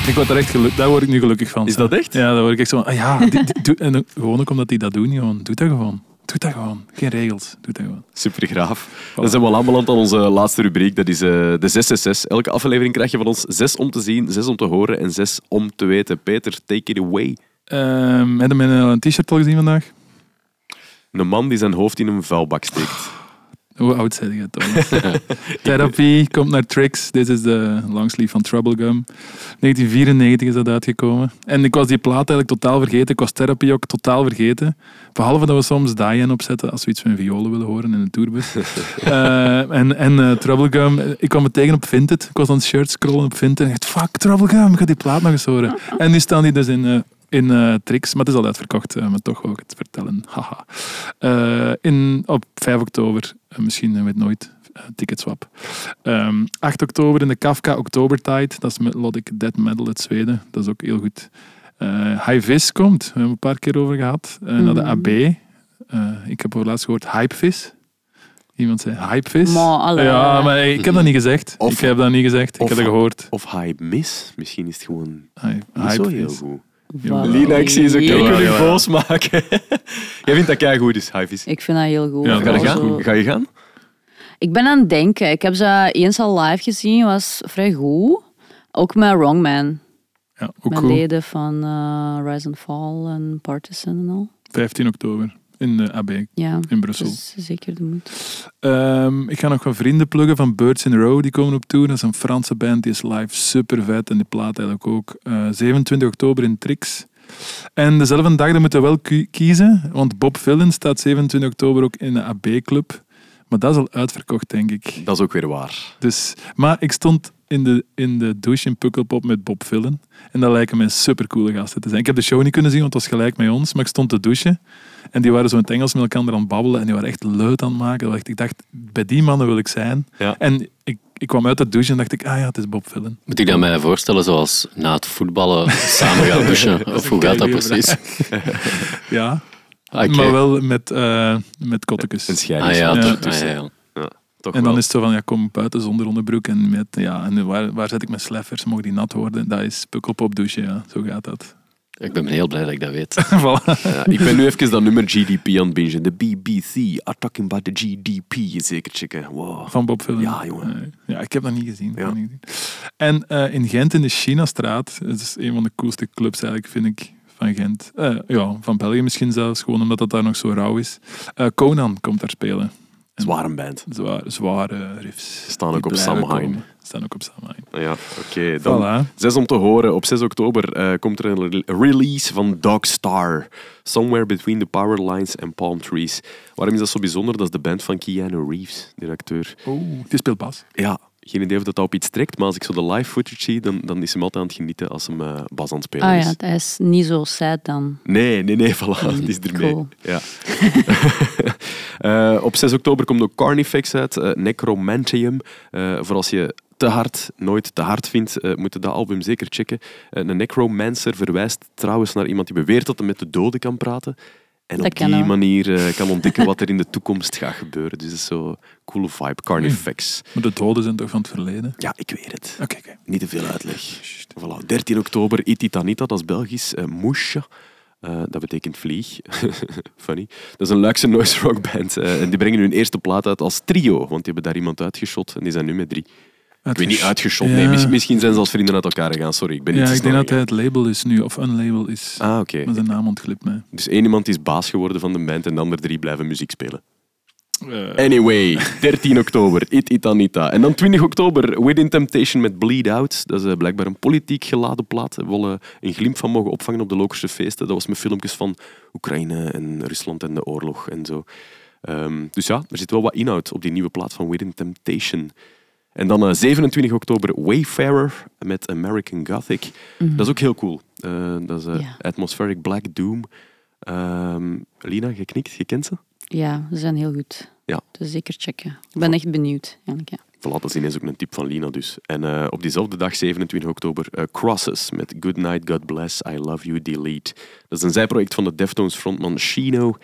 Ik word er echt geluk, daar word ik nu gelukkig van. Is dat echt? Ja, daar word ik echt zo van, ah ja, dit- dit- doe- en gewoon ook omdat die dat doen, gewoon. Doe dat gewoon. Doe dat gewoon. Geen regels. Doe dat gewoon. Super graaf. Dan zijn we al aanbeland aan onze laatste rubriek. Dat is eh, de 666. Elke aflevering krijg je van ons zes om te zien, zes om te horen en zes om te weten. Peter, take it away. Ehm heb je mijn een t-shirt al gezien vandaag? Een man die zijn hoofd in een vuilbak steekt. Hoe oud zijn je, Thomas? *laughs* *laughs* Therapie komt naar Trix. Dit is de longsleeve van Troublegum. 1994 is dat uitgekomen. En ik was die plaat eigenlijk totaal vergeten. Ik was Therapy ook totaal vergeten. Behalve dat we soms Diane opzetten als we iets van violen willen horen in een tourbus. *laughs* Eh, en en eh, Troublegum, eh, ik kwam het tegen op Vinted. Ik was aan het shirt scrollen op Vinted. En ik dacht, fuck, Troublegum, ik ga die plaat nog eens horen. En nu staan die dus in... in eh, Trix, maar het is al uitverkocht, eh, maar toch wou ik het vertellen. *laughs* Haha. Eh, in, op 5 oktober, misschien weet nooit, ticketswap. Ehm 8 oktober in de Kafka Oktobertide, dat is Melodic Death Metal uit Zweden, dat is ook heel goed. Eh High Vis komt, we hebben het een paar keer over gehad, eh, naar de Mhm. AB. Eh, ik heb voor laatst gehoord Hypevis. Iemand zei Hypevis. Maar, ja, maar ik heb dat niet gezegd. Of- ik heb dat niet gezegd, ik of- heb dat gehoord. Of hype mis. Misschien is het gewoon Hy- niet zo heel goed. Lina, ik zie ze Jawel, kijken nu jawel. boos maken. *laughs* Jij vindt dat kei goed is, Hyvis. Ik vind dat heel goed. Ja, Ga je gaan? Zo- Ga je gaan? Ik ben aan het denken. Ik heb ze eens al live gezien. was vrij goed. Ook met Wrongman. Ja, ook Met goed. leden van eh, Rise and Fall en Partisan en al. 15 oktober in de AB Ja, in Brussel. dat is zeker de moed. Ehm, ik ga nog wat vrienden pluggen van Birds in a Row. Die komen op tour. Dat is een Franse band. Die is live super vet. En die plaat eigenlijk ook. Eh, 27 oktober in Trix. En dezelfde dag dan moeten we wel ki- kiezen. Want Bob Villen staat 27 oktober ook in de AB-club. Maar dat is al uitverkocht, denk ik. Dat is ook weer waar. Dus, maar ik stond in de, in de douche in Pukkelpop met Bob Villen. En dat lijken mij supercoole gasten te zijn. Ik heb de show niet kunnen zien, want het was gelijk met ons. Maar ik stond te douchen. En die waren zo in het Engels met elkaar aan het babbelen. En die waren echt leuk aan het maken. Dat Ik dacht, bij die mannen wil ik zijn. Ja. En ik, ik kwam uit de douche en dacht ik, ah ja, het is Bob Villen. Moet ik dat mij voorstellen zoals na het voetballen samen gaan douchen? *laughs* Of hoe gaat dat precies? *laughs* Ja, Ah, maar wel met, eh met kottekes. Een Ah ja, Ja. toch, ah, tussen. ja, ja. Toch En dan wel. is het zo van, ja, kom buiten zonder onderbroek. En, met, ja, en waar, waar zet ik mijn sleffers? Mogen die nat worden? Dat is Pukkelpop douchen, ja. Zo gaat dat. Ik ben heel blij dat ik dat weet. *laughs* Voilà. Ja, ik ben nu even dat nummer GDP aan het bingen. De BBC are talking about the GDP. Zeker checken. Wow. Van Bob Villen. Ja, jongen. Eh, ja, ik heb dat niet gezien. Ik heb Ja. dat niet gezien. En eh, in Gent in de Chinastraat, dat is een van de coolste clubs eigenlijk, vind ik, van Gent. Eh, ja, van België misschien zelfs, gewoon omdat dat daar nog zo rauw is. Eh, Conan komt daar spelen. Zware band. Zwaar, zware riffs. Staan ook op Samhain. Staan ook op Samhain. Ja, oké. dan Voilà. Zes om te horen. Op 6 oktober eh, komt er een re- release van Dog Star. Somewhere Between the Power Lines and Palm Trees. Waarom is dat zo bijzonder? Dat is de band van Keanu Reeves, die acteur. Oh, die speelt bas. Ja, geen idee of dat op iets trekt, maar als ik zo de live footage zie, dan, dan is hem altijd aan het genieten als hem eh, bas aan het spelen Ah is. ja, hij is niet zo sad dan. Nee, nee, nee, voilà, het is ermee. Cool. Ja. *laughs* Eh, op 6 oktober komt ook Carnifex uit, eh, Necromantium. Voor als je te hard, nooit te hard vindt, moet je dat album zeker checken. Een necromancer verwijst trouwens naar iemand die beweert dat hij met de doden kan praten. En Dat op die manier eh, kan ontdekken wat er in de *laughs* toekomst gaat gebeuren. Dus dat is zo'n coole vibe. Carnifex. Maar de doden zijn toch van het verleden? Ja, ik weet het. Oké, oké. Niet te veel uitleg. Voilà. 13 oktober, Ititanita, dat is Belgisch. Uh, Moesje, dat betekent vlieg. *laughs* Funny. Dat is een Luikse noise rock band. en die brengen hun eerste plaat uit als trio, want die hebben daar iemand uitgeschot en die zijn nu met drie. Ik weet niet uitgeschot, nee. Ja. Misschien zijn ze als vrienden uit elkaar gegaan, sorry. Ik ben niet Ja, ik denk dat hij het label is nu, of een label is. Ah, oké. Maar zijn naam ontglipt mij. Dus één iemand is baas geworden van de band en de andere drie blijven muziek spelen. Eh, Anyway, 13 oktober, It Itanita. En dan 20 oktober, Within Temptation met Bleed Out. Dat is eh, blijkbaar een politiek geladen plaat. We willen een glimp van mogen opvangen op de Lokerse feesten. Dat was met filmpjes van Oekraïne en Rusland en de oorlog en zo. Ehm, dus ja, er zit wel wat inhoud op die nieuwe plaat van Within Temptation. En dan eh, 27 oktober, Wayfarer met American Gothic. Dat is ook heel cool. Eh, dat is eh, Ja. Atmospheric Black Doom. Ehm, Lina, je knikt, je kent ze? Ja, ze zijn heel goed. Ja. Dus zeker checken. Ik ben echt benieuwd. Eigenlijk, ja. Voilà, dat is ineens ook een tip van Lina dus. En eh, op diezelfde dag, 27 oktober, eh, Crosses met Good Night, God Bless, I Love You, Delete. Dat is een zijproject van de Deftones frontman Shino.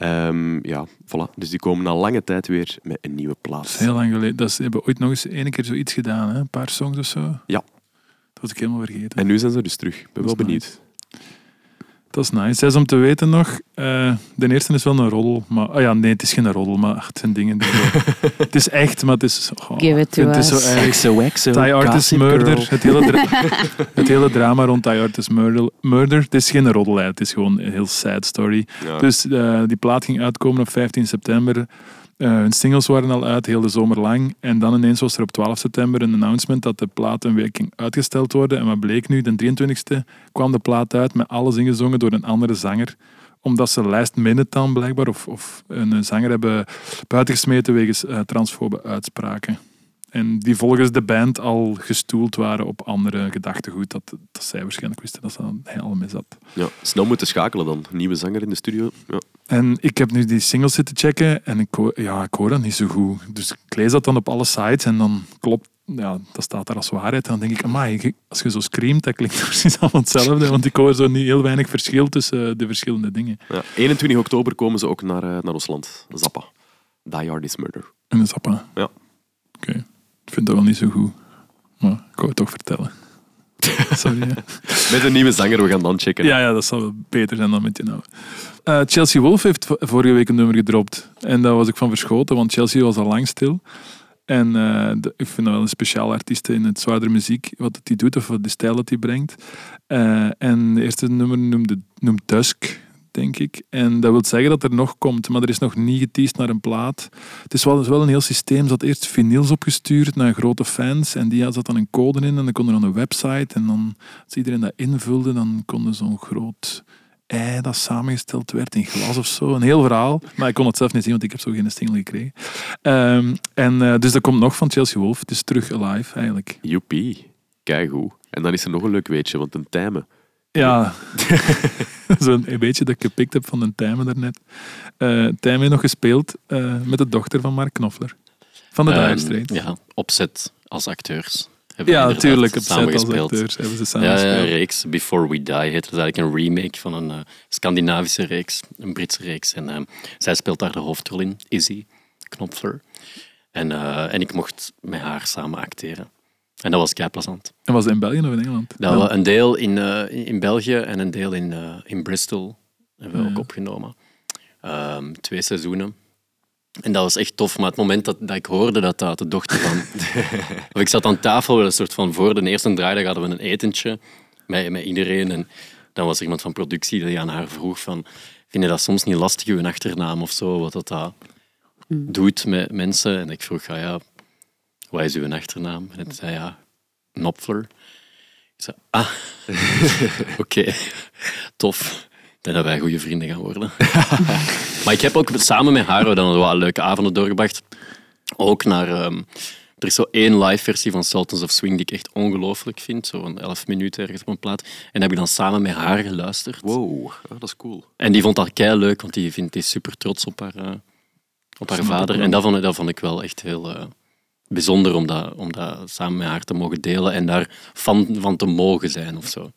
Ehm, ja, voilà. Dus die komen na lange tijd weer met een nieuwe dat plaat. is heel lang geleden. Dat ze hebben ooit nog eens één keer zoiets gedaan, hè? een paar songs of zo. Ja. Dat was ik helemaal vergeten. En nu zijn ze dus terug. Ik ben wel benieuwd. nice. Dat is nice. Zes om te weten nog. eh, de eerste is wel een roddel. Maar, oh ja, nee, het is geen roddel, maar het zijn dingen die... *laughs* het is echt, maar het is... Oh, Give it to het is zo us. erg. Thai Artist Murder. Het hele, dra- *laughs* het hele drama rond Thai Artist Murder. Murder. Het is geen roddel, het is gewoon een heel sad story. Ja. Dus eh, die plaat ging uitkomen op 15 september. Eh, hun singles waren al uit, heel de zomer lang. En dan ineens was er op 12 september een announcement dat de plaat een week uitgesteld worden. En wat bleek nu? De 23e kwam de plaat uit met alles ingezongen door een andere zanger omdat ze last minute dan blijkbaar of, of een zanger hebben buitengesmeten wegens eh, transfobe uitspraken. En die volgens de band al gestoeld waren op andere gedachtegoed. Dat, dat zij waarschijnlijk wisten dat ze aan helemaal mis zat. Ja, snel moeten schakelen dan. Nieuwe zanger in de studio. Ja. En ik heb nu die singles zitten checken en ik hoor, ja, ik hoor dat niet zo goed. Dus ik lees dat dan op alle sites en dan klopt, ja, dat staat daar als waarheid. En dan denk ik, amai, als je zo screamt, dat klinkt *laughs* precies allemaal hetzelfde. Want ik hoor zo niet heel weinig verschil tussen de verschillende dingen. Ja. 21 oktober komen ze ook naar, eh, naar ons land. Zappa. Die Hard is Murder. En de zappa. Ja. Oké, vind dat wel niet zo goed. Maar ik wou het toch vertellen. *laughs* Sorry. Met een nieuwe zanger, we gaan dan checken. Ja, ja, dat zal wel beter zijn dan met je nou. Eh, Chelsea Wolf heeft vorige week een nummer gedropt. En daar was ik van verschoten, want Chelsea was al lang stil. En eh, de- ik vind dat wel een speciaal artiest in het zwaardere muziek, wat hij doet of wat de stijl dat hij brengt. Eh, en de eerste nummer noemde, noemt Dusk, denk ik. En dat wil zeggen dat er nog komt, maar er is nog niet geteased naar een plaat. Het is wel, wel een heel systeem. Ze had eerst vinyls opgestuurd naar grote fans en die zat dan een code in en dan kon er een website en dan als iedereen dat invulde, dan konden zo'n groot ei dat samengesteld werd in glas of zo. Een heel verhaal. Maar ik kon het zelf niet zien, want ik heb zo geen single gekregen. Ehm, en, eh, dus dat komt nog van Chelsea Wolf. Het is terug alive, eigenlijk. Joepie. Keigoed. En dan is er nog een leuk weetje, want een tijmen. Ja, *laughs* zo'n een beetje dat ik gepikt heb van een Tijmen daarnet. Eh Tijmen heeft nog gespeeld eh, met de dochter van Mark Knopfler. Van de Ehm, Dire Straits. Ja, opzet als acteurs. Hebben Ja, natuurlijk. Op set als acteurs hebben ze samen Ja, ja, een reeks. Before We Die heet. Dat is eigenlijk een remake van een eh, Scandinavische reeks, een Britse reeks. En eh, zij speelt daar de hoofdrol in, Izzy Knopfler. En, en ik mocht met haar samen acteren. En dat was kei plezant. En was dat in België of in Engeland? Dat we een deel in, eh, in België en een deel in, eh, in Bristol hebben we Ja. ook opgenomen. Ehm, twee seizoenen. En dat was echt tof. Maar het moment dat, dat ik hoorde dat dat de dochter van... *laughs* of ik zat aan tafel, een soort van voor de eerste draaidag hadden we een etentje met, met iedereen. En dan was er iemand van productie die aan haar vroeg van... Vind je dat soms niet lastig, uw achternaam of zo? Wat dat, dat doe het met mensen. En ik vroeg, ah ja, wat is uw achternaam? En hij zei, ja, Knopfler. Ik zei, ah, *laughs* oké, tof. Ik denk dat wij goede vrienden gaan worden. *laughs* maar ik heb ook samen met haar dan wat leuke avonden doorgebracht. Ook naar... ehm, er is zo één live versie van Sultans of Swing die ik echt ongelooflijk vind. Zo'n 11 minuten ergens op een plaat. En dat heb ik dan samen met haar geluisterd. Wow, ah, dat is cool. En die vond dat kei leuk, want die, vindt, die is super trots op haar, eh, op haar vader. En dat vond, ik, dat vond ik wel echt heel eh, bijzonder om dat, om dat samen met haar te mogen delen en daar fan van te mogen zijn of zo.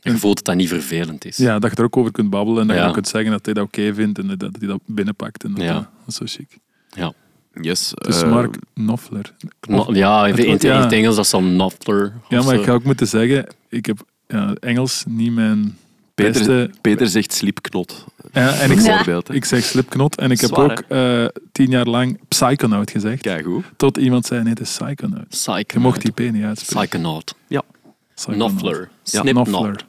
En je voelt dat dat niet vervelend is. Ja, dat je er ook over kunt babbelen en dat je ook kunt zeggen dat hij dat oké vindt en dat hij dat binnenpakt. En dat, Ja. dat is zo chic. Ja. Yes. Dus eh, Mark Knopfler. No- ja, in, Het in, ja. het Engels dat is dan Knopfler. Ja, maar zo. ik ga ook moeten zeggen, ik heb ja, Engels niet mijn Peter, beste... Peter zegt sliepknot. Ja, en ik, zeg, hè. ik zeg slipknot en ik heb Zwaar, ook eh, tien jaar lang Psychonaut gezegd. Kijk goed. Tot iemand zei, nee, het is Psychonaut. Psychonaut. Je mocht die P niet uitspreken. Psychonaut. Psychonaut. Knopfler. Ja, Snipknot.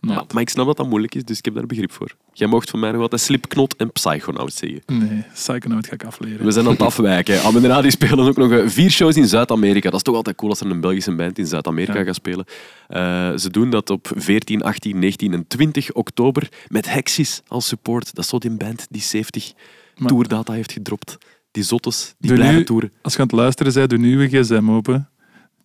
Not. Maar ik snap dat dat moeilijk is, dus ik heb daar begrip voor. Jij mocht van mij nog altijd slipknot en psychonaut zeggen. Nee, Psychonaut ga ik afleren. We zijn aan het *laughs* afwijken. Amina die spelen ook nog eh, vier shows in Zuid-Amerika. Dat is toch altijd cool als er een Belgische band in Zuid-Amerika Ja. gaat spelen. Eh, ze doen dat op 14, 18, 19 en 20 oktober met Hexis als support. Dat is zo die band die 70 Maar- tourdata heeft gedropt. Die zottes, die Doe blijven nu- toeren. Als je aan het luisteren bent, doe nu je gsm open.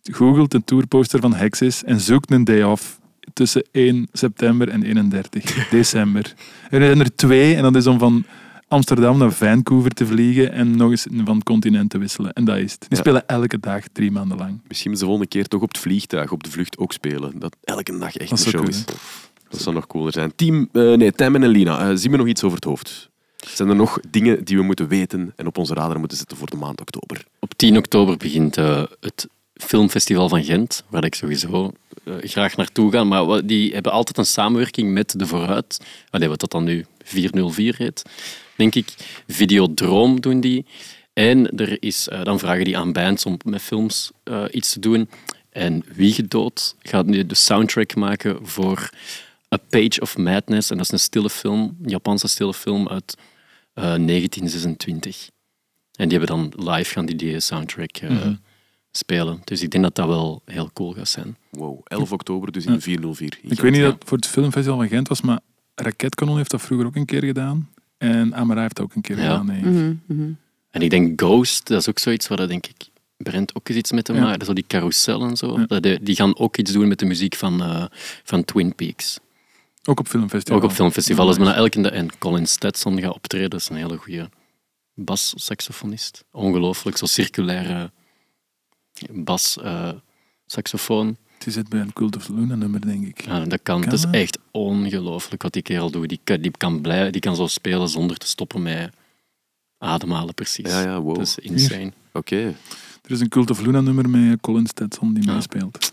Google de tourposter van Hexis en zoek een day off tussen 1 september en 31 *laughs* december. Er zijn er twee en dat is om van Amsterdam naar Vancouver te vliegen en nog eens van continent te wisselen. En dat is het. Die Ja. spelen elke dag drie maanden lang. Misschien ze volgende keer toch op het vliegtuig, op de vlucht ook spelen. Dat elke dag echt Dat een show is. Dat zou nog cooler zijn. Team, eh, nee, Tim en Lina, eh, zien we nog iets over het hoofd? Zijn er nog dingen die we moeten weten en op onze radar moeten zetten voor de maand oktober? Op 10 oktober begint eh, het Filmfestival van Gent, waar ik sowieso eh, graag naartoe ga. Maar die hebben altijd een samenwerking met de Vooruit. Allee, wat dat dan nu 404 heet, denk ik. Videodroom doen die. En er is, eh, dan vragen die aan bands om met films eh, iets te doen. En Wiegedood gaat nu de soundtrack maken voor A Page of Madness. En dat is een stille film, een Japanse stille film uit eh, 1926. En die hebben dan live gaan die, die soundtrack Mhm. Spelen. Dus ik denk dat dat wel heel cool gaat zijn. Wow, 11 oktober, dus in 404. in Ik weet niet ja. dat het voor het filmfestival van Gent was, maar Raketkanon heeft dat vroeger ook een keer gedaan. En Amara heeft dat ook een keer Ja. gedaan. nee. Mhm, mhm. En ik denk Ghost, dat is ook zoiets waar dat denk ik Brent ook eens iets met te Ja. maken. Zo die carousel en zo. Ja. Dat die, die gaan ook iets doen met de muziek van, eh, van Twin Peaks. Ook op filmfestival. Ook op filmfestivals. Nice. Maar elke en Colin Stetson gaat optreden. Dat is een hele goede bas-saxofonist. Ongelooflijk, zo circulaire bas-saxofoon. Het is het bij een Cult of Luna nummer, denk ik. Ja, dat kan. Kan Het is dat? echt ongelooflijk wat die kerel doet. Die kan, die kan, blij, die kan zo spelen zonder te stoppen met ademhalen, precies. Ja, ja, wow. Dat is insane. Oké. Er is een Cult of Luna nummer met Colin Stetson die Ja. meespeelt.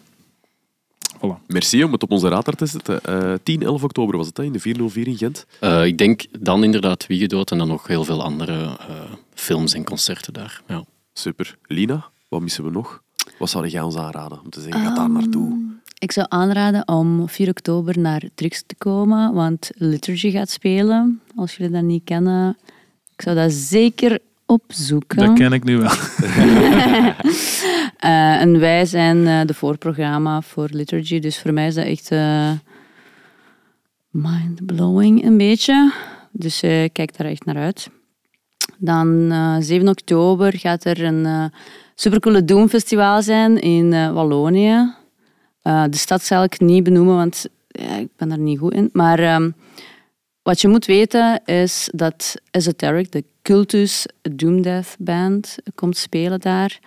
Voilà. Merci om het op onze radar te zetten. Eh 10, 11 oktober was het hè, in de 404 in Gent. Eh, ik denk dan inderdaad Wiegedood en dan nog heel veel andere eh, films en concerten daar. Ja. Super. Lina, wat missen we nog? Wat zou jij ons aanraden om te zeggen, ga daar naartoe? Ik zou aanraden om 4 oktober naar Trix te komen, want Liturgy gaat spelen. Als jullie dat niet kennen, ik zou dat zeker opzoeken. Dat ken ik nu wel. *laughs* Eh, en wij zijn eh, de voorprogramma voor Liturgy, dus voor mij is dat echt eh mind-blowing een beetje. Dus eh, ik kijk daar echt naar uit. Dan eh 7 oktober gaat er een eh supercoole Doomfestival zijn in eh, Wallonië. Eh, de stad zal ik niet benoemen, want ja, ik ben daar niet goed in. Maar ehm, wat je moet weten is dat Esoteric, de Cultus Doom Death Band, komt spelen daar.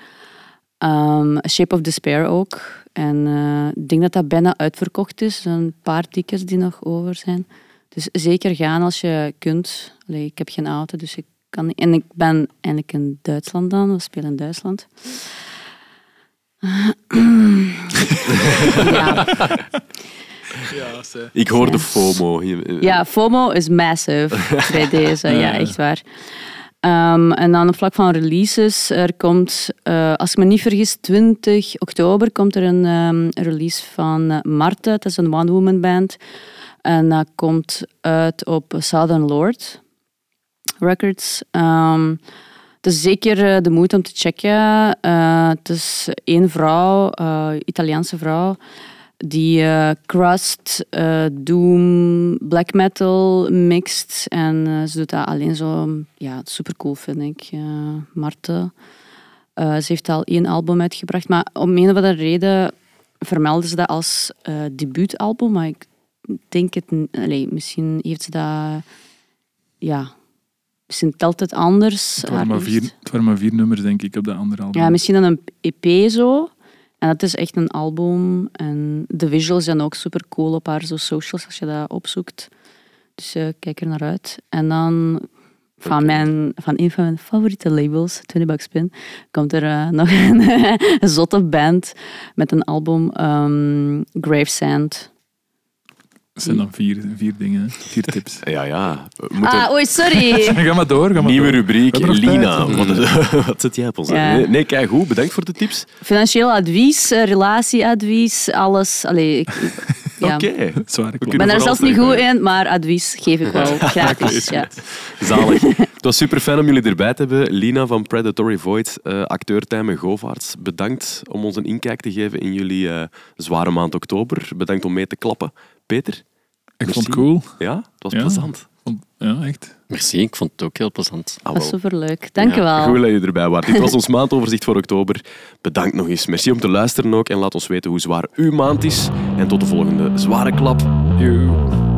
Ehm, Shape of Despair ook. En eh, ik denk dat dat bijna uitverkocht is. Een paar tickets die nog over zijn. Dus zeker gaan als je kunt. Ik heb geen auto, dus ik kan niet. En ik ben eigenlijk in Duitsland dan. We spelen in Duitsland. *laughs* ja. Ik hoorde Ja. FOMO. Je- Ja, FOMO is massive bij deze. *laughs* Ja, echt waar. Ehm, en dan op vlak van releases, er komt, eh, als ik me niet vergis, 20 oktober komt er een ehm, release van eh, Marte. Dat is een one-woman band. En dat komt uit op Southern Lord Records. Ehm, Het is zeker eh, de moeite om te checken. Eh, het is één vrouw, eh, Italiaanse vrouw, die crust, doom, black metal mixt. En ze doet dat alleen zo, ja, super cool vind ik. Marte. Ze heeft al één album uitgebracht, maar om een of andere reden vermelden ze dat als debuutalbum. Maar ik denk het, n- allee, misschien heeft ze dat, ja, misschien telt het anders. Het waren, haar maar vier, het waren maar vier nummers, denk ik, op dat andere album. Ja, misschien dan een EP zo. En dat is echt een album. En de visuals zijn ook super cool op haar zo socials als je dat opzoekt. Dus eh, kijk er naar uit. En dan van, mijn, van een van mijn favoriete labels, 20 Bucks Pin, komt er eh, nog *laughs* een zotte band met een album, ehm Gravesand. Het zijn dan vier, vier dingen, vier tips. Ja, ja. We moeten Ah, oei, sorry. *laughs* ga maar door, ga maar Nieuwe door. rubriek, Lina. Wat, *laughs* wat zit jij op ons? Ja. Nee, nee, kijk goed. Bedankt voor de tips. Financieel advies, eh, relatieadvies, alles. Allee, ik, *laughs* ja. Oké. Zware klop. Ik ben daar zelfs niet goed in, maar advies geef ik wel gratis. Ja. Zalig. Het was super fijn om jullie erbij te hebben. Lina van Predatory Void, eh acteur Tijmen Govaerts. Bedankt om ons een inkijk te geven in jullie eh, zware maand oktober. Bedankt om mee te klappen. Peter? Ik vond het cool. Ja, het was Ja. plezant. Ja, echt. Merci, ik vond het ook heel plezant. Ah, Dat is wel. superleuk. Dank je wel. Goed dat je erbij was. Dit was ons maandoverzicht voor oktober. Bedankt nog eens. Merci om te luisteren ook. En laat ons weten hoe zwaar uw maand is. En tot de volgende zware klap. Yo.